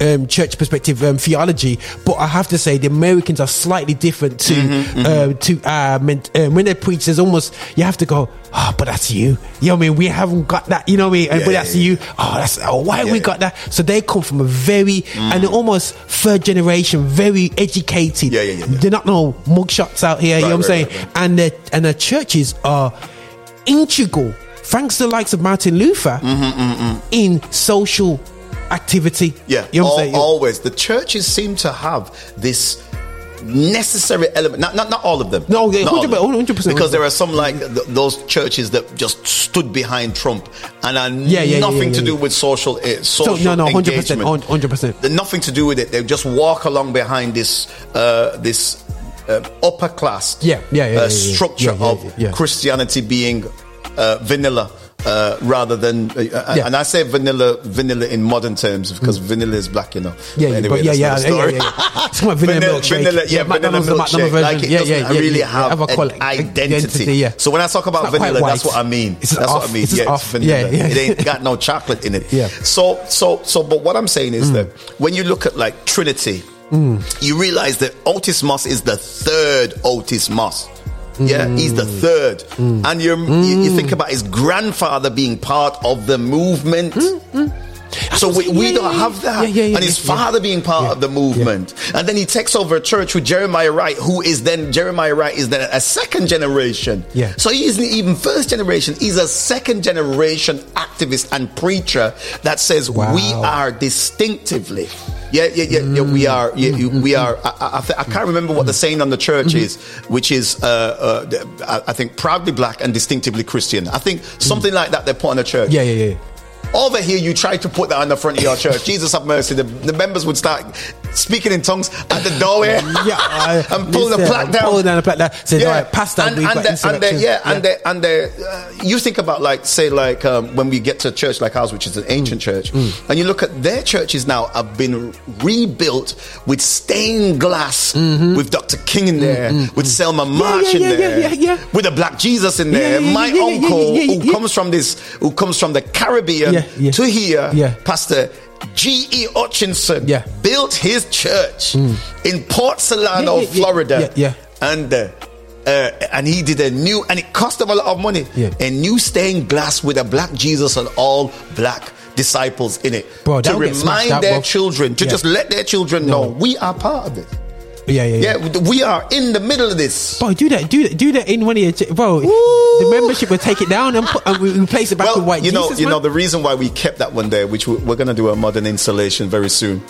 Speaker 2: um, church perspective um, theology, but I have to say the Americans are slightly different to
Speaker 6: Mm-hmm,
Speaker 2: uh, to uh, ment- uh, when they preach. There's almost you have to go, oh, but that's you. You know what I mean? We haven't got that. You know what I mean?
Speaker 6: Yeah,
Speaker 2: but that's
Speaker 6: yeah.
Speaker 2: you. Oh, that's oh, why
Speaker 6: Yeah,
Speaker 2: we got that? So they come from a very
Speaker 6: Mm.
Speaker 2: and they're almost third generation, very educated.
Speaker 6: Yeah, yeah, yeah.
Speaker 2: They're not no mugshots out here. you know what I'm
Speaker 6: right,
Speaker 2: saying?
Speaker 6: right, right.
Speaker 2: And the and the churches are integral. Thanks to the likes of Martin Luther in social activity.
Speaker 6: Yeah,
Speaker 2: you know what
Speaker 6: al-
Speaker 2: saying?
Speaker 6: always. The churches seem to have this necessary element. Not not, not all of them.
Speaker 2: No, yeah,
Speaker 6: Not all
Speaker 2: 100%, 100%.
Speaker 6: Because there are some like th- those churches that just stood behind Trump and are
Speaker 2: Yeah, yeah,
Speaker 6: nothing to do with social uh, social
Speaker 2: no, no, 100%,
Speaker 6: engagement.
Speaker 2: 100%.
Speaker 6: They're nothing to do with it. They just walk along behind this uh, this uh, upper class
Speaker 2: Yeah, yeah, yeah,
Speaker 6: uh, structure of. Christianity being uh, vanilla. Uh, rather than, uh, uh,
Speaker 2: Yeah.
Speaker 6: and I say vanilla, vanilla in modern terms because vanilla is black, you know.
Speaker 2: Yeah, yeah,
Speaker 6: Anyway,
Speaker 2: but yeah,
Speaker 6: that's
Speaker 2: yeah, yeah,
Speaker 6: story.
Speaker 2: yeah, yeah. It's vanilla
Speaker 6: vanilla,
Speaker 2: milkshake.
Speaker 6: vanilla, yeah,
Speaker 2: Yeah,
Speaker 6: vanilla milkshake. Like it.
Speaker 2: Yeah,
Speaker 6: doesn't
Speaker 2: yeah, yeah,
Speaker 6: really
Speaker 2: yeah.
Speaker 6: have
Speaker 2: Have
Speaker 6: an identity.
Speaker 2: identity, yeah.
Speaker 6: So when I talk about
Speaker 2: It's not quite
Speaker 6: vanilla, that's what I mean.
Speaker 2: It's
Speaker 6: that's
Speaker 2: just
Speaker 6: what I mean.
Speaker 2: It's
Speaker 6: yeah,
Speaker 2: off.
Speaker 6: it's vanilla.
Speaker 2: Yeah, yeah.
Speaker 6: It ain't got no chocolate in it.
Speaker 2: Yeah.
Speaker 6: So, so, so, but what I'm saying is that when you look at like Trinity, you realize that Otis Moss is the third Otis Moss. Yeah, he's the third, hmm. and you're, you, you think about his grandfather being part of the movement. Hmm, hmm. So we, we
Speaker 2: Yeah,
Speaker 6: don't
Speaker 2: yeah,
Speaker 6: have that,
Speaker 2: yeah,
Speaker 6: and his father being part of the movement, and then he takes over a church with Jeremiah Wright, who is then Jeremiah Wright is then a second generation.
Speaker 2: Yeah.
Speaker 6: So he isn't even first generation; he's a second generation activist and preacher that says
Speaker 2: Wow.
Speaker 6: we are distinctively. Yeah, yeah, yeah, yeah we are. Yeah, we are. I, I, I can't remember what the saying on the church is, which is, uh, uh, I, I think, proudly black and distinctively Christian. I think something like that they put on the church.
Speaker 2: Yeah, yeah, yeah.
Speaker 6: Over here, you try to put that on the front of your church. Jesus have mercy. The, the members would start speaking in tongues at the doorway
Speaker 2: Yeah, I-
Speaker 6: and pull the plaque down.
Speaker 2: Pull down the plaque down. Said, all right, pastor,
Speaker 6: and, and the, and the,
Speaker 2: insurrection.
Speaker 6: yeah, and the, and the, uh, you think about like say like um, when we get to a church like ours, which is an ancient
Speaker 2: Mm.
Speaker 6: church, and you look at their churches now have been rebuilt with stained glass, with Dr. King in there, with Selma March
Speaker 2: Mm-hmm. yeah,
Speaker 6: in
Speaker 2: yeah,
Speaker 6: there,
Speaker 2: yeah, yeah, yeah.
Speaker 6: with a black Jesus in there.
Speaker 2: Yeah, yeah,
Speaker 6: My
Speaker 2: yeah, yeah, yeah,
Speaker 6: uncle
Speaker 2: yeah, yeah,
Speaker 6: who comes from this, who comes from the Caribbean
Speaker 2: Yeah, yeah.
Speaker 6: to here,
Speaker 2: Yeah.
Speaker 6: Pastor. G.E. Hutchinson
Speaker 2: Yeah.
Speaker 6: built his church in Port Solano,
Speaker 2: Yeah, yeah,
Speaker 6: Florida.
Speaker 2: yeah.
Speaker 6: And uh, uh, and he did a new, and it cost him a lot of money.
Speaker 2: Yeah.
Speaker 6: A new stained glass with a black Jesus and all black disciples in it
Speaker 2: Bro,
Speaker 6: to
Speaker 2: smashed
Speaker 6: remind
Speaker 2: out,
Speaker 6: their
Speaker 2: bro.
Speaker 6: children, to just let their children
Speaker 2: No.
Speaker 6: know we are part of it.
Speaker 2: Yeah, yeah, yeah.
Speaker 6: Yeah, we are in the middle of this.
Speaker 2: Bro, do that, do that, do that in one of your, bro. The membership will take it down and, put, and we replace it back with white
Speaker 6: you know,
Speaker 2: Jesus,
Speaker 6: you
Speaker 2: man.
Speaker 6: know the reason why we kept that one there, which we- we're going to do a modern installation very soon.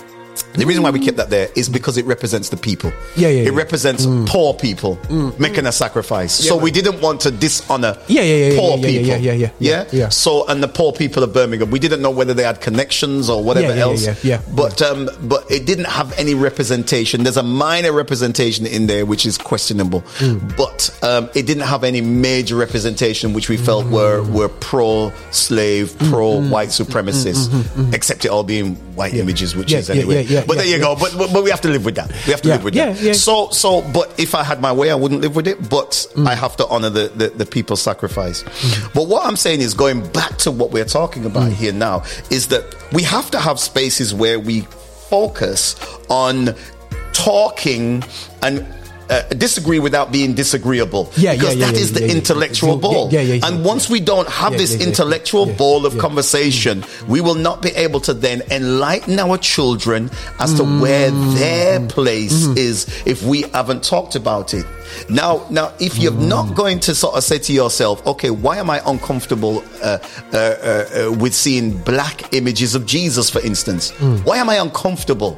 Speaker 6: The reason why we kept that there is because it represents the people.
Speaker 2: Yeah, yeah,
Speaker 6: It
Speaker 2: yeah. Mm.
Speaker 6: represents poor people making a sacrifice. so we didn't want to dishonor
Speaker 2: Yeah, yeah, yeah, yeah,
Speaker 6: poor
Speaker 2: yeah, yeah,
Speaker 6: people.
Speaker 2: yeah, yeah, yeah, yeah, yeah.
Speaker 6: So and the poor people of Birmingham, we didn't know whether they had connections or whatever
Speaker 2: Yeah, yeah,
Speaker 6: else.
Speaker 2: yeah, yeah, yeah.
Speaker 6: But um, but it didn't have any representation. There's a minor representation in there which is questionable,
Speaker 2: Mm.
Speaker 6: but um, it didn't have any major representation which we felt were
Speaker 2: Mm.
Speaker 6: were pro slave, pro white supremacists, except it all being white images, which
Speaker 2: Mm, Yeah,
Speaker 6: is
Speaker 2: yeah,
Speaker 6: anyway.
Speaker 2: Yeah, yeah,
Speaker 6: but there
Speaker 2: yeah,
Speaker 6: you go. But, but but we have to live with that. We have to
Speaker 2: Yeah,
Speaker 6: live with
Speaker 2: yeah,
Speaker 6: that.
Speaker 2: yeah.
Speaker 6: So so but if I had my way, I wouldn't live with it. But
Speaker 2: Mm.
Speaker 6: I have to honor the, the the people's sacrifice. But what I'm saying is going back to what we're talking about
Speaker 2: Mm.
Speaker 6: here now is that we have to have spaces where we focus on talking and uh, disagree without being disagreeable.
Speaker 2: Yeah, yeah,
Speaker 6: because
Speaker 2: yeah,
Speaker 6: that
Speaker 2: yeah,
Speaker 6: is the intellectual ball.
Speaker 2: yeah, yeah, yeah,
Speaker 6: and once we don't have this intellectual ball of conversation, we will not be able to then enlighten our children as to where
Speaker 2: Mm.
Speaker 6: their place
Speaker 2: Mm-hmm.
Speaker 6: is if we haven't talked about it. Now, now, if you're
Speaker 2: Mm.
Speaker 6: not going to sort of say to yourself, okay, why am I uncomfortable uh, uh, uh, uh, with seeing black images of Jesus, for instance?
Speaker 2: Mm.
Speaker 6: Why am I uncomfortable?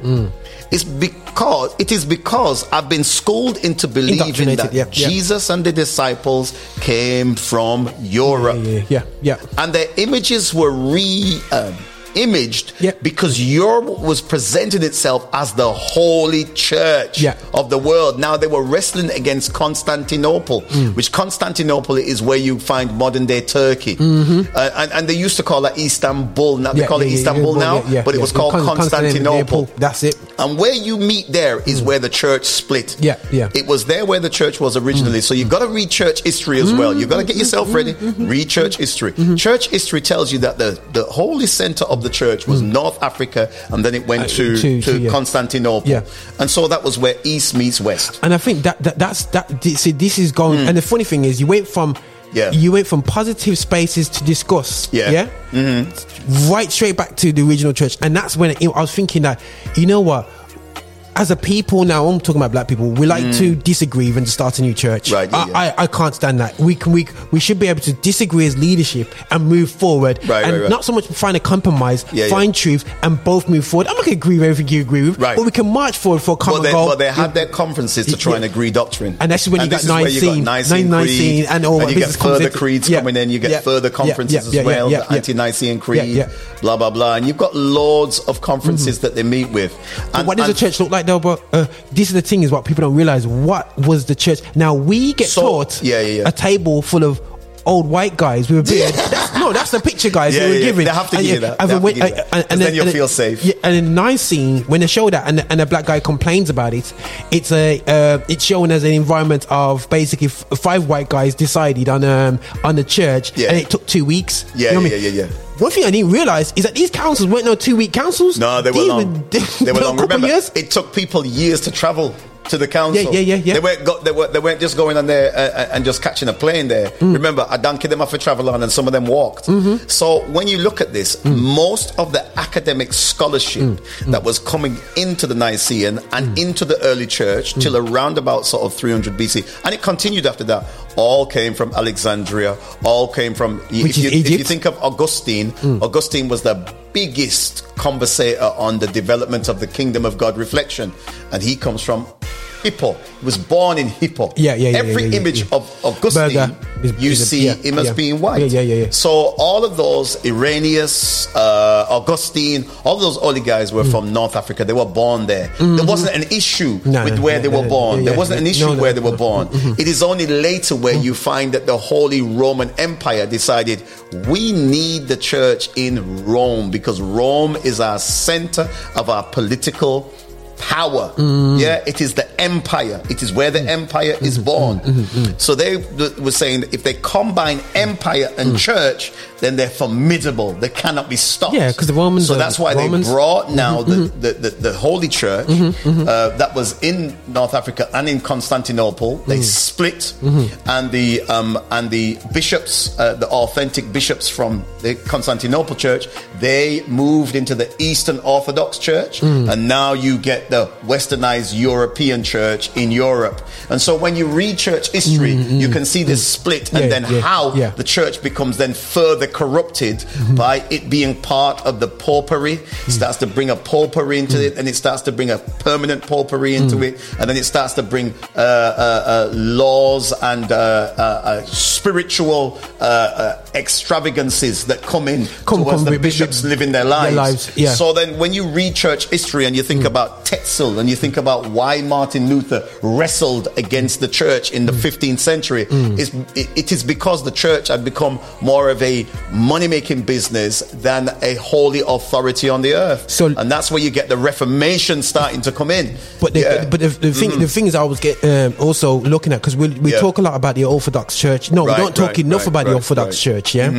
Speaker 6: It's because it is because I've been schooled into believing that
Speaker 2: yeah, yeah.
Speaker 6: Jesus and the disciples came from Europe
Speaker 2: yeah, yeah, yeah, yeah.
Speaker 6: and their images were re um, imaged
Speaker 2: Yep.
Speaker 6: because Europe was presenting itself as the holy church
Speaker 2: Yeah.
Speaker 6: of the world. Now they were wrestling against Constantinople,
Speaker 2: Mm.
Speaker 6: which Constantinople is where you find modern day Turkey. Uh, and, and they used to call it Istanbul. Now they
Speaker 2: Mm-hmm. Yeah,
Speaker 6: call it
Speaker 2: yeah, yeah,
Speaker 6: Istanbul
Speaker 2: yeah,
Speaker 6: now,
Speaker 2: yeah, yeah,
Speaker 6: but it
Speaker 2: yeah.
Speaker 6: was called
Speaker 2: Con-
Speaker 6: Constantinople.
Speaker 2: That's it.
Speaker 6: And where you meet there is where the church split.
Speaker 2: Mm. Yeah, yeah.
Speaker 6: It was there where the church was originally. So you've got to read church history as well. You've got to get yourself ready.
Speaker 2: Mm-hmm.
Speaker 6: Read church history. Church history tells you that the, the holy center of the church was North Africa and then it went
Speaker 2: Uh,
Speaker 6: to,
Speaker 2: to-
Speaker 6: to,
Speaker 2: to, yeah.
Speaker 6: Constantinople.
Speaker 2: Yeah.
Speaker 6: And so that was where East meets West.
Speaker 2: And I think that, that that's that. See, this is going. And the funny thing is, you went from.
Speaker 6: Yeah.
Speaker 2: you went from positive spaces to discuss.
Speaker 6: Yeah.
Speaker 2: yeah, mm-hmm. right straight back to the original church, and that's when I was thinking that you know what. As a people now, I'm talking about black people. We like mm. to disagree and to start a new church.
Speaker 6: Right, yeah,
Speaker 2: I,
Speaker 6: yeah.
Speaker 2: I, I can't stand that. We can we we should be able to disagree as leadership and move forward,
Speaker 6: Right,
Speaker 2: and
Speaker 6: right,
Speaker 2: not so much find a compromise,
Speaker 6: Yeah,
Speaker 2: find truth, and both move forward. I'm not going to agree with everything you agree with,
Speaker 6: Right.
Speaker 2: but we can march forward for a common
Speaker 6: But they,
Speaker 2: goal.
Speaker 6: but they had their conferences to try and agree doctrine.
Speaker 2: And that's when you
Speaker 6: this
Speaker 2: got
Speaker 6: is where you
Speaker 2: Nicene,
Speaker 6: Nicene,
Speaker 2: Nicene,
Speaker 6: Creed,
Speaker 2: and all
Speaker 6: you get further creeds coming in, you get further conferences as well, the anti-Nicene Creed, blah, blah, blah. And you've got loads of conferences mm-hmm. that they meet with. And,
Speaker 2: what does
Speaker 6: and
Speaker 2: the church look like though? But uh, this is the thing: is what people don't realize. What was the church? Now we get
Speaker 6: So-
Speaker 2: taught
Speaker 6: yeah, yeah, yeah.
Speaker 2: a table full of old white guys with a beard. That's, no, that's the picture, guys.
Speaker 6: Yeah,
Speaker 2: they were
Speaker 6: yeah, yeah.
Speaker 2: giving.
Speaker 6: They have to
Speaker 2: And,
Speaker 6: give you
Speaker 2: yeah,
Speaker 6: that.
Speaker 2: and
Speaker 6: They have to give that.
Speaker 2: and- and
Speaker 6: 'Cause then you'll feel safe.
Speaker 2: Yeah, and in Nicene, when they show that, and, and a black guy complains about it, it's a uh, it's shown as an environment of basically f- five white guys decided on um on the church,
Speaker 6: Yeah.
Speaker 2: and it took two weeks.
Speaker 6: Yeah,
Speaker 2: You know what I
Speaker 6: yeah, yeah, yeah.
Speaker 2: One thing I didn't realize is that these councils weren't no two week councils.
Speaker 6: No, they were
Speaker 2: These
Speaker 6: long. they were long. Remember,
Speaker 2: years.
Speaker 6: it took people years to travel to the council.
Speaker 2: Yeah, yeah, yeah, yeah.
Speaker 6: They weren't, go, they, were, they weren't just going on there uh, and just catching a plane there.
Speaker 2: Mm.
Speaker 6: Remember, a donkey them off a travel on and some of them walked.
Speaker 2: Mm-hmm.
Speaker 6: So when you look at this,
Speaker 2: Mm.
Speaker 6: most of the academic scholarship that was coming into the Nicene and
Speaker 2: Mm.
Speaker 6: into the early church till around about sort of 300 BC, and it continued after that, all came from Alexandria, all came from,
Speaker 2: Which
Speaker 6: if,
Speaker 2: is
Speaker 6: you, if you
Speaker 2: Mm.
Speaker 6: think of Augustine, Augustine was the biggest conversator on the development of the kingdom of God reflection. And he comes from Hippo. He was born in Hippo.
Speaker 2: Yeah, yeah, yeah,
Speaker 6: Every
Speaker 2: yeah, yeah,
Speaker 6: image
Speaker 2: yeah.
Speaker 6: of Augustine,
Speaker 2: Burger
Speaker 6: you
Speaker 2: is
Speaker 6: see him as being white.
Speaker 2: Yeah, yeah, yeah.
Speaker 6: So all of those, Irenaeus, uh, Augustine, all those early guys were mm. from North Africa. They were born there. There mm-hmm. wasn't an issue
Speaker 2: No,
Speaker 6: with
Speaker 2: no,
Speaker 6: where
Speaker 2: no,
Speaker 6: they were born. there wasn't an issue where they were born. Mm-hmm. It is only later where mm-hmm. you find that the Holy Roman Empire decided we need the church in Rome because Rome is our center of our political power. Yeah, it is the empire. It is where the empire is born. Mm-hmm, mm-hmm, mm-hmm, so they were saying that if they combine empire and mm. church, then they're formidable. They cannot be stopped.
Speaker 2: Yeah, 'cause the Romans
Speaker 6: So that's why
Speaker 2: Romans-
Speaker 6: they brought mm-hmm, now the, mm-hmm. the, the, the Holy Church mm-hmm, uh, that was in North Africa and in Constantinople. They mm. split, and the um, and the bishops, uh, the authentic bishops from the Constantinople Church, they moved into the Eastern Orthodox Church, mm. and now you get the Westernized European Church in Europe. And so when you read church history, mm, you can see this split, and
Speaker 2: Yeah,
Speaker 6: then
Speaker 2: yeah,
Speaker 6: how
Speaker 2: yeah.
Speaker 6: the church becomes then further corrupted by it being part of the popery. It starts to bring a popery into it, and it starts to bring a permanent popery into it, and then it starts to bring uh, uh, uh, laws and uh, uh, uh, spiritual uh, uh, extravagances that come in
Speaker 2: Come-
Speaker 6: towards
Speaker 2: come
Speaker 6: the bishops living their
Speaker 2: their
Speaker 6: lives.
Speaker 2: lives, yeah.
Speaker 6: So then, when you read church history and you think about Tetzel and you think about why Martin Luther wrestled against the church in the 15th century, is it, it is because the church had become more of a money making business than a holy authority on the earth.
Speaker 2: So-
Speaker 6: and that's where you get the Reformation starting to come in.
Speaker 2: But the,
Speaker 6: Yeah.
Speaker 2: but the, the thing the things I was get um, also looking at because we we
Speaker 6: Yeah.
Speaker 2: talk a lot about the Orthodox Church. No,
Speaker 6: Right,
Speaker 2: we don't talk
Speaker 6: right,
Speaker 2: enough
Speaker 6: right,
Speaker 2: about the Orthodox.
Speaker 6: Mm-hmm,
Speaker 2: Church. Yeah,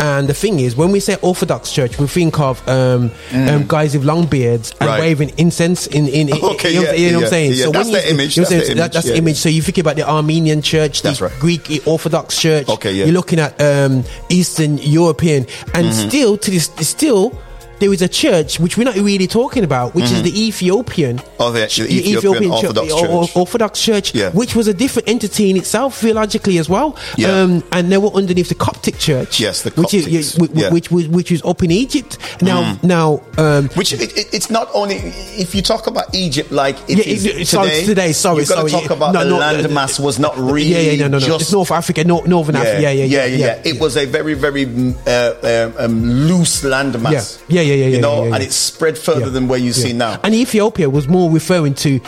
Speaker 2: and the thing is, when we say Orthodox Church, we think of um, um, guys with long beards and
Speaker 6: Mm.
Speaker 2: Waving incense in in. in
Speaker 6: Okay,
Speaker 2: you know,
Speaker 6: yeah,
Speaker 2: you know what I'm saying? So
Speaker 6: That's
Speaker 2: when you,
Speaker 6: the image,
Speaker 2: you know
Speaker 6: that's the
Speaker 2: That- that's
Speaker 6: image,
Speaker 2: image. So you think about the Armenian Church, the
Speaker 6: That's right.
Speaker 2: Greek Orthodox Church.
Speaker 6: Okay, yeah.
Speaker 2: You're looking at um, Eastern European, and
Speaker 6: Mm-hmm.
Speaker 2: still to this still. There is a church which we're not really talking about, which is the Ethiopian,
Speaker 6: Oh, the- the
Speaker 2: Ch-
Speaker 6: Ethiopian Orthodox
Speaker 2: Church,
Speaker 6: Church.
Speaker 2: Orthodox Church,
Speaker 6: Yeah.
Speaker 2: which was a different entity in itself theologically as well.
Speaker 6: Yeah.
Speaker 2: Um, and they were underneath the Coptic Church,
Speaker 6: Yes, the
Speaker 2: which is which,
Speaker 6: yeah. Mm.
Speaker 2: which, which, which was up in Egypt. Now, now, um,
Speaker 6: Which it, it, it's not only if you talk about Egypt like it is
Speaker 2: it-
Speaker 6: today.
Speaker 2: today, sorry,
Speaker 6: you've got
Speaker 2: sorry.
Speaker 6: to talk about
Speaker 2: No,
Speaker 6: the
Speaker 2: no,
Speaker 6: land
Speaker 2: uh,
Speaker 6: mass was not really.
Speaker 2: yeah, yeah, no, no, no,
Speaker 6: just
Speaker 2: it's North Africa, no, Northern Africa, yeah, yeah, yeah,
Speaker 6: yeah, It was a very, very mm, uh, um, um, loose landmass.
Speaker 2: Yeah, yeah, yeah, yeah,
Speaker 6: You
Speaker 2: yeah,
Speaker 6: know,
Speaker 2: yeah, yeah.
Speaker 6: and it's spread further
Speaker 2: Yeah.
Speaker 6: than where you see now.
Speaker 2: And Ethiopia was more referring to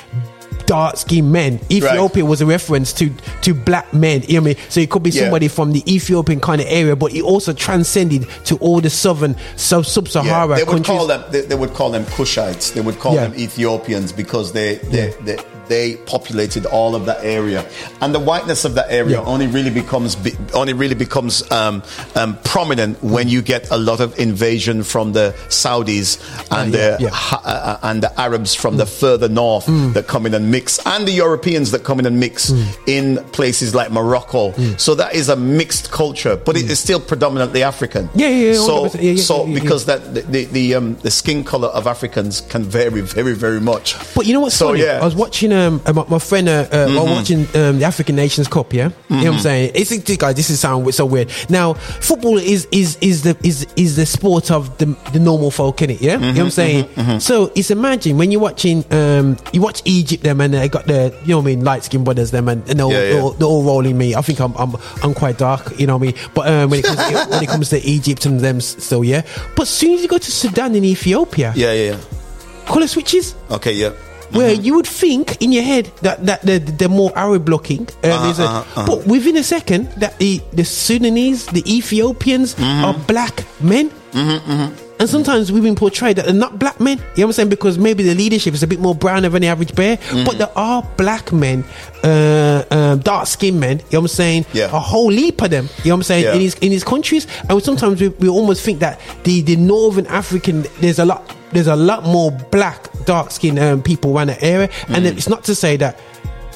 Speaker 2: dark skinned men. Ethiopia was a reference to to black men. You know what I mean? So it could be
Speaker 6: Yeah.
Speaker 2: somebody from the Ethiopian kind of area, but it also transcended to all the southern sub
Speaker 6: Yeah,
Speaker 2: sub-Sahara
Speaker 6: they would
Speaker 2: countries.
Speaker 6: call them. They, they would call them Kushites. They would call
Speaker 2: Yeah.
Speaker 6: them Ethiopians because they they,
Speaker 2: Yeah.
Speaker 6: they they populated all of that area, and the whiteness of that area
Speaker 2: Yeah.
Speaker 6: only really becomes be- only really becomes um, um, prominent when you get a lot of invasion from the Saudis and
Speaker 2: Uh, yeah,
Speaker 6: the
Speaker 2: yeah.
Speaker 6: ha- uh, and the Arabs from the further north
Speaker 2: Mm.
Speaker 6: that come in and mix, and the Europeans that come in and mix in places like Morocco.
Speaker 2: Mm.
Speaker 6: So that is a mixed culture, but it is still predominantly African.
Speaker 2: Yeah, yeah, yeah,
Speaker 6: So
Speaker 2: 100%. Yeah, yeah,
Speaker 6: so because that the the, the, um, the skin color of Africans can vary very very much.
Speaker 2: But you know what's
Speaker 6: So,
Speaker 2: funny?
Speaker 6: yeah.
Speaker 2: I was watching um uh, my, my friend uh, uh I was watching um the African Nations Cup. Yeah, you know what I'm saying? It's it- guys. This is sound so weird. Now, football is is is the is is the sport of the the normal folk in it. Yeah, you know what
Speaker 6: Mm-hmm,
Speaker 2: I'm saying? So it's imagine when you're watching um you watch Egypt them and they got the you know what I mean light skinned brothers them and, and they're, all,
Speaker 6: Yeah, yeah.
Speaker 2: they're all- they're all rolling me. I think I'm I'm I'm quite dark. You know what I mean? But um, when it comes to, when it comes to Egypt and them still yeah. But as soon as you go to Sudan and Ethiopia,
Speaker 6: Yeah, yeah, yeah.
Speaker 2: color switches
Speaker 6: Okay, yeah.
Speaker 2: Where you would think in your head that, that they're, they're more Arab blocking. there's a-
Speaker 6: uh-huh,
Speaker 2: but within a second that the, the Sudanese, the Ethiopians
Speaker 6: Mm-hmm.
Speaker 2: are black men. And sometimes we've been portrayed that they're not black men. You know what I'm saying? Because maybe the leadership is a bit more brown than the average bear.
Speaker 6: Mm-hmm.
Speaker 2: But there are black men, uh, um, dark skinned men. You know what I'm saying?
Speaker 6: Yeah.
Speaker 2: A whole heap of them. You know what I'm saying?
Speaker 6: Yeah.
Speaker 2: In these in these countries, and sometimes we, we almost think that the the northern African there's a lot there's a lot more black dark skinned um, people around that area, and
Speaker 6: Mm.
Speaker 2: it's not to say that.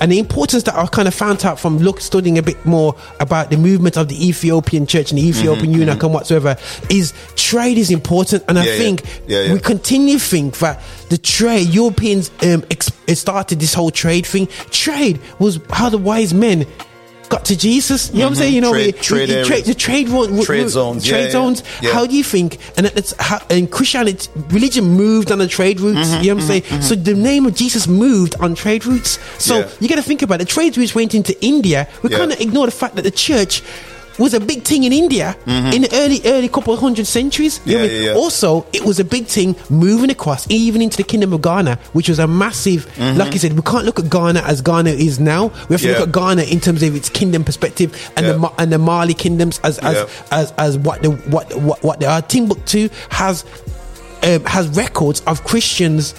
Speaker 2: And the importance that I kind of found out from look studying a bit more about the movement of the Ethiopian church and the Ethiopian eunuch and whatsoever is trade is important, and I
Speaker 6: Mm-hmm, yeah.
Speaker 2: think
Speaker 6: Yeah, yeah.
Speaker 2: we continue to think that the trade Europeans um, ex- started this whole trade thing. Trade was how the wise men got to Jesus. You know what I'm saying? You know,
Speaker 6: Mm-hmm. Trade-
Speaker 2: we-
Speaker 6: trade
Speaker 2: we-
Speaker 6: areas.
Speaker 2: trade- the trade ro-
Speaker 6: Trade zones,
Speaker 2: trade
Speaker 6: yeah,
Speaker 2: zones.
Speaker 6: yeah.
Speaker 2: How do you think? And it's how and Christianity, religion moved on the trade routes.
Speaker 6: Mm-hmm,
Speaker 2: you know what I'm saying? So the name of Jesus moved on trade routes. So
Speaker 6: Yeah.
Speaker 2: you got to think about it. The trade routes went into India. We kind of ignore the fact that the church. Was a big thing in India in the early, early couple of hundred centuries. I
Speaker 6: Mm-hmm. Yeah,
Speaker 2: mean?
Speaker 6: yeah, yeah.
Speaker 2: Also, it was a big thing moving across, even into the kingdom of Ghana, which was a massive. Like you said, we can't look at Ghana as Ghana is now. We have to
Speaker 6: Mm-hmm.
Speaker 2: Look at Ghana in terms of its kingdom perspective and the and the Mali kingdoms as as, as as what the what what what they are. Timbuktu has um, has records of Christians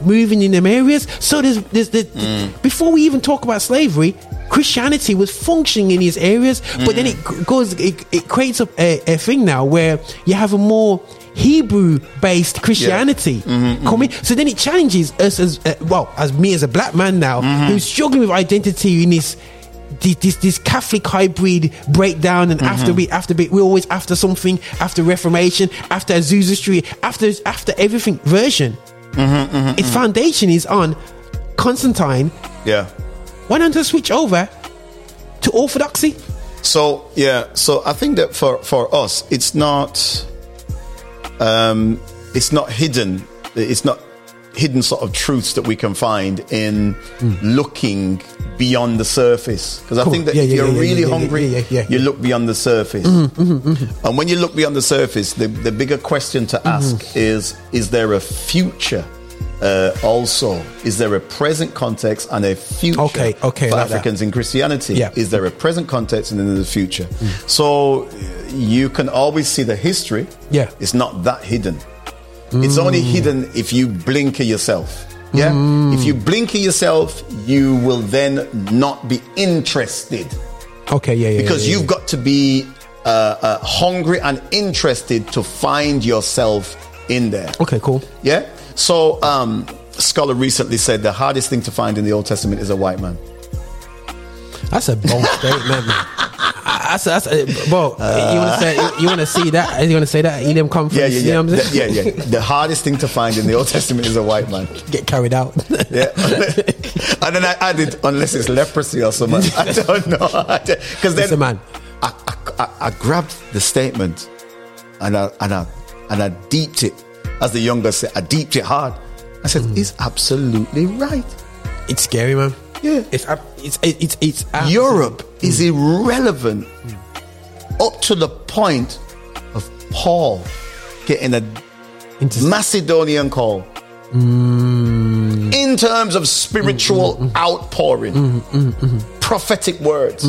Speaker 2: moving in them areas. So there's there's, there's
Speaker 6: Mm.
Speaker 2: before we even talk about slavery. Christianity was functioning in these areas, but then it
Speaker 6: Mm.
Speaker 2: goes, it, it creates a, a, a thing now where you have a more Hebrew based Christianity
Speaker 6: Mm-hmm,
Speaker 2: coming. So then it challenges us as, uh, well, as me as a black man now,
Speaker 6: Mm-hmm.
Speaker 2: who's struggling with identity in this this, this, this Catholic hybrid breakdown, and after we after we we're always after something, after Reformation, after Azusa Street, after after everything version. Mm-hmm, mm-hmm, its mm-hmm. foundation is on Constantine.
Speaker 6: Yeah.
Speaker 2: Why don't I switch over to Orthodoxy?
Speaker 6: So yeah, so I think that for for us, it's not um, it's not hidden. It's not hidden sort of truths that we can find in looking beyond the surface. Because I think that
Speaker 2: Yeah,
Speaker 6: if
Speaker 2: yeah,
Speaker 6: you're
Speaker 2: yeah,
Speaker 6: really hungry, you look beyond the surface. And when you look beyond the surface, the, the bigger question to ask
Speaker 2: Mm-hmm.
Speaker 6: is: Is there a future? Uh, also, is there a present context and a future
Speaker 2: Okay, okay,
Speaker 6: for
Speaker 2: like that.
Speaker 6: Africans in Christianity?
Speaker 2: Yeah.
Speaker 6: Is there a present context and then the future? So uh, you can always see the history.
Speaker 2: Yeah.
Speaker 6: It's not that hidden. It's only hidden if you blinker yourself. Yeah. If you blinker yourself, you will then not be interested
Speaker 2: Okay, yeah, yeah.
Speaker 6: because
Speaker 2: yeah,
Speaker 6: you've got to be uh, uh, hungry and interested to find yourself in there.
Speaker 2: Okay, cool.
Speaker 6: Yeah. So, um, scholar recently said the hardest thing to find in the Old Testament is a white man.
Speaker 2: That's a bold statement, man. That's, that's a, bro. you want to say you want to see that? You want to say that? Elam come from?
Speaker 6: Yeah, yeah,
Speaker 2: You
Speaker 6: yeah.
Speaker 2: know what I'm
Speaker 6: The- yeah, yeah. The hardest thing to find in the Old Testament is a white man.
Speaker 2: Get carried out.
Speaker 6: Yeah. and then I added, unless it's leprosy or something. I don't know. Because then
Speaker 2: It's a man.
Speaker 6: I, I, I, I grabbed the statement and I, and I and I deeped it, as the younger said. I deeped it hard. I said, mm. he's absolutely right.
Speaker 2: It's scary, man.
Speaker 6: Yeah.
Speaker 2: It's it's it's it's
Speaker 6: Europe is mm. irrelevant mm. up to the point of Paul getting a Macedonian call. Mm. In terms of spiritual outpouring, prophetic words,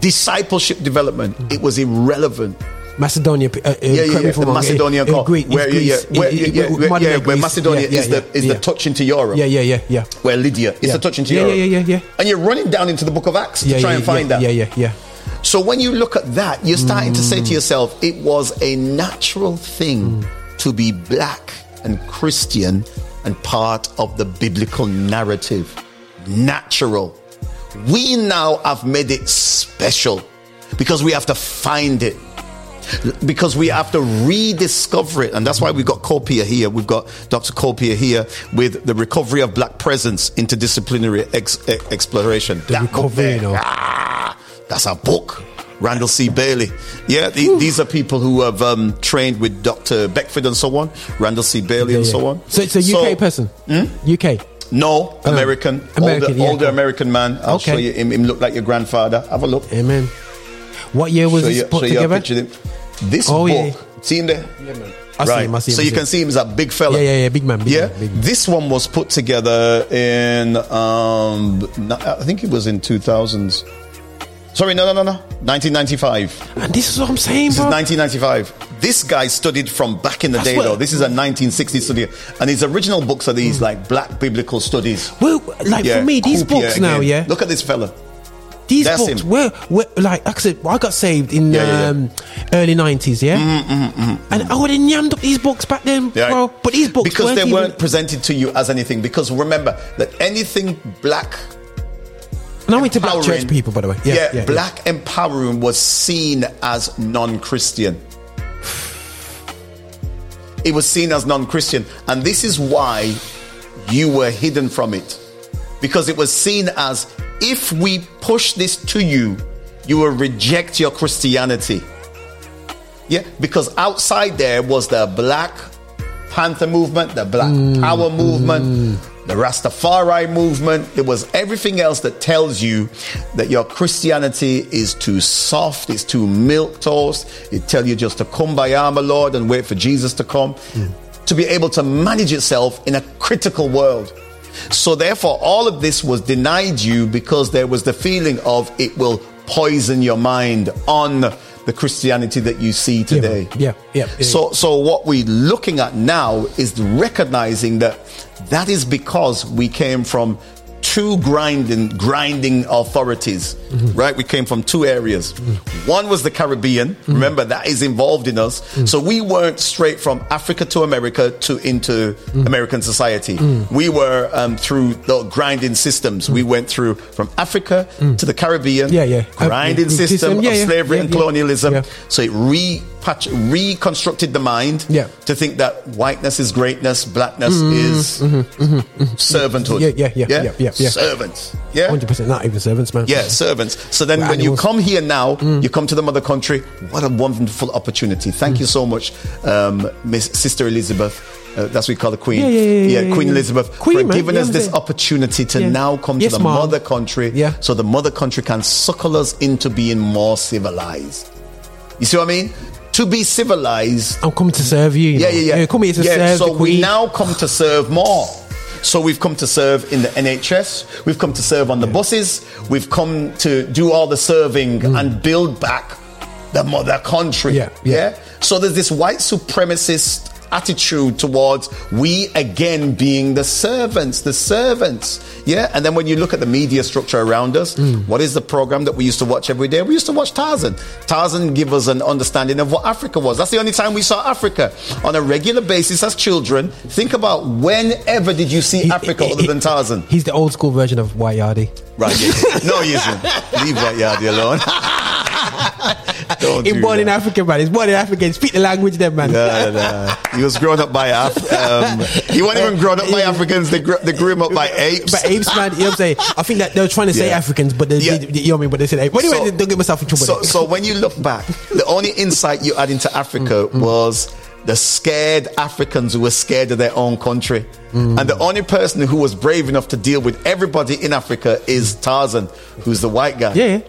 Speaker 6: discipleship development, it was irrelevant.
Speaker 2: Macedonia. Uh, uh,
Speaker 6: Yeah, yeah, yeah. The
Speaker 2: wrong,
Speaker 6: Macedonian
Speaker 2: uh. Greece,
Speaker 6: where, yeah, yeah, where, yeah, yeah, where, yeah, where Macedonia is the is the touch into Europe.
Speaker 2: Yeah, yeah, yeah, yeah.
Speaker 6: Where Lydia is the touch into Europe.
Speaker 2: yeah, yeah, yeah, yeah.
Speaker 6: And you're running down into the book of Acts to try and find that.
Speaker 2: Yeah, yeah, yeah.
Speaker 6: So when you look at that, you're starting to say
Speaker 2: Mm.
Speaker 6: to yourself, it was a natural thing to be black and Christian and part of the biblical narrative. Natural. We now have made it special because we have to find it. Because we have to rediscover it. And that's why we've got Copher here. We've got Dr. Copher here with the recovery of black presence, interdisciplinary ex- exploration.
Speaker 2: The
Speaker 6: That
Speaker 2: recovery,
Speaker 6: there,
Speaker 2: you know.
Speaker 6: ah, that's a book. Randall C. Bailey. Yeah, the, these are people who have um, trained with Dr. Beckford and so on, Randall C. Bailey and
Speaker 2: Yeah,
Speaker 6: so on.
Speaker 2: So it's a UK person. UK.
Speaker 6: No, American.
Speaker 2: Oh, American,
Speaker 6: older,
Speaker 2: yeah.
Speaker 6: older American man. I'll
Speaker 2: Okay.
Speaker 6: show you him. Him look like your grandfather. Have a look.
Speaker 2: Amen. What year was
Speaker 6: show
Speaker 2: this put
Speaker 6: a
Speaker 2: together?
Speaker 6: picture of him. This
Speaker 2: Oh,
Speaker 6: book,
Speaker 2: yeah.
Speaker 6: see him there?
Speaker 2: I see
Speaker 6: right.
Speaker 2: him, I see him,
Speaker 6: so you can
Speaker 2: him.
Speaker 6: see him as a big fella.
Speaker 2: Yeah, yeah, yeah, big man, big
Speaker 6: yeah.
Speaker 2: man, big man.
Speaker 6: This one was put together in, um, I think it was in 2000s. Sorry, no, no, no, no. 1995.
Speaker 2: And this is what I'm saying,
Speaker 6: This is 1995. This guy studied from back in the
Speaker 2: That's
Speaker 6: day, though. This is a 1960 study. And his original books are these, like, black biblical studies.
Speaker 2: well, like
Speaker 6: Yeah,
Speaker 2: for me, these books now,
Speaker 6: again.
Speaker 2: yeah,
Speaker 6: Look at this fella.
Speaker 2: These
Speaker 6: that's
Speaker 2: books
Speaker 6: him.
Speaker 2: were, were like I said, I got saved in
Speaker 6: Yeah, yeah, yeah.
Speaker 2: um, early '90s, yeah, mm, mm, mm, and I would have yammed up these books back then,
Speaker 6: Yeah.
Speaker 2: bro. But these books
Speaker 6: because
Speaker 2: weren't
Speaker 6: they
Speaker 2: even,
Speaker 6: weren't presented to you as anything. Because remember that anything black
Speaker 2: And I went to black church people, by the way. Yeah,
Speaker 6: yeah,
Speaker 2: yeah,
Speaker 6: black empowering was seen as non-Christian. It was seen as non-Christian, and this is why you were hidden from it, because it was seen as if we push this to you, you will reject your Christianity. Yeah, because outside there was the Black Panther movement, the Black mm. Power movement, mm. the Rastafari movement. It was everything else that tells you that your Christianity is too soft, it's too milk toast. It tell you just to come by my Lord and wait for Jesus to come. Mm. To be able to manage itself in a critical world. So therefore, all of this was denied you because there was the feeling of it will poison your mind on the Christianity that you see today.
Speaker 2: yeah, yeah, yeah.
Speaker 6: So, so what we're looking at now is recognizing that that is because we came from two grinding, grinding authorities,
Speaker 2: Mm-hmm.
Speaker 6: right? We came from two areas. One was the Caribbean.
Speaker 2: Mm-hmm.
Speaker 6: Remember that is involved in us. So we weren't straight from Africa to America to into
Speaker 2: Mm-hmm.
Speaker 6: American society. We were um, through the grinding systems. We went through from Africa to the Caribbean.
Speaker 2: Mm-hmm. Yeah, yeah. Uh,
Speaker 6: Grinding
Speaker 2: yeah,
Speaker 6: system
Speaker 2: system, yeah,
Speaker 6: of slavery
Speaker 2: yeah,
Speaker 6: and
Speaker 2: yeah.
Speaker 6: colonialism. So it repatch, reconstructed the mind
Speaker 2: Yeah.
Speaker 6: to think that whiteness is greatness, blackness is servanthood.
Speaker 2: Mm-hmm, Yeah, yeah, yeah, yeah, yeah, yeah.
Speaker 6: Servants. Yeah.
Speaker 2: hundred percent. Not even servants, man.
Speaker 6: Yeah, servants. So then
Speaker 2: We're
Speaker 6: when you come here now,
Speaker 2: Mm.
Speaker 6: you come to the mother country. What a wonderful opportunity. Thank you so much, um, Miss Sister Elizabeth. Uh, that's what we call the Queen.
Speaker 2: Yeah, yeah, yeah, yeah,
Speaker 6: Queen. Elizabeth.
Speaker 2: Queen,
Speaker 6: for giving
Speaker 2: Yeah,
Speaker 6: us this opportunity to
Speaker 2: Yeah.
Speaker 6: now come
Speaker 2: Yes,
Speaker 6: to the
Speaker 2: ma'am.
Speaker 6: mother country.
Speaker 2: Yeah.
Speaker 6: So the mother country can suckle us into being more civilized. You see what I mean? To be civilized
Speaker 2: I'm coming to serve you. you
Speaker 6: yeah,
Speaker 2: know.
Speaker 6: yeah, yeah.
Speaker 2: Come here to
Speaker 6: yeah,
Speaker 2: serve
Speaker 6: so
Speaker 2: the queen.
Speaker 6: we now come to serve more. So we've come to serve in the NHS. We've come to serve on the buses. We've come to do all the serving and build back the mother country.
Speaker 2: Mm. Yeah, yeah.
Speaker 6: So there's this white supremacist attitude towards we again being the servants, the servants. Yeah. And then when you look at the media structure around us,
Speaker 2: Mm.
Speaker 6: what is the program that we used to watch every day? We used to watch Tarzan. Tarzan give us an understanding of what Africa was. That's the only time we saw Africa on a regular basis as children. Think about whenever did you see
Speaker 2: He-
Speaker 6: Africa
Speaker 2: he-
Speaker 6: other than Tarzan?
Speaker 2: He's the old school version of White Yardie.
Speaker 6: Right. yeah. No, he isn't. Leave that yard alone. Don't
Speaker 2: He's
Speaker 6: do
Speaker 2: born in
Speaker 6: that.
Speaker 2: Africa, man. He's born in Africa. Speak the language, then, man.
Speaker 6: Nah, nah. He was grown up by Af- um, he wasn't even grown up by Africans. They grew, they grew him up by apes.
Speaker 2: But apes, man, you know what I'm saying? I think that they were trying to say
Speaker 6: Yeah.
Speaker 2: Africans, but they,
Speaker 6: Yeah.
Speaker 2: they- you know what I mean? But they said apes. But anyway,
Speaker 6: So-
Speaker 2: don't get myself in trouble.
Speaker 6: So, so when you look back, the only insight you had into Africa
Speaker 2: Mm,
Speaker 6: was the scared Africans who were scared of their own country.
Speaker 2: Mm.
Speaker 6: And the only person who was brave enough to deal with everybody in Africa is Tarzan, who's the white guy.
Speaker 2: Yeah.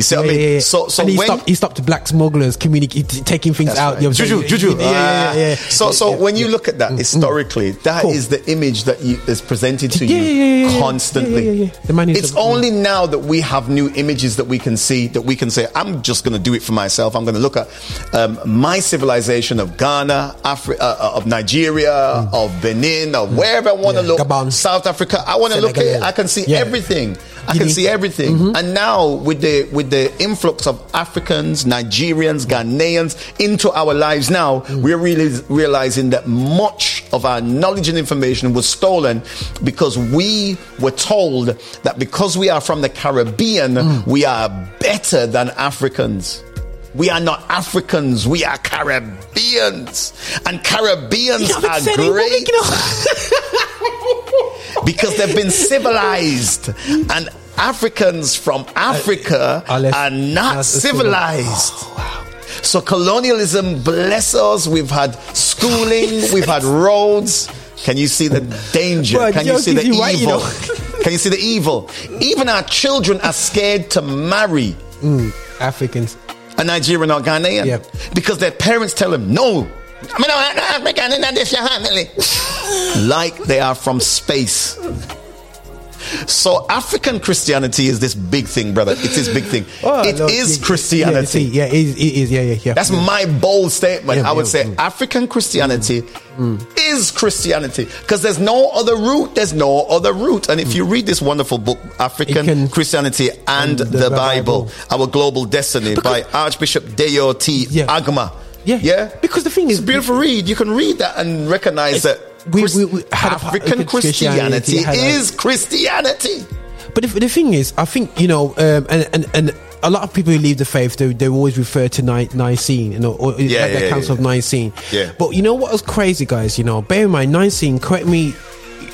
Speaker 6: You see what I mean?
Speaker 2: yeah, yeah.
Speaker 6: So, so
Speaker 2: and he
Speaker 6: when
Speaker 2: stopped, he stopped black smugglers communicating, taking things out.
Speaker 6: right.
Speaker 2: you know
Speaker 6: Juju, juju.
Speaker 2: Yeah, yeah,
Speaker 6: Ah.
Speaker 2: yeah, yeah.
Speaker 6: So, so when you look at that historically, that is
Speaker 2: Cool.
Speaker 6: the image that you, is presented to you constantly.
Speaker 2: Yeah, yeah, yeah, yeah. The man is
Speaker 6: it's
Speaker 2: a-
Speaker 6: only now that we have new images that we can see that we can say, "I'm just going to do it for myself. I'm going to look at um, my civilization of Ghana, Afri- uh, of Nigeria, of Benin, or wherever I want to
Speaker 2: Mm.
Speaker 6: Look.
Speaker 2: Gabon.
Speaker 6: South Africa. I want to look at it. I can see everything. I can see everything. Mm-hmm. And now with the with the influx of Africans, Nigerians, Ghanaians into our lives now, mm. we're really realizing that much of our knowledge and information was stolen because we were told that because we are from the Caribbean, mm. we are better than Africans. We are not Africans, we are Caribbeans. And Caribbeans
Speaker 2: You
Speaker 6: are great
Speaker 2: you know?
Speaker 6: because they've been civilized and Africans from Africa uh,
Speaker 2: are less-
Speaker 6: are not civilized.
Speaker 2: Oh, civilized.
Speaker 6: So colonialism bless us. We've had schooling, we've had roads. Can you see the danger?
Speaker 2: Bro,
Speaker 6: Can you see the
Speaker 2: you right, you
Speaker 6: evil?
Speaker 2: know.
Speaker 6: Can you see the evil? Even our children are scared to marry mm,
Speaker 2: Africans.
Speaker 6: A Nigerian or Ghanaian
Speaker 2: Yep.
Speaker 6: because their parents tell them no. I mean, I'm African and this your family. like they are from space. So African Christianity is this big thing, brother. It is this big thing.
Speaker 2: Oh,
Speaker 6: It is
Speaker 2: Lord, yeah, yeah,
Speaker 6: Christianity.
Speaker 2: Yeah, yeah, it is, it is. Yeah, yeah, yeah.
Speaker 6: That's my bold statement.
Speaker 2: Yeah,
Speaker 6: I would
Speaker 2: yeah,
Speaker 6: say
Speaker 2: mm.
Speaker 6: African Christianity is Christianity because there's no other route. There's no other route. And if you read this wonderful book, African
Speaker 2: can-
Speaker 6: Christianity and,
Speaker 2: and
Speaker 6: the,
Speaker 2: the
Speaker 6: Bible,
Speaker 2: Bible.
Speaker 6: Our Global Destiny by Archbishop Deo T.
Speaker 2: Yeah.
Speaker 6: Agma.
Speaker 2: Yeah.
Speaker 6: Yeah.
Speaker 2: Because the thing
Speaker 6: it's
Speaker 2: is-
Speaker 6: a beautiful read. You can read that and recognize that
Speaker 2: we- we- we had a-
Speaker 6: African
Speaker 2: Christianity
Speaker 6: Christianity is Christianity.
Speaker 2: But the, the thing is, I think you know, um, and, and and a lot of people who leave the faith, they, they always refer to Ni- Nicene, you know, or
Speaker 6: Yeah,
Speaker 2: like the
Speaker 6: yeah,
Speaker 2: Council
Speaker 6: yeah.
Speaker 2: of Nicene.
Speaker 6: Yeah.
Speaker 2: But you know what was crazy, guys? You know, bear in mind, Nicene. Correct me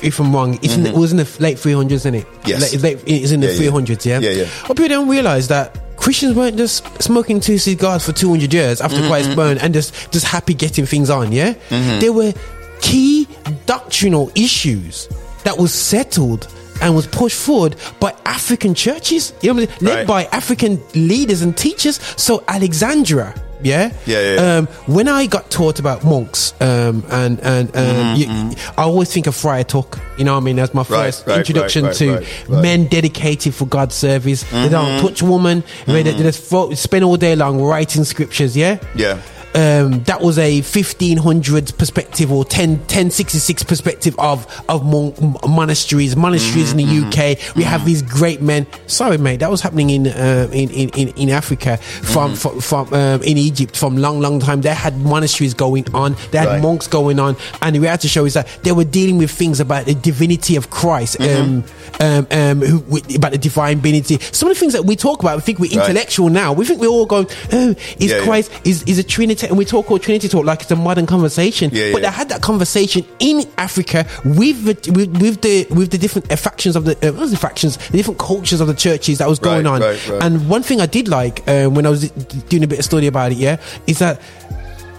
Speaker 2: if I'm wrong. It's in the, it was in the late 300s, isn't it?
Speaker 6: Mm-hmm. Yes.
Speaker 2: Late, late, it's in the
Speaker 6: Yeah, yeah.
Speaker 2: 300s. Yeah.
Speaker 6: Yeah, yeah.
Speaker 2: What people don't realize that. Christians weren't just smoking two cigars for 200 years after
Speaker 6: Mm-hmm,
Speaker 2: Christ burned and just, just happy getting things on, yeah?
Speaker 6: Mm-hmm.
Speaker 2: There were key doctrinal issues that was settled and was pushed forward by African churches, you know, what I mean? led
Speaker 6: Right.
Speaker 2: by African leaders and teachers. So Alexandria, yeah,
Speaker 6: Yeah, yeah, yeah.
Speaker 2: Um, when I got taught about monks, um, and and um, you, I always think of Friar Tuck. You know, what I mean, as my
Speaker 6: Mm-hmm, Right,
Speaker 2: first
Speaker 6: right,
Speaker 2: introduction to men dedicated for God's service. They
Speaker 6: Mm-hmm.
Speaker 2: don't touch woman. They, they just spend all day long writing scriptures. Yeah,
Speaker 6: Yeah.
Speaker 2: Um, that was a 1500 perspective or 10, 1066 perspective of of mon- monasteries monasteries in the UK we have these great men. Sorry mate that was happening in uh, in, in, in in Africa from from, from um, in Egypt from long long time. They had monasteries going on. They had
Speaker 6: Right.
Speaker 2: monks going on. And the reality show is that they were dealing with things about the divinity of Christ um, um, um, who, about the divine divinity. Some of the things that we talk about we think we're
Speaker 6: Right.
Speaker 2: intellectual now. We think we're all going oh is
Speaker 6: Yeah, yeah.
Speaker 2: Christ is is a Trinity, and we talk all Trinity talk like it's a modern conversation.
Speaker 6: Yeah,
Speaker 2: but
Speaker 6: yeah.
Speaker 2: they had that conversation in Africa with the with, with the with the different uh, factions of the uh, what was the factions, the different cultures of the churches that was going
Speaker 6: Right,
Speaker 2: on.
Speaker 6: right, right.
Speaker 2: And one thing I did like uh, when I was doing a bit of study about it, yeah, is that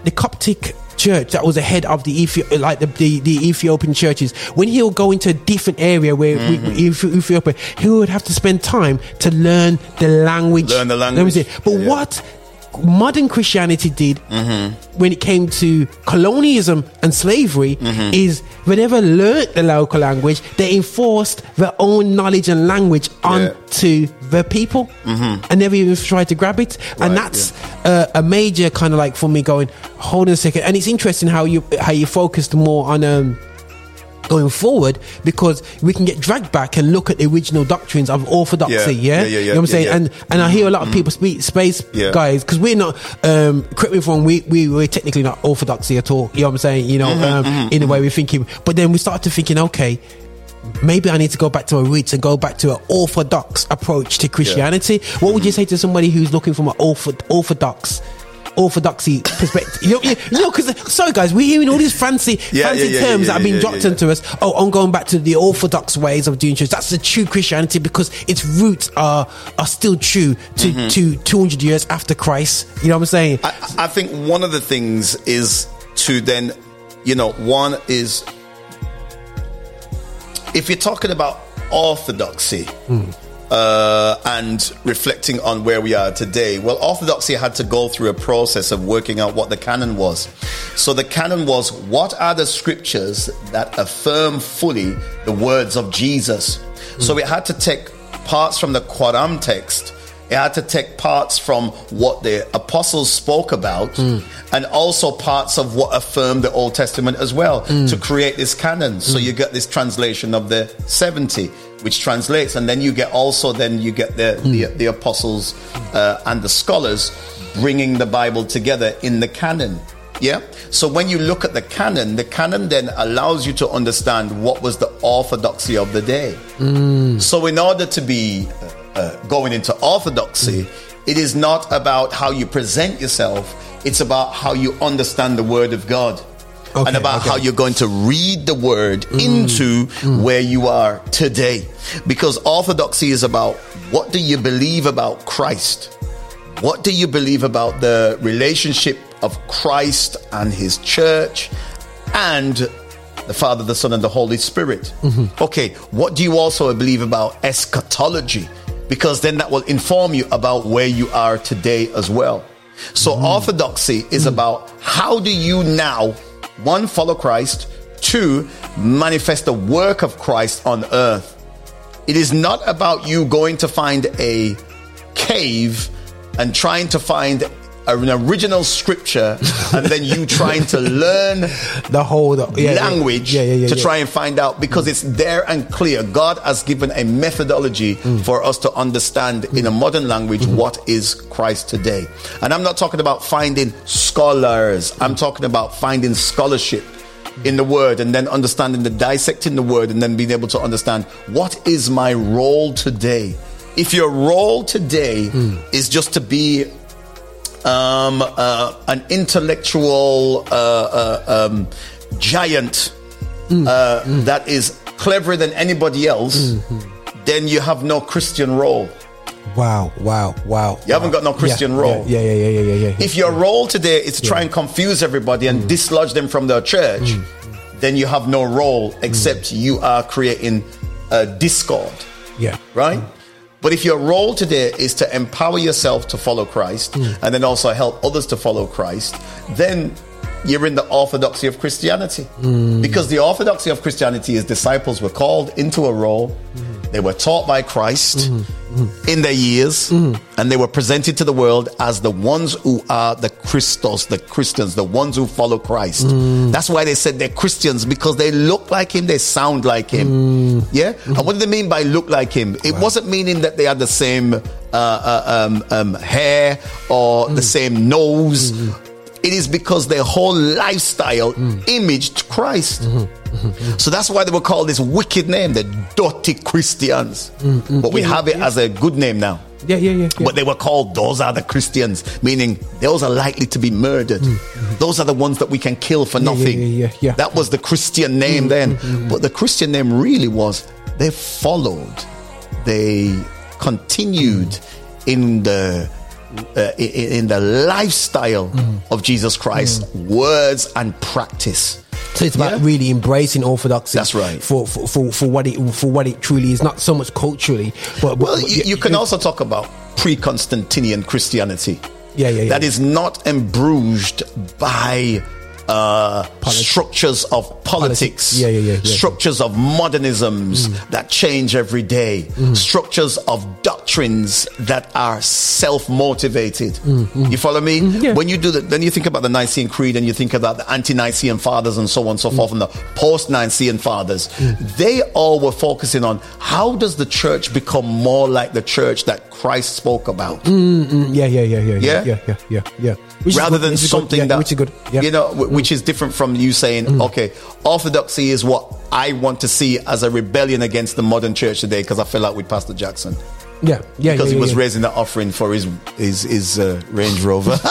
Speaker 2: the Coptic church that was ahead of the Ethi- like the, the, the Ethiopian churches when he would go into a different area where
Speaker 6: Mm-hmm.
Speaker 2: Ethi- Ethiopia he would have to spend time to learn the language
Speaker 6: Learn the language.
Speaker 2: but
Speaker 6: yeah.
Speaker 2: what modern Christianity did when it came to colonialism and slavery is they never learnt the local language, they enforced their own knowledge and language onto the people and never even tried to grab it.
Speaker 6: Right,
Speaker 2: and that's uh, a major kind of like for me going, hold on a second. And it's interesting how you how you focused more on um going forward because we can get dragged back and look at the original doctrines of orthodoxy.
Speaker 6: Yeah.
Speaker 2: Yeah,
Speaker 6: Yeah, yeah, yeah,
Speaker 2: you know what I'm
Speaker 6: yeah,
Speaker 2: saying?
Speaker 6: yeah.
Speaker 2: And and I hear a lot of people speak space
Speaker 6: Yeah.
Speaker 2: guys because we're not. Um, correct me if wrong. We we we're technically not orthodoxy at all. You know what I'm saying? You know,
Speaker 6: Mm-hmm,
Speaker 2: um, in the way we're thinking. But then we started thinking, okay. Maybe I need to go back to my roots and go back to an orthodox approach to Christianity. What would you say to somebody who's looking from an ortho- orthodox orthodoxy perspective? You know, you, you know, because sorry guys, we're hearing all these fancy,
Speaker 6: Yeah,
Speaker 2: fancy
Speaker 6: yeah, yeah,
Speaker 2: terms that have been dropped into us. Oh, I'm going back to the orthodox ways of doing church. That's the true Christianity because its roots are are still true to
Speaker 6: Mm-hmm.
Speaker 2: to 200 years after Christ. You know what I'm saying?
Speaker 6: I, I think one of the things is to then, you know, one is if you're talking about orthodoxy, uh, and reflecting on where we are today. Well, Orthodoxy had to go through a process of working out what the canon was. So the canon was what are the scriptures that affirm fully the words of Jesus? So it had to take parts from the Quran text. It had to take parts from what the apostles spoke about hmm. and also parts of what affirmed the Old Testament as well hmm. to create this canon. So hmm. you get this translation of the 70, which translates, and then you get also, then you get the, the, the apostles uh, and the scholars bringing the Bible together in the canon. Yeah. So when you look at the canon, the canon then allows you to understand what was the orthodoxy of the day. So in order to be uh, uh, going into orthodoxy, it is not about how you present yourself. It's about how you understand the word of God.
Speaker 2: Okay,
Speaker 6: and about
Speaker 2: okay.
Speaker 6: how you're going to read the word mm, into mm. where you are today. Because orthodoxy is about what do you believe about Christ? What do you believe about the relationship of Christ and his church and the Father, the Son, and the Holy Spirit? Mm-hmm. Okay, what do you also believe about eschatology? Because then that will inform you about where you are today as well. So, mm. orthodoxy is about how do you now, one, follow Christ, two, manifest the work of Christ on earth. It is not about you going to find a cave and trying to find an original scripture and then you trying to learn
Speaker 2: The whole the, yeah,
Speaker 6: language
Speaker 2: Yeah, yeah,
Speaker 6: to try and find out because it's there and clear. God has given a methodology
Speaker 2: Mm.
Speaker 6: for us to understand in a modern language
Speaker 2: Mm-hmm.
Speaker 6: what is Christ today. And I'm not talking about finding scholars, I'm talking about finding scholarship in the word and then understanding the dissecting the word and then being able to understand what is my role today. If your role today
Speaker 2: Mm.
Speaker 6: is just to be um, uh, an intellectual uh, uh, um, giant uh, that is cleverer than anybody else, then you have no Christian role.
Speaker 2: Wow, wow, wow.
Speaker 6: You haven't got no Christian
Speaker 2: yeah,
Speaker 6: role.
Speaker 2: Yeah, yeah, yeah, yeah, yeah, yeah.
Speaker 6: If your role today is to try and confuse everybody and dislodge them from their church, then you have no role except you are creating a discord
Speaker 2: yeah.
Speaker 6: right? But if your role today is to empower yourself to follow Christ hmm. and then also help others to follow Christ, then you're in the orthodoxy of Christianity. Hmm. Because the orthodoxy of Christianity is disciples were called into a role, hmm. they were taught by Christ hmm. in their years, and they were presented to the world as the ones who are the Christos, the Christians, the ones who follow Christ. That's why they said they're Christians because they look like him, they sound like him. Yeah? And what do they mean by look like him? It wasn't meaning that they had the same uh, uh, um, um, hair or the same nose. It is because their whole lifestyle hmm. imaged Christ. Mm-hmm. Mm-hmm. So that's why they were called this wicked name, the dirty Christians. Mm, mm, mm, but we
Speaker 2: Yeah,
Speaker 6: have it
Speaker 2: yeah.
Speaker 6: as a good name now.
Speaker 2: Yeah, yeah, yeah. yeah.
Speaker 6: But they were called those are the Christians, meaning those are likely to be murdered. Those are the ones that we can kill for
Speaker 2: Mm,
Speaker 6: nothing.
Speaker 2: yeah, yeah, Mm, yeah.
Speaker 6: That was the Christian name then. But the Christian name really was they followed, they continued in the uh, in the lifestyle
Speaker 2: Mm.
Speaker 6: of Jesus Christ, words and practice.
Speaker 2: So it's about
Speaker 6: Yeah.
Speaker 2: really embracing orthodoxy.
Speaker 6: That's right.
Speaker 2: For, for for for what it for what it truly is, not so much culturally, but, but
Speaker 6: Well, you, you can also talk about pre-Constantinian Christianity.
Speaker 2: Yeah, yeah, yeah.
Speaker 6: That is not embruised by uh, structures of politics,
Speaker 2: Politics. Yeah, yeah, yeah,
Speaker 6: structures of modernisms mm. that change every day, mm. structures of doctrines that are self-motivated. Mm, you follow me?
Speaker 2: yeah.
Speaker 6: When you do that, then you think about the Nicene Creed and you think about the ante-Nicene fathers and so on and so forth, and the post-Nicene fathers. They all were focusing on how does the church become more like the church that Christ spoke about
Speaker 2: Mm, yeah, yeah, yeah, Yeah?
Speaker 6: yeah,
Speaker 2: yeah, yeah, yeah, yeah. Which
Speaker 6: rather than
Speaker 2: is good,
Speaker 6: something
Speaker 2: yeah,
Speaker 6: that
Speaker 2: which is good. Yeah. Mm.
Speaker 6: you know wh- which is different from you saying okay orthodoxy is what i want to see as a rebellion against the modern church today because i feel like with pastor jackson
Speaker 2: yeah, yeah,
Speaker 6: because
Speaker 2: yeah,
Speaker 6: he was raising the offering for his his his uh, range rover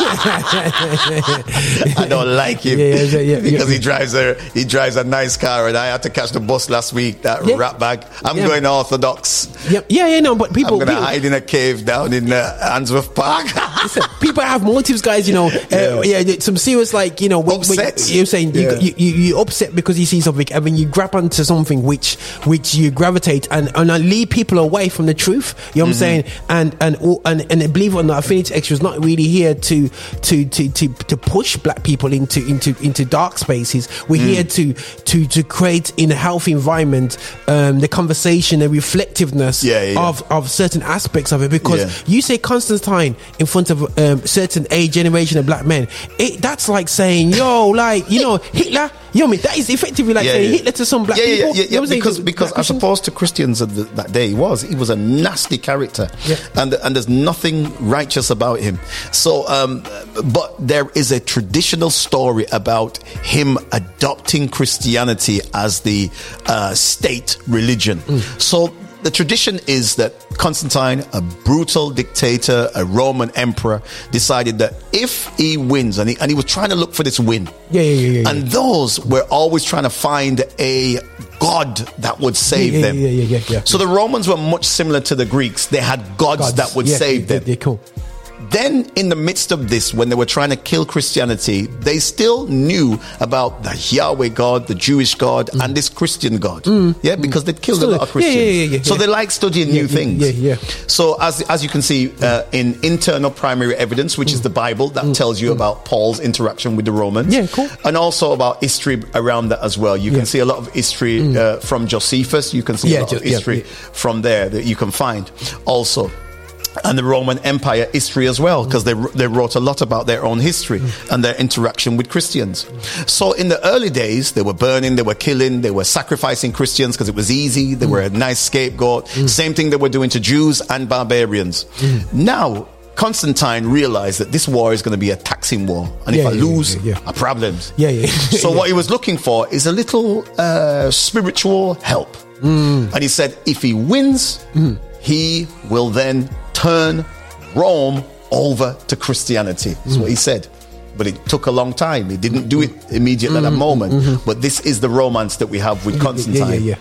Speaker 6: i don't like him because he drives a he drives a nice car and i had to catch the bus last week that
Speaker 2: Yeah.
Speaker 6: rat bag i'm going orthodox
Speaker 2: Yeah, yeah, yeah, no, but people,
Speaker 6: i'm gonna hide in a cave down in uh, Answorth Park.
Speaker 2: listen, people have motives, guys. You know, uh, yeah. some serious like you know, when, when you're saying you, you, you you upset because you see something, and then you grab onto something which which you gravitate and and lead people away from the truth. You know what I'm saying? And and and and believe it or not, Affinity Extra is not really here to to to to to push black people into into into dark spaces. We're here to to to create in a healthy environment um, the conversation, the reflectiveness
Speaker 6: Yeah, yeah, yeah.
Speaker 2: of of certain aspects of it. Because you say Constantine in front of um, certain age generation of black men, it, that's like saying, yo, like you know Hitler. You know what I mean? That is effectively like saying Hitler to some black
Speaker 6: yeah,
Speaker 2: people.
Speaker 6: Yeah, yeah,
Speaker 2: You know
Speaker 6: yeah, because because as opposed to Christians of the, that day, he was he was a nasty character,
Speaker 2: Yeah.
Speaker 6: and and there's nothing righteous about him. So, um, but there is a traditional story about him adopting Christianity as the uh, state religion.
Speaker 2: Mm.
Speaker 6: So. The tradition is that Constantine, a brutal dictator, a Roman emperor, decided that if he wins, and he, and he was trying to look for this win,
Speaker 2: Yeah, yeah, yeah, yeah, yeah.
Speaker 6: and those were always trying to find a god that would save
Speaker 2: yeah,
Speaker 6: them.
Speaker 2: yeah, yeah, yeah, yeah.
Speaker 6: So the Romans were much similar to the Greeks. They had gods,
Speaker 2: Gods.
Speaker 6: that would save them.
Speaker 2: Yeah, cool.
Speaker 6: Then, in the midst of this, when they were trying to kill Christianity, they still knew about the Yahweh God, the Jewish God, and this Christian God. Yeah, because they'd killed
Speaker 2: Mm. Still-
Speaker 6: a lot of
Speaker 2: yeah, yeah,
Speaker 6: Christians.
Speaker 2: yeah, yeah,
Speaker 6: so they like studying new things.
Speaker 2: yeah, yeah.
Speaker 6: So, as, as you can see uh, in internal primary evidence, which is the Bible, that tells you about Paul's interaction with the Romans.
Speaker 2: Mm. Yeah, cool.
Speaker 6: And also about history around that as well. You can see a lot of history uh, from Josephus. You can see a lot of history from there that you can find also and the Roman Empire history as well, because they, they wrote a lot about their own history and their interaction with Christians. So in the early days, they were burning, they were killing, they were sacrificing Christians because it was easy. They were a nice scapegoat. Same thing they were doing to Jews and barbarians. Now, Constantine realized that this war is going to be a taxing war. And if I
Speaker 2: yeah,
Speaker 6: lose,
Speaker 2: yeah, yeah.
Speaker 6: I problems.
Speaker 2: Yeah, yeah.
Speaker 6: so what he was looking for is a little uh, spiritual help.
Speaker 2: Mm.
Speaker 6: And he said, if he wins, he will then turn Rome over to Christianity. That's
Speaker 2: Mm.
Speaker 6: what he said. But it took a long time. He didn't do it immediately at that moment. But this is the romance that we have with
Speaker 2: Mm-hmm. yeah, yeah,
Speaker 6: Constantine.
Speaker 2: yeah.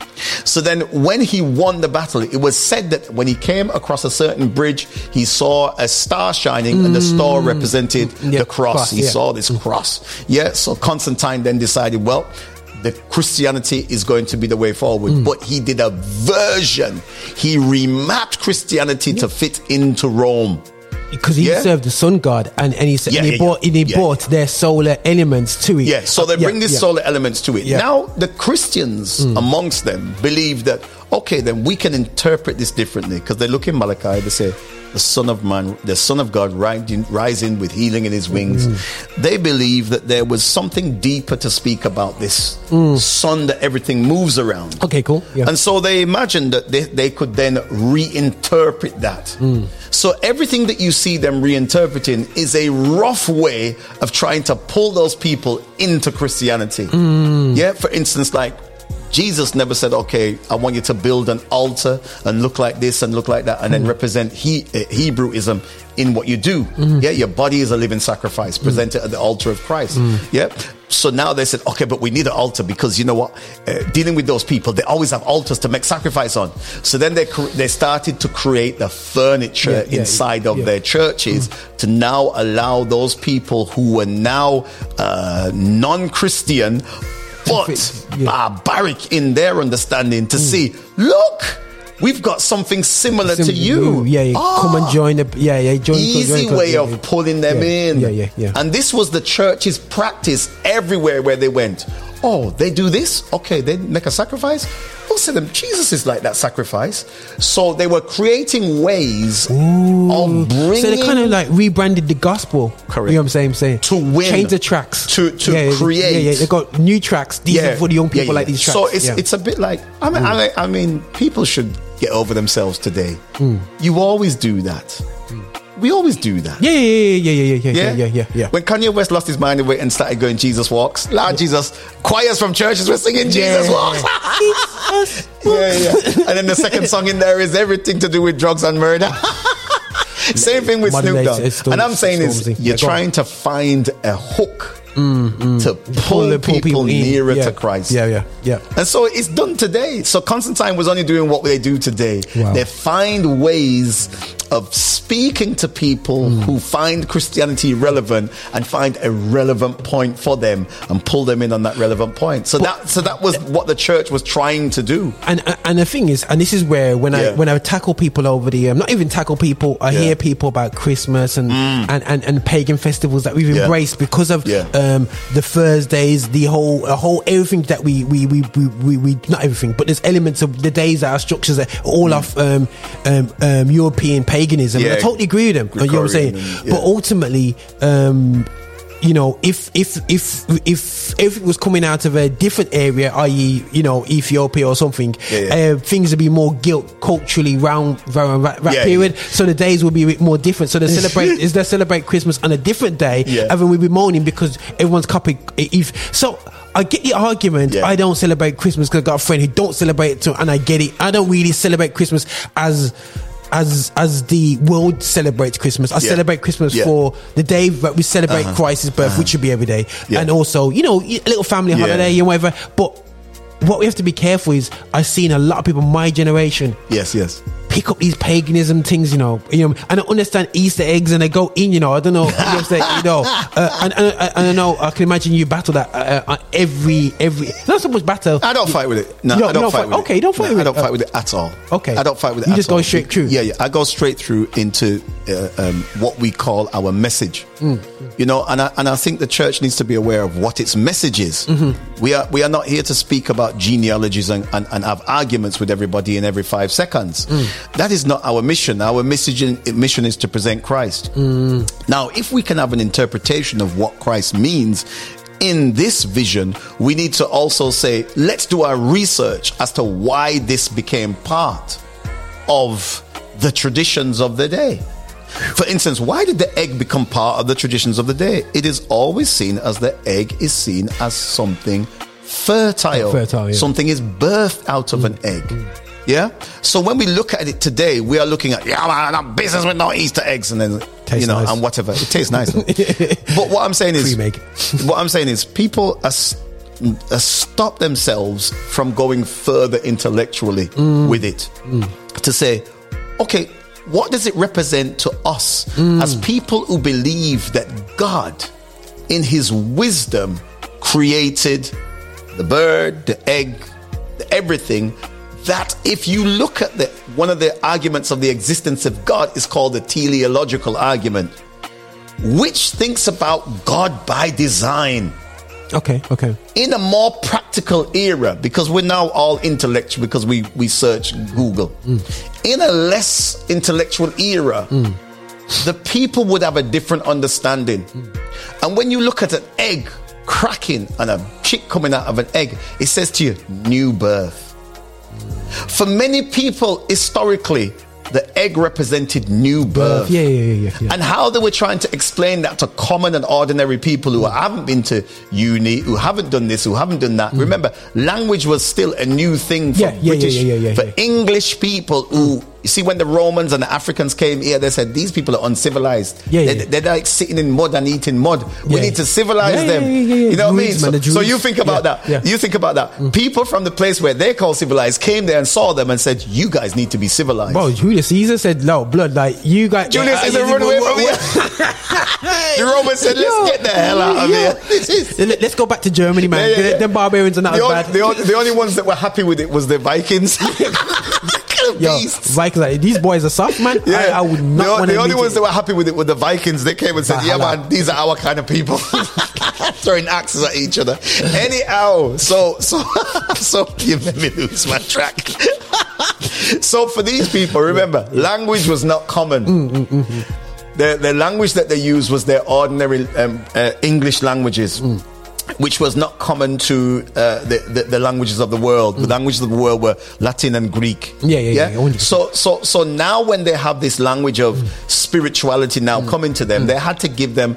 Speaker 6: So then, when he won the battle, it was said that when he came across a certain bridge, he saw a star shining, and the star represented
Speaker 2: Mm. Yeah,
Speaker 6: the cross.
Speaker 2: cross,
Speaker 6: he saw this cross. Yeah. So Constantine then decided, well, the Christianity is going to be the way forward.
Speaker 2: Mm.
Speaker 6: But he did a version. He remapped Christianity to fit into Rome.
Speaker 2: Because he
Speaker 6: Yeah.
Speaker 2: served the sun god, and, and he
Speaker 6: Yeah,
Speaker 2: and he
Speaker 6: yeah,
Speaker 2: bought
Speaker 6: yeah.
Speaker 2: and he
Speaker 6: Yeah.
Speaker 2: brought their solar elements to it.
Speaker 6: Yeah, so they
Speaker 2: Uh, yeah,
Speaker 6: bring these
Speaker 2: yeah.
Speaker 6: solar elements to it.
Speaker 2: Yeah. Mm.
Speaker 6: Now, the Christians amongst them believe that, okay, then we can interpret this differently because they look in Malachi, they say, the Son of Man, the Son of God rising, rising with healing in his wings.
Speaker 2: Mm.
Speaker 6: They believe that there was something deeper to speak about this sun that everything moves around.
Speaker 2: Mm. Okay, cool. Yeah.
Speaker 6: And so they imagined that they, they could then reinterpret that.
Speaker 2: Mm.
Speaker 6: So everything that you see them reinterpreting is a rough way of trying to pull those people into Christianity.
Speaker 2: Mm.
Speaker 6: Yeah, for instance, like Jesus never said, okay, I want you to build an altar and look like this and look like that and
Speaker 2: Mm.
Speaker 6: then represent he, uh, Hebrewism in what you do.
Speaker 2: Mm-hmm.
Speaker 6: Yeah, your body is a living sacrifice presented at the altar of Christ.
Speaker 2: Mm.
Speaker 6: Yeah. So now they said, okay, but we need an altar because you know what? Uh, dealing with those people, they always have altars to make sacrifice on. So then they cr- they started to create the furniture
Speaker 2: Yeah, yeah,
Speaker 6: inside of
Speaker 2: yeah.
Speaker 6: their churches to now allow those people who were now uh, non-Christian but
Speaker 2: yeah.
Speaker 6: barbaric in their understanding to see, look, we've got something similar to
Speaker 2: Sim-
Speaker 6: you.
Speaker 2: Yeah, yeah. Come
Speaker 6: Ah,
Speaker 2: and join the. Yeah, yeah. Join,
Speaker 6: easy
Speaker 2: join-
Speaker 6: way of pulling them in.
Speaker 2: Yeah, yeah, yeah.
Speaker 6: And this was the church's practice everywhere where they went. Oh, they do this? Okay, they make a sacrifice? We'll say them, Jesus is like that sacrifice. So they were creating ways of bringing
Speaker 2: So they kind of like rebranded the gospel.
Speaker 6: Correct.
Speaker 2: You know what I'm saying? saying
Speaker 6: To win.
Speaker 2: change the tracks
Speaker 6: To- to
Speaker 2: yeah, yeah,
Speaker 6: create.
Speaker 2: Yeah, yeah. They got new tracks. These are for the young
Speaker 6: yeah,
Speaker 2: people like these tracks.
Speaker 6: So it's
Speaker 2: yeah. Mm.
Speaker 6: it's a bit like I mean I, I mean people should get over themselves today.
Speaker 2: Mm.
Speaker 6: You always do that. We always do that.
Speaker 2: yeah, yeah, yeah, yeah, yeah, yeah, yeah, yeah, yeah, yeah.
Speaker 6: When Kanye West lost his mind away and started going Jesus walks, Lord Jesus, choirs from churches were singing Jesus
Speaker 2: Yeah.
Speaker 6: walks. yeah, yeah. And then the second song in there is everything to do with drugs and murder. Same thing with Snoop Dogg.
Speaker 2: it's
Speaker 6: And I'm saying is you're
Speaker 2: Yeah, on.
Speaker 6: trying to find a hook mm, mm. to pull,
Speaker 2: the
Speaker 6: people,
Speaker 2: in.
Speaker 6: nearer
Speaker 2: yeah.
Speaker 6: to Christ.
Speaker 2: Yeah, yeah, yeah.
Speaker 6: And so it's done today. So Constantine was only doing what they do today.
Speaker 2: Wow.
Speaker 6: They find ways of speaking to people who find Christianity relevant and find a relevant point for them and pull them in on that relevant point. So that so that was what the church was trying to do.
Speaker 2: And and the thing is, and this is where when I when I tackle people over the, um, not even tackle people, I
Speaker 6: Yeah. Mm.
Speaker 2: hear people about Christmas and, and, and and pagan festivals that we've
Speaker 6: Yeah.
Speaker 2: embraced because of
Speaker 6: Yeah.
Speaker 2: um, the Thursdays, the whole a whole everything that we we, we we we we not everything, but there's elements of the days that are structures that are all off um, um, um, European paganism. And I. Totally agree with them. You know what I'm saying?
Speaker 6: And-
Speaker 2: But ultimately. Um, you know, if if if if everything was coming out of a different area, i.e., you know, Ethiopia or something,
Speaker 6: Yeah, yeah.
Speaker 2: Uh, things would be more guilt culturally round around that,
Speaker 6: Yeah,
Speaker 2: period.
Speaker 6: yeah.
Speaker 2: So the days would be a bit more different. So they celebrate is they celebrate Christmas on a different day,
Speaker 6: Yeah.
Speaker 2: and then we'll be moaning because everyone's copying. If so. I get the argument.
Speaker 6: Yeah.
Speaker 2: I don't celebrate Christmas because I got a friend who don't celebrate it too, and I get it. I don't really celebrate Christmas as as as the world celebrates Christmas. I
Speaker 6: Yeah.
Speaker 2: celebrate Christmas
Speaker 6: Yeah.
Speaker 2: for the day that we celebrate
Speaker 6: Uh-huh.
Speaker 2: Christ's birth, which should be every day,
Speaker 6: Yeah.
Speaker 2: and also you know a little family holiday and whatever. But what we have to be careful is I've seen a lot of people my generation
Speaker 6: Yes, yes.
Speaker 2: Pick up these paganism things, you know, you know, and I understand Easter eggs and they go in, you know, I don't know, you know, what I'm saying, you know, uh, and, and, and I know I can imagine you battle that uh, uh, every every not so much battle.
Speaker 6: I don't fight with it. No, I don't, fight,
Speaker 2: fight-
Speaker 6: with
Speaker 2: okay,
Speaker 6: it.
Speaker 2: you don't fight
Speaker 6: No,
Speaker 2: with
Speaker 6: I don't
Speaker 2: Uh,
Speaker 6: fight with it at all.
Speaker 2: Okay.
Speaker 6: I don't fight with it.
Speaker 2: You just go straight through.
Speaker 6: Yeah, yeah. I go straight through into uh, um, what we call our message.
Speaker 2: Mm.
Speaker 6: You know, and I, and I think the church needs to be aware of what its message is.
Speaker 2: Mm-hmm.
Speaker 6: We are we are not here to speak about genealogies and, and, and have arguments with everybody in every five seconds.
Speaker 2: Mm.
Speaker 6: That is not our mission. Our message mission is to present Christ.
Speaker 2: Mm.
Speaker 6: Now, if we can have an interpretation of what Christ means in this vision, we need to also say, let's do our research as to why this became part of the traditions of the day. For instance, why did the egg become part of the traditions of the day? It is always seen as the egg is seen as something fertile.
Speaker 2: Fertile, yeah.
Speaker 6: Something is birthed out of an egg. Yeah. So when we look at it today, we are looking at yeah, man, I'm business with no Easter eggs, and then
Speaker 2: Tastes
Speaker 6: you know,
Speaker 2: nice.
Speaker 6: and whatever. It tastes nice. but what I'm saying is, what I'm saying is, people are, are stop themselves from going further intellectually
Speaker 2: Mm.
Speaker 6: with it to say, okay, what does it represent to us
Speaker 2: Mm.
Speaker 6: as people who believe that God, in His wisdom, created the bird, the egg, the everything. That if you look at the one of the arguments of the existence of God is called the teleological argument, which thinks about God by design.
Speaker 2: Okay, okay.
Speaker 6: in a more practical era because we're now all intellectual because we we search google. Mm. In a less intellectual era mm. the people would have a different understanding. Mm. And when you look at an egg cracking and a chick coming out of an egg it says to you new birth for many people historically the egg represented new birth
Speaker 2: Yeah, yeah, yeah, yeah.
Speaker 6: and how they were trying to explain that to common and ordinary people who haven't been to uni, who haven't done this, who haven't done that. Remember, language was still a new thing for
Speaker 2: Mm.
Speaker 6: British, for. English people who. You see, when the Romans and the Africans came here, they said these people are uncivilized.
Speaker 2: Yeah,
Speaker 6: they,
Speaker 2: yeah.
Speaker 6: They're like sitting in mud and eating mud. We
Speaker 2: Yeah.
Speaker 6: need to civilize
Speaker 2: Yeah,
Speaker 6: them. You know what I mean? So, so you think about that. You think about that. People from the place where they call civilized came there and saw them and said, "You guys need to be civilized."
Speaker 2: Bro, Julius Caesar said, "No blood, like you guys."
Speaker 6: Julius Caesar run away from here. the Romans said, "Let's
Speaker 2: Yo,
Speaker 6: get the hell out of
Speaker 2: yo.
Speaker 6: here."
Speaker 2: Let- Let's go back to Germany, man.
Speaker 6: Yeah, yeah.
Speaker 2: Them barbarians are not
Speaker 6: the, only,
Speaker 2: bad.
Speaker 6: the, the only ones that were happy with it was the Vikings.
Speaker 2: Yo,
Speaker 6: Beasts.
Speaker 2: Vikings, like, these boys are soft, man. I, I would not
Speaker 6: the,
Speaker 2: want
Speaker 6: the only ones
Speaker 2: it.
Speaker 6: that were happy with it were the Vikings. They came and said, "Yeah, man, these are our kind of people." Throwing axes at each other. Anyhow, so so so you made me lose my track. so for these people, remember, language was not common. Mm, mm, mm, the, the language that they used was their ordinary um, uh, English languages. Which was not common to uh, the, the the languages of the world. The mm. languages of the world were Latin and Greek.
Speaker 2: Yeah, yeah, yeah, 100%.
Speaker 6: So so so now when they have this language of mm. spirituality now mm. coming to them, they had to give them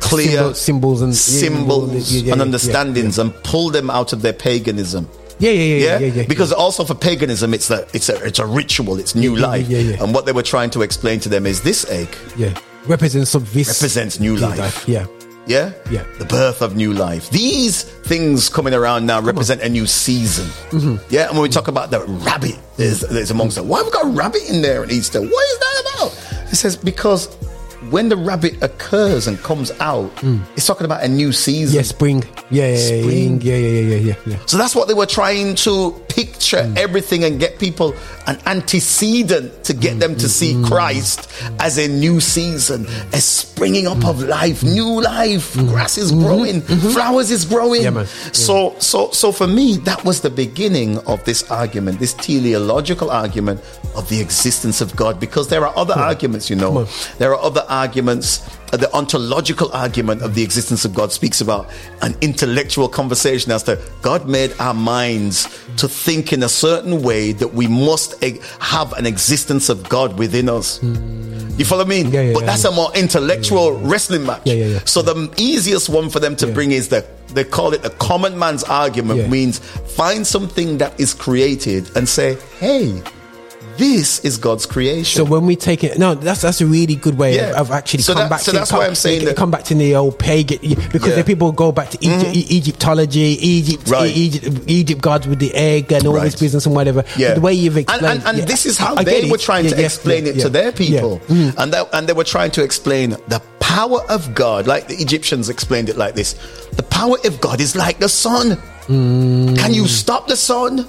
Speaker 6: clear
Speaker 2: Symbol- symbols and-
Speaker 6: symbols
Speaker 2: yeah, yeah,
Speaker 6: and
Speaker 2: yeah,
Speaker 6: understandings and pull them out of their paganism.
Speaker 2: Yeah, yeah, yeah,
Speaker 6: Yeah,
Speaker 2: yeah, yeah, yeah.
Speaker 6: because also for paganism, it's a it's a it's a ritual, it's new
Speaker 2: Yeah, yeah,
Speaker 6: life,
Speaker 2: yeah, yeah.
Speaker 6: and what they were trying to explain to them is this egg
Speaker 2: yeah, represents some this
Speaker 6: represents new life.
Speaker 2: Yeah,
Speaker 6: Yeah?
Speaker 2: Yeah.
Speaker 6: The birth of new life. These things coming around now represent a new season.
Speaker 2: Mm-hmm.
Speaker 6: Yeah. And when we talk about the rabbit, there's, there's amongst them. Why have we got a rabbit in there at Easter? What is that about? He says, because when the rabbit occurs and comes out, it's talking about a new season.
Speaker 2: Yeah, spring. Yeah, yeah, yeah,
Speaker 6: Spring.
Speaker 2: yeah, yeah, yeah, yeah, yeah, yeah.
Speaker 6: So that's what they were trying to picture everything and get people an antecedent to get them to see Christ as a new season, a springing up of life, new life. Grass is growing, flowers is growing.
Speaker 2: Yeah, man.
Speaker 6: So, so, so for me, that was the beginning of this argument, this teleological argument of the existence of God, because there are other arguments, you know, there are other arguments. Uh, The ontological argument of the existence of God speaks about an intellectual conversation as to God made our minds to think in a certain way that we must have an existence of God within us. You follow me?
Speaker 2: Yeah, yeah,
Speaker 6: but
Speaker 2: yeah,
Speaker 6: that's a more intellectual wrestling match.
Speaker 2: Yeah, yeah, yeah.
Speaker 6: So the easiest one for them to bring is the they call it the common man's argument means find something that is created and say, hey, this is God's creation.
Speaker 2: So when we take it, no, that's that's a really good way
Speaker 6: Yeah.
Speaker 2: of, of actually
Speaker 6: So
Speaker 2: come
Speaker 6: that-
Speaker 2: back.
Speaker 6: so
Speaker 2: to,
Speaker 6: that's
Speaker 2: come,
Speaker 6: why I'm saying that-
Speaker 2: come back to the old pagan because
Speaker 6: Yeah.
Speaker 2: the people go back to Egypt, E- Egyptology, Egypt,
Speaker 6: Right.
Speaker 2: Egypt, Egypt gods with the egg and all
Speaker 6: Right.
Speaker 2: this business and whatever.
Speaker 6: yeah.
Speaker 2: The way you've
Speaker 6: And-
Speaker 2: explained,
Speaker 6: and, and,
Speaker 2: yeah,
Speaker 6: this is how
Speaker 2: I
Speaker 6: they
Speaker 2: it.
Speaker 6: were trying to explain it to their people.
Speaker 2: Mm.
Speaker 6: and that, and they were trying to explain the power of God, like the Egyptians explained it like this: the power of God is like the sun.
Speaker 2: Mm.
Speaker 6: Can you stop the sun?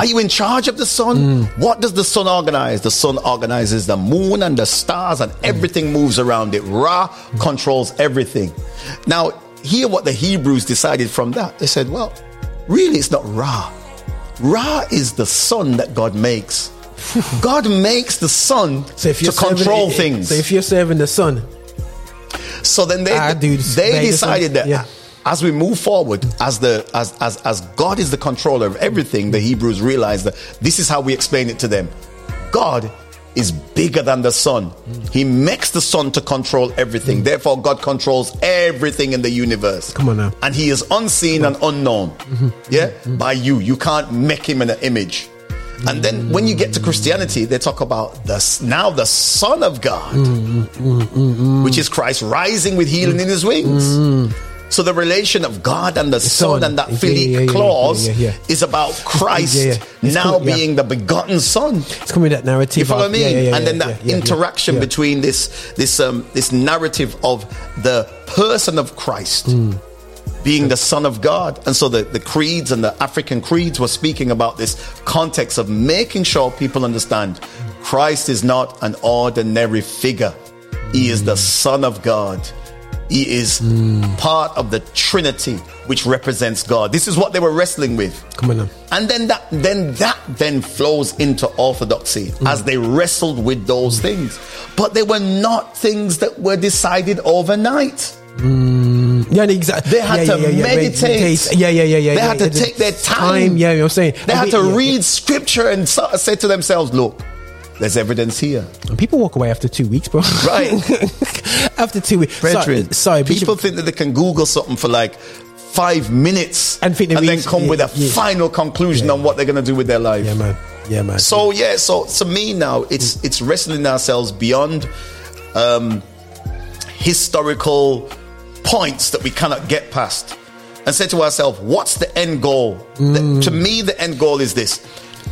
Speaker 6: Are you in charge of the sun?
Speaker 2: Mm.
Speaker 6: What does the sun organize? The sun organizes the moon and the stars, and everything moves around it. Ra controls everything. Now, hear what the Hebrews decided from that. They said, well, really, it's not Ra. Ra is the sun that God makes. God makes the sun
Speaker 2: So if
Speaker 6: to
Speaker 2: serving-
Speaker 6: control things.
Speaker 2: so if you're serving the sun,
Speaker 6: So then they they decided that
Speaker 2: yeah.
Speaker 6: As we move forward, as the as, as as God is the controller of everything, the Hebrews realized that this is how we explain it to them. God is bigger than the sun. He makes the sun to control everything. Therefore, God controls everything in the universe.
Speaker 2: Come on now. Mm-hmm.
Speaker 6: And he is unseen and unknown. Yeah? By you. You can't make him in an image. And then when you get to Christianity, they talk about the now the Son of God,
Speaker 2: Mm,
Speaker 6: which is Christ rising with healing in his wings. So the relation of God and the, Son, and that
Speaker 2: Yeah,
Speaker 6: filioque
Speaker 2: yeah, yeah,
Speaker 6: clause is about Christ
Speaker 2: Yeah, yeah. It's
Speaker 6: now
Speaker 2: cool,
Speaker 6: being the begotten Son.
Speaker 2: it's coming that narrative.
Speaker 6: You follow me? and then that interaction between this this um this narrative of the person of Christ
Speaker 2: Hmm.
Speaker 6: being the Son of God. And so the, the creeds and the African creeds were speaking about this context of making sure people understand Christ is not an ordinary figure. He is the Son of God. He is part of the Trinity, which represents God. This is what they were wrestling with.
Speaker 2: Come on now.
Speaker 6: And then that then that then flows into orthodoxy mm. as they wrestled with those mm. things. But they were not things that were decided overnight. Mm.
Speaker 2: Yeah, exactly.
Speaker 6: They had
Speaker 2: yeah,
Speaker 6: to
Speaker 2: yeah, yeah,
Speaker 6: meditate.
Speaker 2: Yeah, yeah, yeah, yeah.
Speaker 6: They had to take their time.
Speaker 2: Yeah, you're saying
Speaker 6: They
Speaker 2: And
Speaker 6: had
Speaker 2: we-
Speaker 6: to read scripture and so- say to themselves, look, there's evidence here.
Speaker 2: yeah. People walk away after two weeks, bro.
Speaker 6: Right.
Speaker 2: after two weeks.
Speaker 6: Brethren,
Speaker 2: Sorry, sorry
Speaker 6: people think that they can Google something for like five minutes
Speaker 2: And think they
Speaker 6: then come with a
Speaker 2: yeah, yeah.
Speaker 6: final conclusion
Speaker 2: Yeah.
Speaker 6: on what they're going to do with their life.
Speaker 2: Yeah, man. Yeah, man.
Speaker 6: So yeah, so to me now it's it's wrestling ourselves beyond um, historical points that we cannot get past, and say to ourselves, what's the end goal? The- to me, the end goal is this: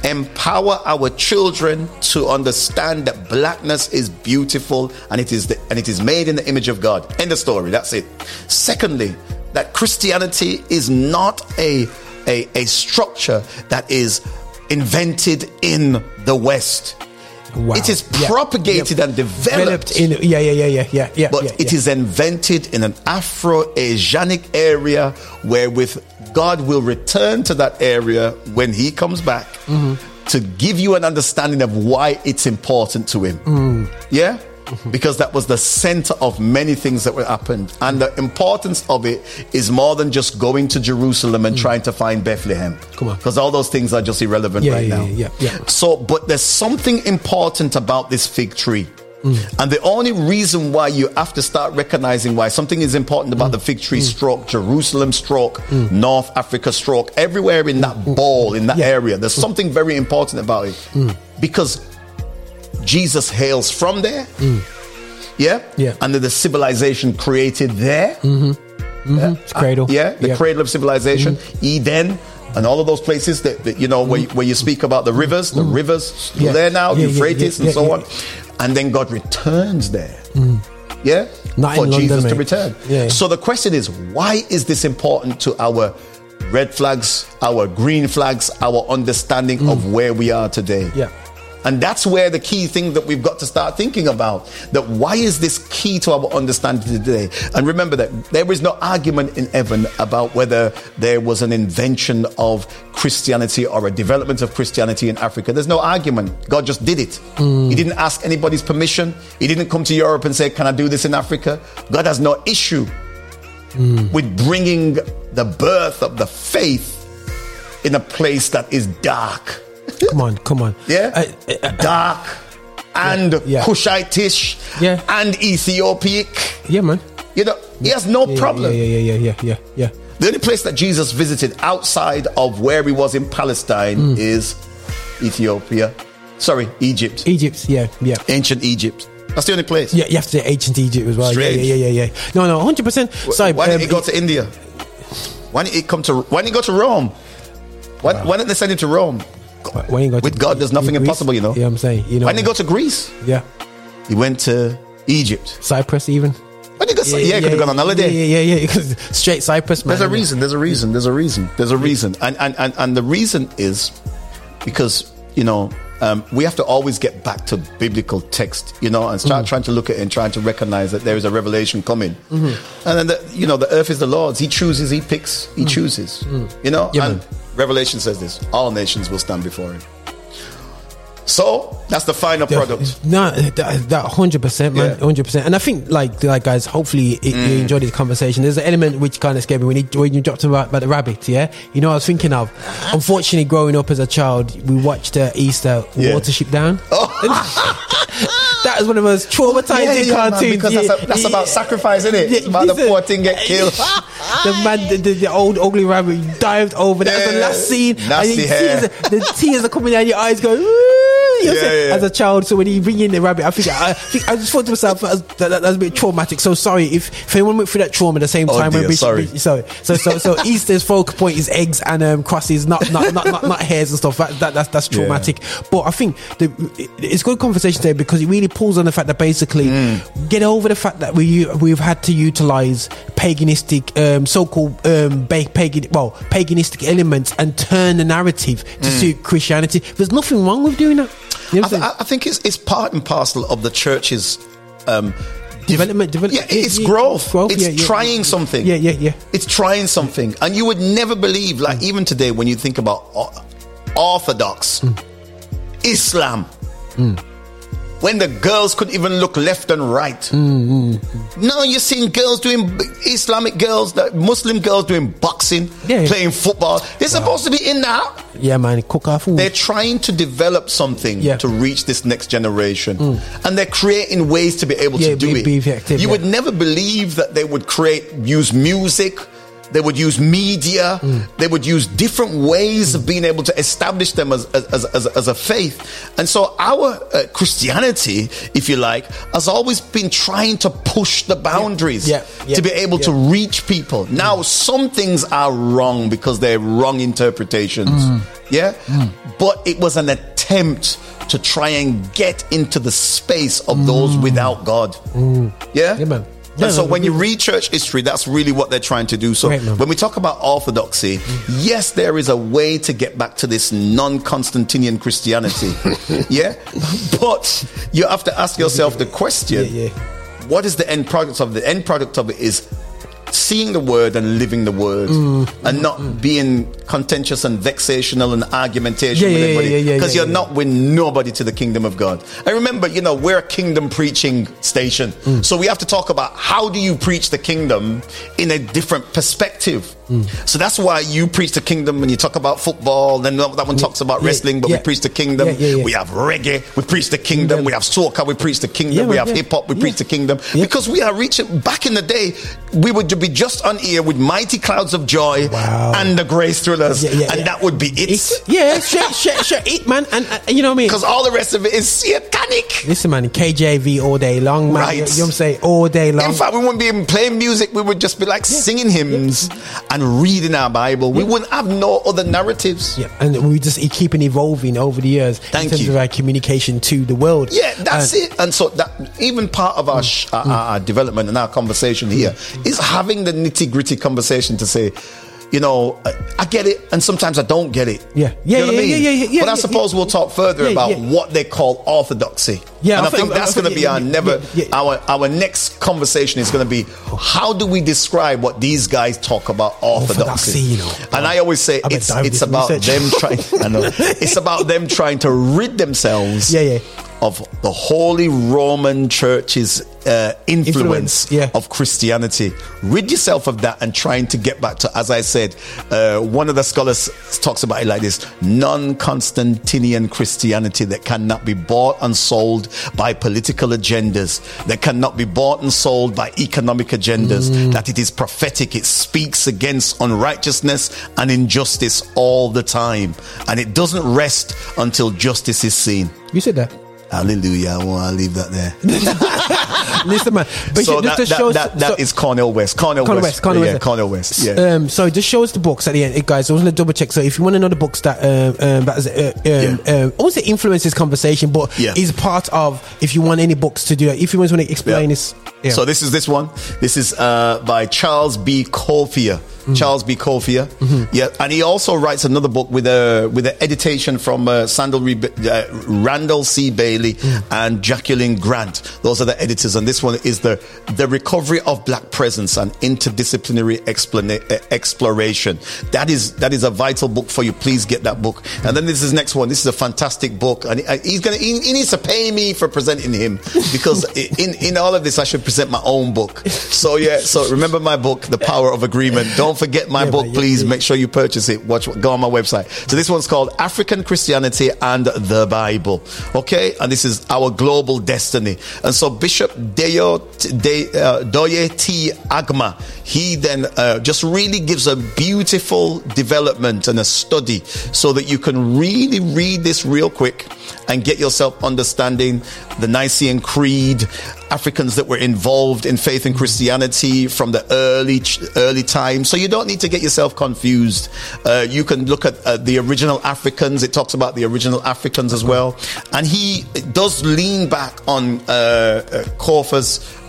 Speaker 6: empower our children to understand that blackness is beautiful and it is the, and it is made in the image of God. End of story. That's it. Secondly, that Christianity is not a a, a structure that is invented in the West.
Speaker 2: Wow.
Speaker 6: It is
Speaker 2: Yeah.
Speaker 6: propagated
Speaker 2: Yeah.
Speaker 6: and developed.
Speaker 2: in yeah, yeah, yeah, yeah, yeah, yeah.
Speaker 6: but
Speaker 2: yeah,
Speaker 6: it is invented in an Afro-Asianic area where with God will return to that area when he comes back
Speaker 2: Mm-hmm.
Speaker 6: to give you an understanding of why it's important to him.
Speaker 2: Mm.
Speaker 6: Yeah?
Speaker 2: Mm-hmm.
Speaker 6: Because that was the center of many things that were happened. And the importance of it is more than just going to Jerusalem and trying to find Bethlehem.
Speaker 2: Mm. Come on.
Speaker 6: Because all those things are just irrelevant
Speaker 2: Yeah,
Speaker 6: right
Speaker 2: yeah,
Speaker 6: now.
Speaker 2: yeah, yeah, yeah.
Speaker 6: So, but there's something important about this fig tree.
Speaker 2: Mm.
Speaker 6: And the only reason why you have to start recognizing why something is important about
Speaker 2: Mm.
Speaker 6: the fig tree stroke, Jerusalem stroke, North Africa stroke, everywhere in that ball, in that
Speaker 2: Yeah.
Speaker 6: area, there's something very important about it. Because Jesus hails from there. Mm. Yeah?
Speaker 2: Yeah.
Speaker 6: And then the civilization created there. Mm-hmm. Mm-hmm.
Speaker 2: It's cradle.
Speaker 6: Yeah, the
Speaker 2: yeah.
Speaker 6: cradle of civilization, mm-hmm. Eden, and all of those places that, that you know where, you- where you speak about the rivers, the mm. rivers
Speaker 2: Yeah.
Speaker 6: there now,
Speaker 2: Yeah, yeah,
Speaker 6: Euphrates
Speaker 2: yeah,
Speaker 6: and
Speaker 2: yeah,
Speaker 6: so
Speaker 2: yeah.
Speaker 6: on. and then God returns there. Yeah?
Speaker 2: Mm. Not
Speaker 6: For
Speaker 2: in London,
Speaker 6: Jesus to return.
Speaker 2: Yeah.
Speaker 6: So the question is, why is this important to our red flags, our green flags, our understanding of where we are today?
Speaker 2: Mm. Yeah.
Speaker 6: And that's where the key thing that we've got to start thinking about. That why is this key to our understanding today? And remember that there is no argument in heaven about whether there was an invention of Christianity or a development of Christianity in Africa. There's no argument. God just did it. Hmm. He didn't ask anybody's permission. He didn't come to Europe and say, Can I do this in Africa? God has no issue hmm. with bringing the birth of the faith in a place that is dark.
Speaker 2: Come on, come on.
Speaker 6: Yeah?
Speaker 2: Uh, uh, uh,
Speaker 6: Dark and
Speaker 2: yeah.
Speaker 6: Cushitish
Speaker 2: Yeah.
Speaker 6: and Ethiopic.
Speaker 2: yeah, man.
Speaker 6: You know, he has no
Speaker 2: Yeah,
Speaker 6: problem.
Speaker 2: Yeah, yeah, yeah, yeah, yeah, yeah.
Speaker 6: The only place that Jesus visited outside of where he was in Palestine
Speaker 2: Hmm.
Speaker 6: is Ethiopia. Sorry, Egypt.
Speaker 2: Egypt, yeah, yeah.
Speaker 6: Ancient Egypt. That's the only place.
Speaker 2: Yeah, you have to say ancient Egypt as well. Yeah,
Speaker 6: Strange.
Speaker 2: yeah, yeah, yeah, yeah. No, no, hundred percent. Sorry,
Speaker 6: Why didn't
Speaker 2: um,
Speaker 6: he go to India? Why didn't he come to? Why didn't he go to Rome? Why, why didn't they send him to Rome?
Speaker 2: Why you go to-
Speaker 6: With God, there's nothing impossible, you know.
Speaker 2: Yeah, I'm saying, you know.
Speaker 6: Why didn't he go to Greece?
Speaker 2: Yeah,
Speaker 6: He went to Egypt.
Speaker 2: Cyprus even.
Speaker 6: Why didn't he go? Yeah, he could have gone on holiday.
Speaker 2: Yeah, yeah, yeah, yeah. Straight Cyprus, man.
Speaker 6: There's a reason. There's a reason. There's a reason. There's a reason. And and and, and the reason is because you know um, we have to always get back to biblical text, you know, and
Speaker 2: Mm-hmm.
Speaker 6: start trying to look at it and trying to recognize that there is a revelation coming.
Speaker 2: Mm-hmm.
Speaker 6: And then the, you know the earth is the Lord's. He chooses. He picks. He chooses. You know.
Speaker 2: Mm. Yeah,
Speaker 6: and
Speaker 2: man.
Speaker 6: Revelation says this: all nations will stand before him. So that's the final product.
Speaker 2: No, that that hundred percent, man,
Speaker 6: Yeah. Mm.
Speaker 2: hundred percent. And I think, like, like guys, hopefully it, you enjoyed this conversation. There's an element which kind of scared me when you when you dropped about, about the rabbit. Yeah, you know, what I was thinking of. Unfortunately, growing up as a child, we watched uh, Easter
Speaker 6: Yeah.
Speaker 2: Watership Down. that is one of the most traumatizing
Speaker 6: Yeah, yeah, man,
Speaker 2: cartoons.
Speaker 6: because that's, a, that's about sacrifice, isn't it? about the poor thing get killed.
Speaker 2: the man, the, the, the old ugly rabbit dived over. That was the last scene.
Speaker 6: Nasty
Speaker 2: and
Speaker 6: hair.
Speaker 2: tears, the tears are coming down your eyes, going. "Woo," know
Speaker 6: Yeah, yeah.
Speaker 2: As a child, so when you bring in the rabbit, I think I, think, I just thought to myself that, that, that's a bit traumatic. So sorry if, if anyone went through that trauma at the same
Speaker 6: Oh,
Speaker 2: time. when
Speaker 6: dear,
Speaker 2: Bishop-
Speaker 6: sorry.
Speaker 2: So so so Easter's focal point is eggs and um, crosses, not not, not not not hares and stuff. That, that that's that's traumatic. But I think the, it- it's good conversation today because it really pulls on the fact that basically
Speaker 6: Mm.
Speaker 2: get over the fact that we we've had to utilize paganistic um, so-called um, pagan well paganistic elements and turn the narrative to
Speaker 6: Mm.
Speaker 2: suit Christianity. There's nothing wrong with doing that.
Speaker 6: I, th- I think it's it's part and parcel of the church's um,
Speaker 2: Development, development.
Speaker 6: Yeah, it's growth. it's
Speaker 2: yeah, yeah.
Speaker 6: trying something.
Speaker 2: Yeah, yeah, yeah.
Speaker 6: It's trying something, and you would never believe, like even today, when you think about Orthodox
Speaker 2: Mm.
Speaker 6: Islam. When the girls could even look left and right.
Speaker 2: Mm,
Speaker 6: Now you're seeing girls doing Islamic girls, that Muslim girls doing boxing,
Speaker 2: Yeah,
Speaker 6: playing football. They're supposed to be in that.
Speaker 2: Yeah, man, cook our food.
Speaker 6: They're trying to develop something
Speaker 2: Yeah.
Speaker 6: to reach this next generation, and they're creating ways to be able
Speaker 2: Yeah,
Speaker 6: to do
Speaker 2: be-
Speaker 6: it.
Speaker 2: be effective,
Speaker 6: you would never believe that they would create, use music. They would use media.
Speaker 2: Mm.
Speaker 6: They would use different ways of being able to establish them as, as, as, as a faith. And so our uh, Christianity, if you like, has always been trying to push the boundaries
Speaker 2: Yeah, yeah,
Speaker 6: to be able to reach people. Now, some things are wrong because they're wrong interpretations.
Speaker 2: Mm.
Speaker 6: Yeah? But it was an attempt to try and get into the space of those without God. Yeah?
Speaker 2: Mm. Yeah.
Speaker 6: And
Speaker 2: Yeah,
Speaker 6: so when you read church history, that's really what they're trying to do. So
Speaker 2: Right,
Speaker 6: when we talk about orthodoxy, yes, there is a way to get back to this non-Constantinian Christianity. yeah? But you have to ask yourself the question,
Speaker 2: Yeah, yeah.
Speaker 6: what is the end product of it? The end product of it is seeing the word and living the word
Speaker 2: Mm.
Speaker 6: and not being contentious and vexational and argumentation
Speaker 2: Yeah,
Speaker 6: with
Speaker 2: yeah,
Speaker 6: anybody because
Speaker 2: yeah,
Speaker 6: you're not with nobody to the kingdom of God. And remember, you know, we're a kingdom preaching station.
Speaker 2: Mm.
Speaker 6: So we have to talk about how do you preach the kingdom in a different perspective.
Speaker 2: Mm.
Speaker 6: So that's why you preach the kingdom when you talk about football, then that one talks about
Speaker 2: yeah,
Speaker 6: wrestling, but
Speaker 2: yeah.
Speaker 6: we preach the kingdom.
Speaker 2: Yeah.
Speaker 6: We have reggae, we preach the kingdom. We have soca, we preach the kingdom. We have hip hop, we preach the kingdom. Because we are reaching, back in the day, we would be just on here with mighty clouds of joy
Speaker 2: Wow.
Speaker 6: and the grace thrillers, and that would be it.
Speaker 2: It's, yeah, sure, sure, sure, it, man. And uh, you know what I mean?
Speaker 6: Because all the rest of it is satanic.
Speaker 2: Listen, man, KJV all day long, man.
Speaker 6: Right.
Speaker 2: You, you know what I'm saying? All day long.
Speaker 6: In fact, we wouldn't be even playing music. We would just be like singing hymns and and reading our Bible, we wouldn't have no other narratives.
Speaker 2: Yeah, and we just keep on evolving over the years
Speaker 6: Thank
Speaker 2: in terms
Speaker 6: you.
Speaker 2: of our communication to the world.
Speaker 6: Yeah, that's
Speaker 2: And-
Speaker 6: it. And so that even part of our, sh- our, mm. our development and our conversation here is having the nitty gritty conversation to say, you know, I, get it, and sometimes I don't get it.
Speaker 2: Yeah.
Speaker 6: You
Speaker 2: Yeah,
Speaker 6: know what I
Speaker 2: yeah,
Speaker 6: mean?
Speaker 2: yeah, yeah, yeah,
Speaker 6: But I suppose
Speaker 2: yeah.
Speaker 6: we'll talk further
Speaker 2: Yeah,
Speaker 6: about
Speaker 2: yeah.
Speaker 6: what they call orthodoxy.
Speaker 2: Yeah,
Speaker 6: and
Speaker 2: I
Speaker 6: I think
Speaker 2: think-
Speaker 6: that's going to be our
Speaker 2: yeah,
Speaker 6: never
Speaker 2: yeah, yeah.
Speaker 6: our our next conversation is going to be how do we describe what these guys talk about orthodoxy?
Speaker 2: Orthodoxy, you know.
Speaker 6: And I always say
Speaker 2: I
Speaker 6: it's it's about
Speaker 2: research.
Speaker 6: them trying. I know it's about them trying to rid themselves
Speaker 2: Yeah, yeah.
Speaker 6: Of the Holy Roman Church's uh, influence,
Speaker 2: Influence, yeah.
Speaker 6: of Christianity. Rid yourself of that and trying to get back to, as I said, uh, one of the scholars talks about it like this non Constantinian Christianity that cannot be bought and sold by political agendas, that cannot be bought and sold by economic agendas,
Speaker 2: Mm.
Speaker 6: that it is prophetic, it speaks against unrighteousness and injustice all the time, and it doesn't rest until justice is seen.
Speaker 2: You said that.
Speaker 6: Hallelujah. I want to leave that there.
Speaker 2: Listen, man. But
Speaker 6: so
Speaker 2: just
Speaker 6: that, that,
Speaker 2: show-
Speaker 6: that, that
Speaker 2: so-
Speaker 6: is Cornel West. Cornell,
Speaker 2: Cornel
Speaker 6: West.
Speaker 2: West, Cornel
Speaker 6: yeah,
Speaker 2: West.
Speaker 6: Cornel West. Yeah.
Speaker 2: Um, so just show us the books at the end, Eh, guys. I was going to double check. So if you want to know the books that um, um, that is, uh, um,
Speaker 6: Yeah.
Speaker 2: um, I won't say influence this conversation, but
Speaker 6: Yeah.
Speaker 2: is part of. If you want any books to do it, if you want to explain
Speaker 6: Yeah.
Speaker 2: this, yeah.
Speaker 6: So this is this one. This is uh, by Charles B. Copher.
Speaker 2: Mm-hmm.
Speaker 6: Charles B. Copher. Yeah, and he also writes another book with a with an editation from uh, Sandal Re- uh, Randall C. Bailey
Speaker 2: Mm.
Speaker 6: and Jacqueline Grant. Those are the editors, and this one is the the recovery of black presence and interdisciplinary explana- uh, exploration. That is that is a vital book for you. Please get that book. And then this is next one. This is a fantastic book, and he- he's gonna he, he needs to pay me for presenting him because in in all of this I should present my own book. So yeah, so remember my book, The Power of Agreement. Don't forget my
Speaker 2: Yeah,
Speaker 6: book,
Speaker 2: yeah,
Speaker 6: please.
Speaker 2: yeah.
Speaker 6: Make sure you purchase it. Watch, go on my website. So this one's called African Christianity and the Bible. Okay, and this is our global destiny. And so Bishop Deo De, uh, Doye T Agma, he then uh, just really gives a beautiful development and a study so that you can really read this real quick and get yourself understanding the Nicene Creed, Africans that were involved in faith and Christianity from the early early times. So you don't need to get yourself confused. Uh, you can look at uh, the original Africans. It talks about the original Africans as well, and he does lean back on uh, uh,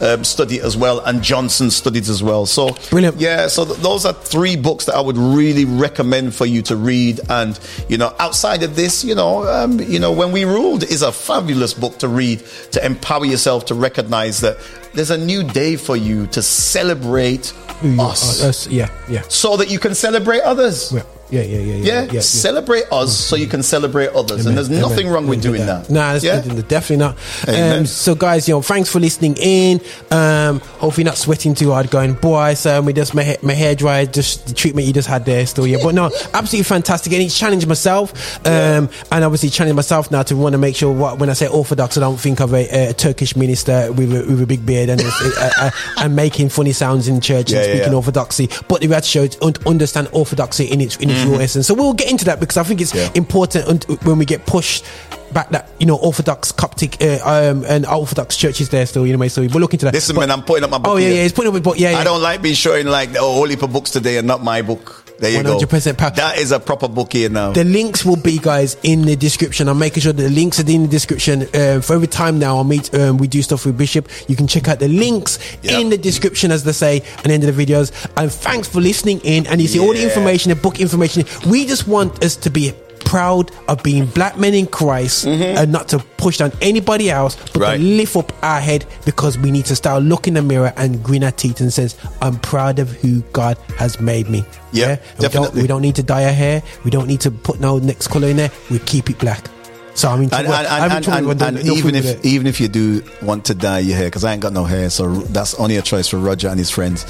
Speaker 6: um, study as well and Johnson studied as well. So
Speaker 2: Brilliant.
Speaker 6: Yeah, so th- those are three books that I would really recommend for you to read. And you know, outside of this, you know, um, you know, when we ruled is a fabulous book to read to empower yourself to recognize that there's a new day for you to celebrate
Speaker 2: you
Speaker 6: us,
Speaker 2: are, us, yeah, yeah,
Speaker 6: so that you can celebrate others.
Speaker 2: yeah, yeah, yeah, yeah,
Speaker 6: Yeah,
Speaker 2: yeah, yeah.
Speaker 6: celebrate us so you can celebrate others, and
Speaker 2: Amen,
Speaker 6: there's
Speaker 2: amen,
Speaker 6: nothing wrong with
Speaker 2: amen
Speaker 6: doing that.
Speaker 2: Nah, that's
Speaker 6: yeah?
Speaker 2: definitely not. Um, so, guys, you know, thanks for listening in. Um, hopefully, not sweating too hard. Going, boy, so we just my, my hair dry. Just the treatment you just had there, still, yeah. But no, absolutely fantastic. And it's challenged myself, um, and obviously challenged myself now to want to make sure what when I say orthodox, I don't think of a, a Turkish minister with a, with a big beard and uh, uh, and making funny sounds in church
Speaker 6: Yeah,
Speaker 2: and speaking
Speaker 6: yeah.
Speaker 2: orthodoxy. But the reality show understand orthodoxy in its in its raw essence. So we'll get into that because I think it's
Speaker 6: Mm-hmm. Yeah.
Speaker 2: important un- when we get pushed back that you know orthodox Coptic uh, um, and orthodox churches there still. You know, so we'll look into that.
Speaker 6: Listen,
Speaker 2: But-
Speaker 6: man, I'm putting up my book.
Speaker 2: Oh yeah,
Speaker 6: here.
Speaker 2: yeah, he's putting up. But yeah, yeah.
Speaker 6: I don't like being showing like oh, whole heap of books today and not my book. There you go.
Speaker 2: 100% power.
Speaker 6: That is a proper book here now.
Speaker 2: The links will be, guys, in the description. I'm making sure the links are in the description. Uh, for every time now I meet, um, we do stuff with Bishop. You can check out the links
Speaker 6: Yep.
Speaker 2: in the description, as they say, at the end of the videos. And thanks for listening in. And you see all the information, the book information. We just want us to be proud of being black men in Christ and not to push down anybody else, but
Speaker 6: Mm-hmm. Right.
Speaker 2: to lift up our head because we need to start looking in the mirror and grin our teeth and says, I'm proud of who God has made me.
Speaker 6: Yeah,
Speaker 2: And we don't, we don't need to dye our hair. We don't need to put no next color in there. We keep it black. So I mean,
Speaker 6: and,
Speaker 2: well,
Speaker 6: and,
Speaker 2: I haven't
Speaker 6: and, and, even if
Speaker 2: it.
Speaker 6: even if you do want to dye your hair, because I ain't got no hair, so that's only a choice for Roger and his friends.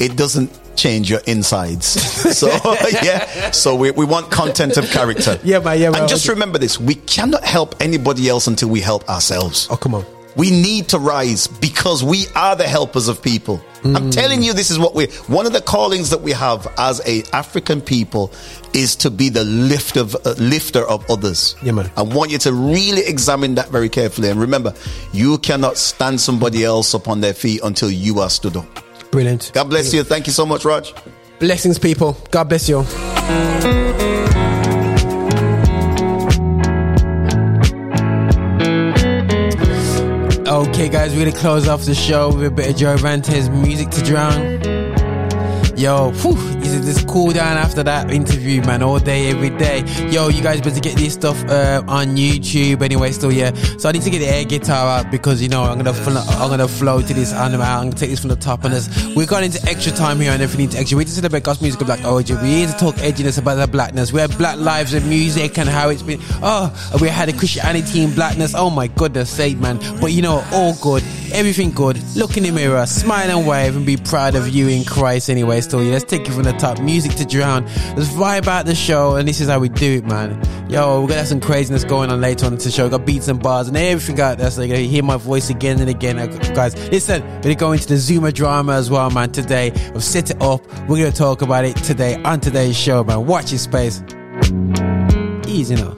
Speaker 6: It doesn't change your insides. so yeah, so we, we want content of character.
Speaker 2: Yeah, man, yeah.
Speaker 6: And just remember this: we cannot help anybody else until we help ourselves.
Speaker 2: oh come on,
Speaker 6: We need to rise because we are the helpers of people. I'm
Speaker 2: Mm.
Speaker 6: telling you, this is what we. One of the callings that we have as a African people is to be the lift of uh, lifter of others.
Speaker 2: Yeah, man.
Speaker 6: I want you to really examine that very carefully. And remember, you cannot stand somebody else upon their feet until you are stood up.
Speaker 2: Brilliant.
Speaker 6: God bless you. Thank you so much, Raj.
Speaker 2: Blessings, people. God bless you. Okay, guys, we're gonna close off the show with a bit of Joe Vantes music to drown. Yo, whew, is it just cool down after that interview, man? All day, every day. Yo, you guys better get this stuff uh, on YouTube anyway. Still, yeah. So I need to get the air guitar out because you know I'm gonna fl- I'm gonna flow to this animal. I'm gonna take this from the top and. We're going into extra time here on everything to extra. We just celebrate gospel music of black origin. We need to talk edginess about the blackness. We have black lives and music and how it's been. Oh, we had a Christianity in blackness. Oh my goodness sake, man. But you know, all good, everything good. Look in the mirror, smile and wave, and be proud of you in Christ. Anyway, still, yeah. Let's take it from the top. Music to drown. Let's vibe out the show, and this is how we do it, man. Yo, we're gonna have some craziness going on later on the show. Got beats and bars and everything out there. So gonna hear my voice again and again, Uh, guys. Listen, we're gonna go into the Zuma drama as well, man. Today, we've set it up. We're gonna talk about it today on today's show, man. Watch your space. Easy now.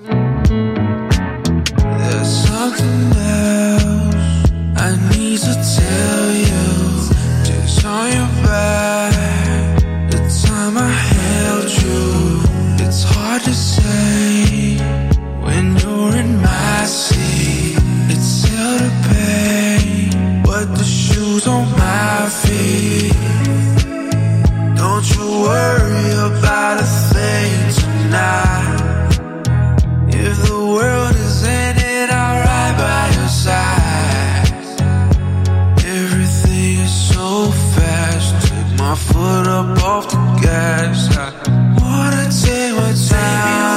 Speaker 7: Worry about a thing tonight. If the world is ending, I'll ride by your side. Everything is so fast. My foot up off the gas. I wanna take my time.